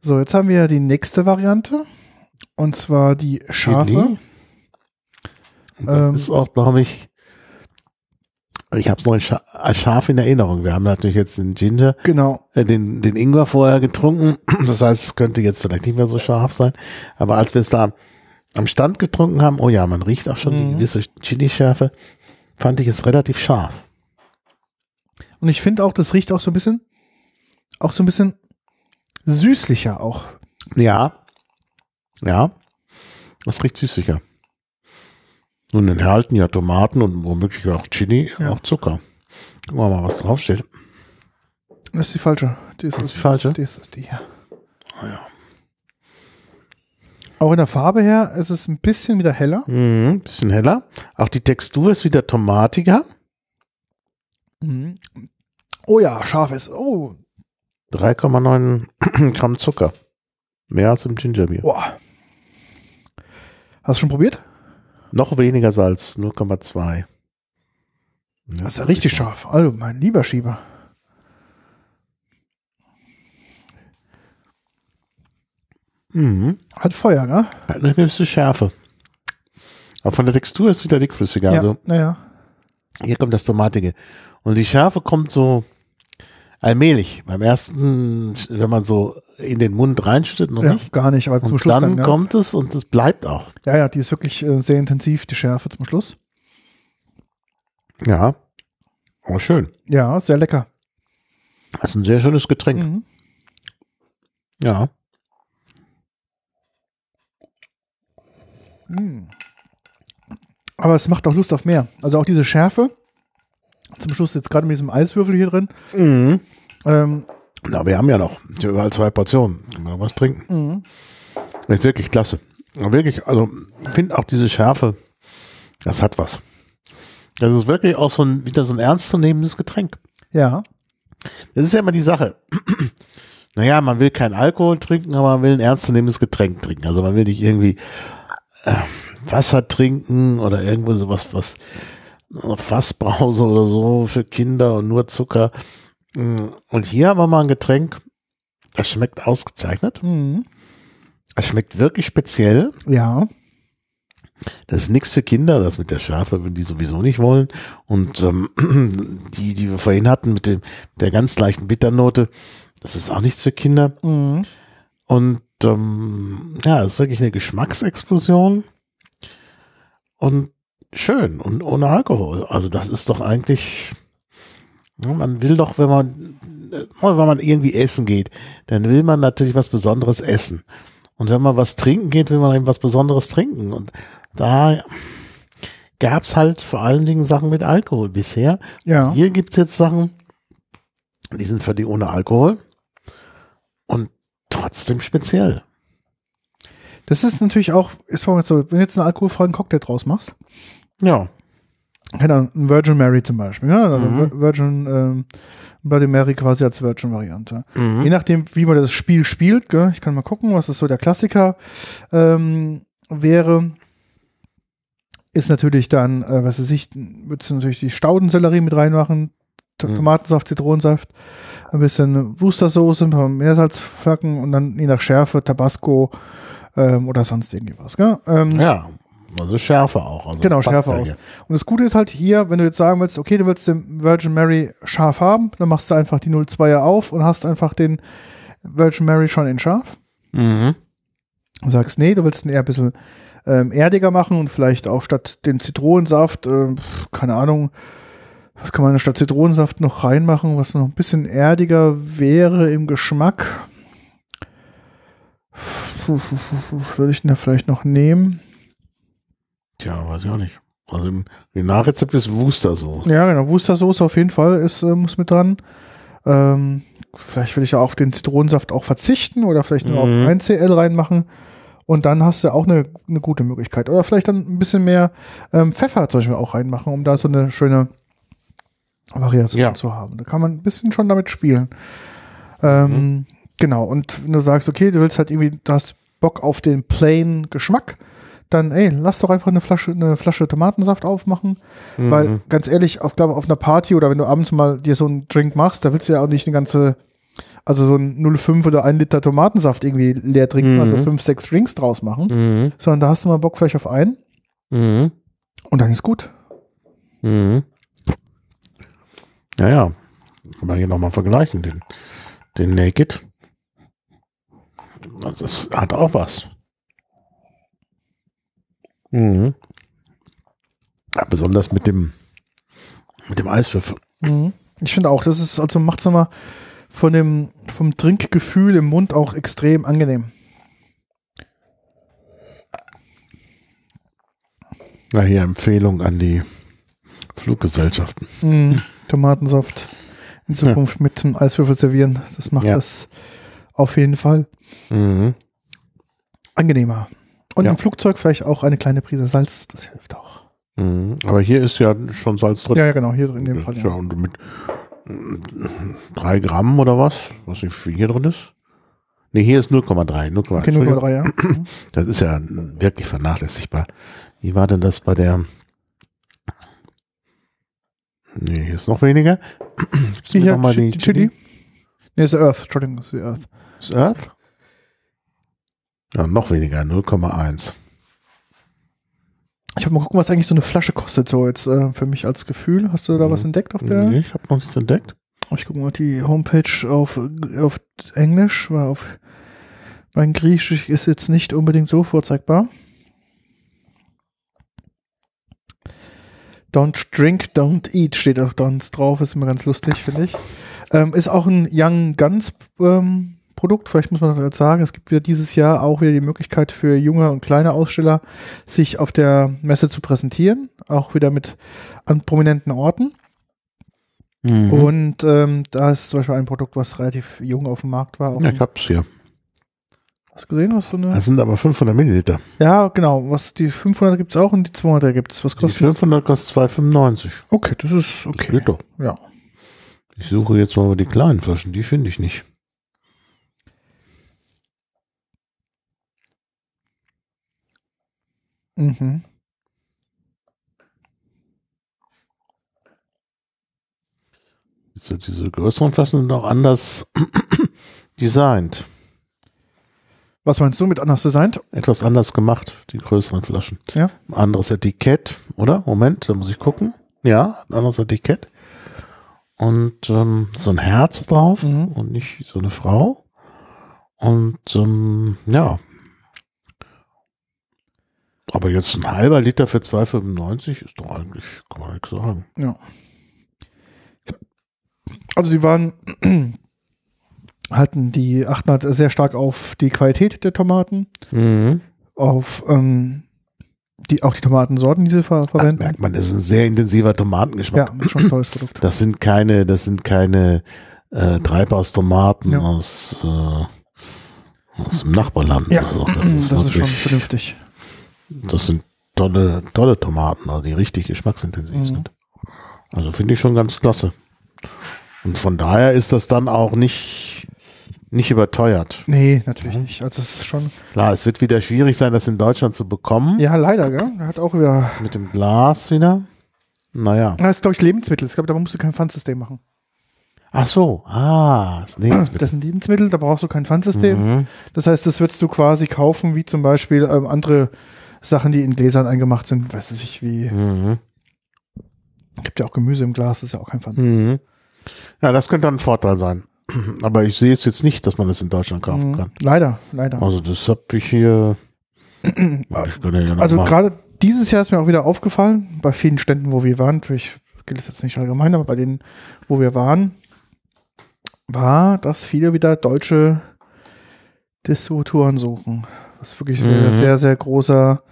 So, jetzt haben wir die nächste Variante. Und zwar die. Und Das Ähm, ist auch, glaube ich, ich habe es noch in Scha als scharf in Erinnerung. Wir haben natürlich jetzt den Ginger, Genau. äh, den, den Ingwer vorher getrunken. Das heißt, es könnte jetzt vielleicht nicht mehr so scharf sein. Aber als wir es da am Stand getrunken haben, oh ja, man riecht auch schon die Mhm. gewisse Chili-Schärfe, fand ich es relativ scharf. Und ich finde auch, das riecht auch so ein bisschen, auch so ein bisschen süßlicher auch. Ja. Ja. Das riecht süßlicher. Nun enthalten ja Tomaten und womöglich auch Chili, Ja. auch Zucker. Gucken wir mal, was draufsteht. Das ist die falsche. Die ist, Das ist die falsche? Das ist die hier. Ah, ja. Auch in der Farbe her ist es ein bisschen wieder heller. Mhm, bisschen heller. Auch die Textur ist wieder tomatiger. Mhm. Oh ja, scharf ist. Oh, 3,9 Gramm Zucker. Mehr als im Gingerbier. boah. Hast du schon probiert? Noch weniger Salz, 0,2. Das ist ja richtig scharf. Also, mein lieber Schieber. Mhm. Hat Feuer, ne? Hat eine gewisse Schärfe. Aber von der Textur ist wieder dickflüssiger. Also naja. hier kommt das Tomatige. Und die Schärfe kommt so allmählich. Beim ersten, wenn man so in den Mund reinschüttet, noch Ja, nicht. gar nicht, aber zum Und Schluss dann dann, ja. kommt es und es bleibt auch. Ja, ja, die ist wirklich äh, sehr intensiv, die Schärfe zum Schluss. Ja. Aber schön. Ja, sehr lecker. Das ist ein sehr schönes Getränk. Mhm. Ja. Mhm. Aber es macht auch Lust auf mehr. Also auch diese Schärfe. Zum Schluss jetzt gerade mit diesem Eiswürfel hier drin. Mhm. Ähm, Na, wir haben ja noch überall zwei Portionen. Können wir noch was trinken? mhm. Ist wirklich klasse. Wirklich, also ich finde auch diese Schärfe, das hat was. Das ist wirklich auch so ein, wieder so ein ernstzunehmendes Getränk. Ja, Das ist ja immer die Sache. Naja, man will keinen Alkohol trinken, aber man will ein ernstzunehmendes Getränk trinken. Also man will nicht irgendwie äh, Wasser trinken oder irgendwo sowas, was Fassbrause oder so für Kinder und nur Zucker. Mm, Und hier haben wir mal ein Getränk, das schmeckt ausgezeichnet. mhm. Es schmeckt wirklich speziell. ja, Das ist nichts für Kinder, das mit der Schärfe würden die sowieso nicht wollen. Und ähm, die, die wir vorhin hatten mit dem der ganz leichten Bitternote, das ist auch nichts für Kinder. mhm. Und ähm, ja, es ist wirklich eine Geschmacksexplosion. und schön und ohne Alkohol. Also das ist doch eigentlich, ja, man will doch, wenn man, wenn man irgendwie essen geht, dann will man natürlich was Besonderes essen. Und wenn man was trinken geht, will man eben was Besonderes trinken. Und da gab's halt vor allen Dingen Sachen mit Alkohol bisher. Ja. Hier gibt's jetzt Sachen, die sind für die ohne Alkohol und trotzdem speziell. Das ist natürlich auch, ist vor allem so, wenn du jetzt einen alkoholfreien Cocktail draus machst, Ja. keine Ahnung, ein Virgin Mary zum Beispiel, ja? also Mhm. Vir- Virgin ähm, Bloody Mary quasi als Virgin-Variante. Mhm. Je nachdem, wie man das Spiel spielt, gell? ich kann mal gucken, was ist so der Klassiker ähm, wäre, ist natürlich dann, äh, was weiß ich, würdest du natürlich die Staudensellerie mit reinmachen, Mhm. Tomatensaft, Zitronensaft, ein bisschen Wustersoße, ein paar Meersalzflocken und dann je nach Schärfe Tabasco ähm, oder sonst irgendwas. Gell? Ähm, Ja, also Schärfe auch. Also Genau, aus. hier. Und das Gute ist halt hier, wenn du jetzt sagen willst, okay, du willst den Virgin Mary scharf haben, dann machst du einfach die 02er auf und hast einfach den Virgin Mary schon in scharf. Mhm. Und sagst, nee, du willst ihn eher ein bisschen ähm, erdiger machen und vielleicht auch statt den Zitronensaft, pf, keine Ahnung, was kann man statt Zitronensaft noch reinmachen, was noch ein bisschen erdiger wäre im Geschmack. Würde ich denn da vielleicht noch nehmen? Tja, weiß ich auch nicht. Also im Nachrezept ist Wustersoße. Ja, genau. Wustersoße auf jeden Fall ist, äh, muss mit dran. Ähm, vielleicht will ich ja auf den Zitronensaft auch verzichten oder vielleicht nur Mhm. auf 1CL reinmachen. Und dann hast du auch eine, eine gute Möglichkeit. Oder vielleicht dann ein bisschen mehr ähm, Pfeffer zum Beispiel auch reinmachen, um da so eine schöne Variation Ja. zu haben. Da kann man ein bisschen schon damit spielen. Ähm, Mhm. Genau. Und wenn du sagst, okay, du willst halt irgendwie, du hast Bock auf den plain Geschmack, dann, ey, lass doch einfach eine Flasche, eine Flasche Tomatensaft aufmachen. Mhm. Weil ganz ehrlich, auf, glaube auf einer Party oder wenn du abends mal dir so einen Drink machst, da willst du ja auch nicht eine ganze, also so ein 0,5 oder 1 Liter Tomatensaft irgendwie leer trinken, Mhm. also 5, 6 Drinks draus machen, Mhm. sondern da hast du mal Bock vielleicht auf einen Mhm. und dann ist gut. Mhm. Ja, ja. Kann man hier nochmal vergleichen. Den, den Naked. Also Das hat auch was. Mhm. Ja, besonders mit dem, mit dem Eiswürfel. Mhm. Ich finde auch, das ist, also macht es nochmal von dem, vom Trinkgefühl im Mund auch extrem angenehm. Na, hier Empfehlung an die Fluggesellschaften. Mhm. Tomatensaft in Zukunft mit dem Eiswürfel servieren. Das macht Ja. das auf jeden Fall Mhm. angenehmer. Und Ja. im Flugzeug vielleicht auch eine kleine Prise Salz, das hilft auch. Mhm. Aber hier ist ja schon Salz drin. Ja, ja, genau, hier in dem Das Fall. ja Ja. und mit drei Gramm oder was? Was nicht viel hier drin ist? Nee, hier ist 0,3. 0,3. Okay, Entschuldigung. 0,3, ja. Mhm. Das ist ja wirklich vernachlässigbar. Wie war denn das bei der? Nee, hier ist noch weniger. Mir Hier, noch mal Chi- die Chili. Nee, ist Earth, Entschuldigung, ist Earth. Ist Earth? Ja, noch weniger, 0,1. Ich habe mal gucken, was eigentlich so eine Flasche kostet, so jetzt äh, für mich als Gefühl. Hast du da Mhm. was entdeckt auf der? Nee, ich habe noch nichts entdeckt. Ich gucke mal die Homepage auf, auf Englisch, weil auf mein Griechisch ist jetzt nicht unbedingt so vorzeigbar. Don't drink, don't eat steht auf Dons drauf, ist immer ganz lustig, finde ich. Ähm, ist auch ein Young Guns ähm, Produkt, vielleicht muss man das jetzt sagen. Es gibt wieder dieses Jahr auch wieder die Möglichkeit für junge und kleine Aussteller, sich auf der Messe zu präsentieren, auch wieder mit an prominenten Orten. Mhm. Und ähm, da ist zum Beispiel ein Produkt, was relativ jung auf dem Markt war. Auch ja, ich hab's hier. Hast du gesehen, was so eine? Das sind aber 500 Milliliter. ja, genau. Was die 500 gibt's auch und die 200 gibt's. Was Die kostet? 500 kostet 2,95. Okay, das ist Das okay. geht doch. Ja. Ich suche jetzt mal die kleinen Flaschen, die finde ich nicht. Mhm. Diese, diese größeren Flaschen sind auch anders designt. Was meinst du mit anders designt? Etwas anders gemacht, die größeren Flaschen. Ja. Anderes Etikett, oder? Moment, da muss ich gucken. Ja, ein anderes Etikett. Und ähm, so ein Herz drauf Mhm. und nicht so eine Frau. Und ähm, ja, Aber jetzt ein halber Liter für 2,95 ist doch eigentlich, kann man nichts sagen. Ja. Also sie waren, halten die, achten halt sehr stark auf die Qualität der Tomaten, Mhm. auf ähm, die, auch die Tomatensorten, die sie ver verwenden. merkt man, das ist ein sehr intensiver Tomatengeschmack. ja, ist schon ein tolles Produkt. Das sind keine, das sind keine äh, Treibhaustomaten Ja. aus, äh, aus dem Nachbarland. Ja, oder so. das ist, schon wirklich, vernünftig. das sind tolle, tolle Tomaten, also die richtig geschmacksintensiv Mhm. sind. Also finde ich schon ganz klasse. Und von daher ist das dann auch nicht, nicht überteuert. Nee, natürlich nicht. Also es ist schon, Klar, es wird wieder schwierig sein, das in Deutschland zu bekommen. ja leider, gell? Er hat auch wieder, Mit dem Glas wieder. Naja. das ist glaube ich Lebensmittel. Ich glaube, da musst du kein Pfandsystem machen. Ach so. Ah, das Lebensmittel. Das sind Lebensmittel, da brauchst du kein Pfandsystem. Mhm. Das heißt, das würdest du quasi kaufen, wie zum Beispiel ähm, andere Sachen, die in Gläsern eingemacht sind. Weiß ich, wie, Mhm. gibt ja auch Gemüse im Glas, das ist ja auch kein Pfand. Mhm. Ja, das könnte ein Vorteil sein. Aber ich sehe es jetzt nicht, dass man es in Deutschland kaufen Mhm. kann. Leider, leider. Also das habe ich hier. ich ja Also gerade dieses Jahr ist mir auch wieder aufgefallen, bei vielen Ständen, wo wir waren, natürlich gilt es jetzt nicht allgemein, aber bei denen, wo wir waren, war, dass viele wieder deutsche Distributoren suchen. Was wirklich Mhm. ein sehr, sehr großer,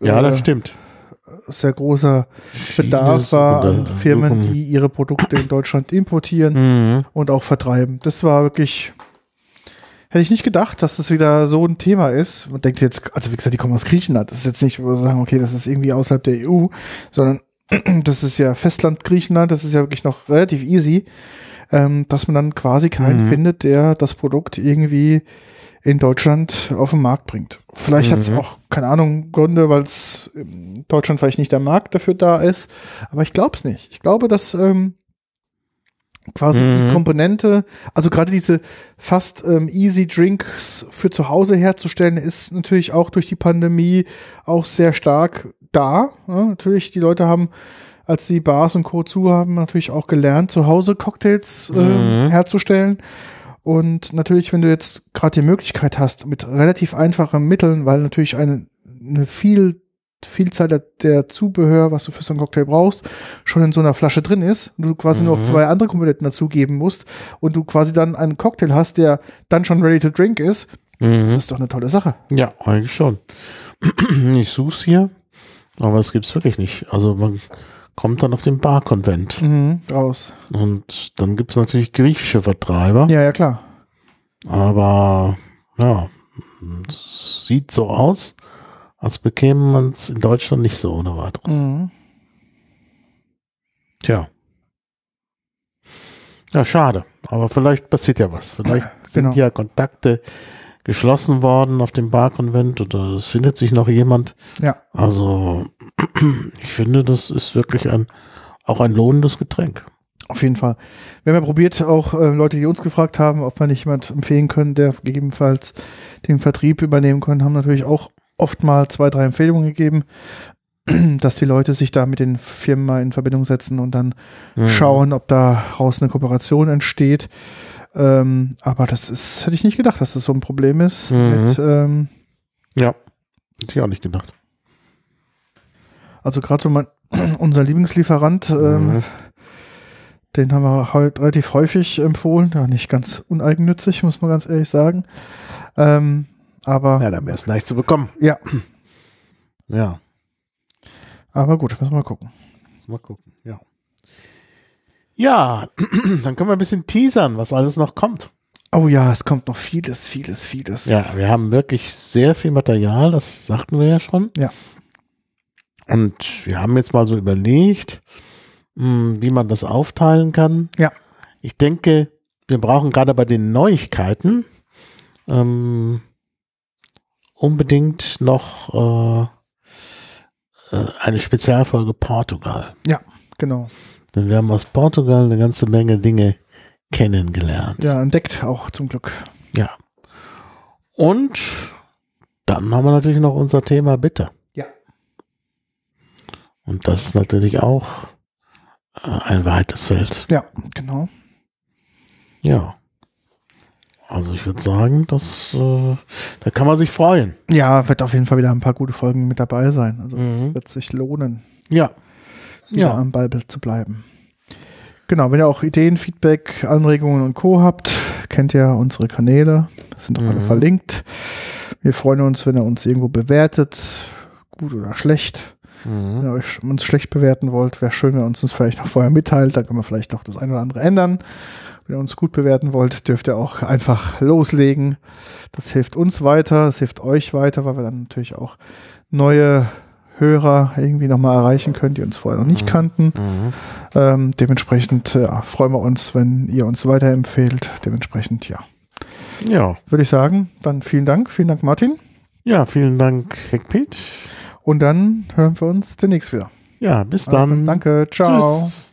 ja, äh, das stimmt. Sehr großer Bedarf war an Firmen, die ihre Produkte in Deutschland importieren Mhm. und auch vertreiben. Das war wirklich, hätte ich nicht gedacht, dass das wieder so ein Thema ist. Man denkt jetzt, also wie gesagt, die kommen aus Griechenland. Das ist jetzt nicht, wo wir sagen, okay, das ist irgendwie außerhalb der EU, sondern das ist ja Festland Griechenland, das ist ja wirklich noch relativ easy, ähm, dass man dann quasi keinen Mhm. findet, der das Produkt irgendwie in Deutschland auf den Markt bringt. Vielleicht hat es Mhm. auch, keine Ahnung, Gründe, weil es in Deutschland vielleicht nicht der Markt dafür da ist, aber ich glaube es nicht. Ich glaube, dass ähm, quasi Mhm. die Komponente, also gerade diese fast ähm, easy Drinks für zu Hause herzustellen, ist natürlich auch durch die Pandemie auch sehr stark da. Ja, natürlich, die Leute haben, als die Bars und Co. zu haben, natürlich auch gelernt, zu Hause Cocktails ähm, Mhm. herzustellen. Und natürlich, wenn du jetzt gerade die Möglichkeit hast, mit relativ einfachen Mitteln, weil natürlich eine, eine viel, Vielzahl der, der Zubehör, was du für so einen Cocktail brauchst, schon in so einer Flasche drin ist und du quasi nur noch Mhm. zwei andere Komponenten dazugeben musst und du quasi dann einen Cocktail hast, der dann schon ready to drink ist, das Mhm. ist doch eine tolle Sache. Ja, eigentlich schon. Ich such's hier, aber es gibt's wirklich nicht. Also man kommt dann auf den Barkonvent. Mhm, raus. Und dann gibt's natürlich griechische Vertreiber. Ja, ja, klar. Aber ja, es sieht so aus, als bekäme man es in Deutschland nicht so ohne weiteres. Mhm. Tja. Ja, schade. Aber vielleicht passiert ja was. Vielleicht sind Genau. ja Kontakte geschlossen worden auf dem Barkonvent oder es findet sich noch jemand. Ja. Also ich finde, das ist wirklich ein auch ein lohnendes Getränk. Auf jeden Fall. Wir haben ja probiert, auch äh, Leute, die uns gefragt haben, ob wir nicht jemand empfehlen können, der gegebenenfalls den Vertrieb übernehmen können, haben natürlich auch oft mal zwei, drei Empfehlungen gegeben, dass die Leute sich da mit den Firmen mal in Verbindung setzen und dann Mhm. schauen, ob daraus eine Kooperation entsteht. Ähm, aber das ist, hätte ich nicht gedacht, dass das so ein Problem ist. Mhm. Mit, ähm, Ja, hätte ich auch nicht gedacht. also gerade so mein, unser Lieblingslieferant, ähm, Mhm. Den haben wir halt relativ häufig empfohlen. Ja, nicht ganz uneigennützig, muss man ganz ehrlich sagen. Ähm, aber Ja, dann wäre es leicht zu bekommen. ja, Ja, aber gut, müssen wir mal gucken. mal gucken. Ja. Ja, dann können wir ein bisschen teasern, was alles noch kommt. Oh ja, es kommt noch vieles, vieles, vieles. Ja, wir haben wirklich sehr viel Material, das sagten wir ja schon. Ja. Und wir haben jetzt mal so überlegt, mh, wie man das aufteilen kann. Ja. Ich denke, wir brauchen gerade bei den Neuigkeiten ähm, unbedingt noch äh, äh, eine Spezialfolge Portugal. Genau. Denn wir haben aus Portugal eine ganze Menge Dinge kennengelernt. Ja, entdeckt auch zum Glück. Ja. Und dann haben wir natürlich noch unser Thema Bitte. Ja. Und das ist natürlich auch äh, ein weites Feld. Ja, genau. Ja. also ich würde sagen, das, äh, da kann man sich freuen. Ja, wird auf jeden Fall wieder ein paar gute Folgen mit dabei sein. Also es Mhm. wird sich lohnen, Ja. Wieder Ja. am Ball zu bleiben. Genau, wenn ihr auch Ideen, Feedback, Anregungen und Co. habt, kennt ihr unsere Kanäle. Sind auch alle Mhm. verlinkt. Wir freuen uns, wenn ihr uns irgendwo bewertet, gut oder schlecht. Wenn Mhm. ihr euch uns schlecht bewerten wollt, wäre schön, wenn ihr uns das vielleicht noch vorher mitteilt. Dann können wir vielleicht auch das eine oder andere ändern. Wenn ihr uns gut bewerten wollt, dürft ihr auch einfach loslegen. Das hilft uns weiter, das hilft euch weiter, weil wir dann natürlich auch neue Hörer irgendwie nochmal erreichen können, die uns vorher noch nicht kannten. Mhm. Ähm, dementsprechend ja, freuen wir uns, wenn ihr uns weiterempfehlt. Dementsprechend, ja. Ja. Würde ich sagen, dann vielen Dank. Vielen Dank, Martin. Ja, vielen Dank, Heckpete. Und dann hören wir uns demnächst wieder. Ja, bis Also, dann. danke. Ciao. Tschüss.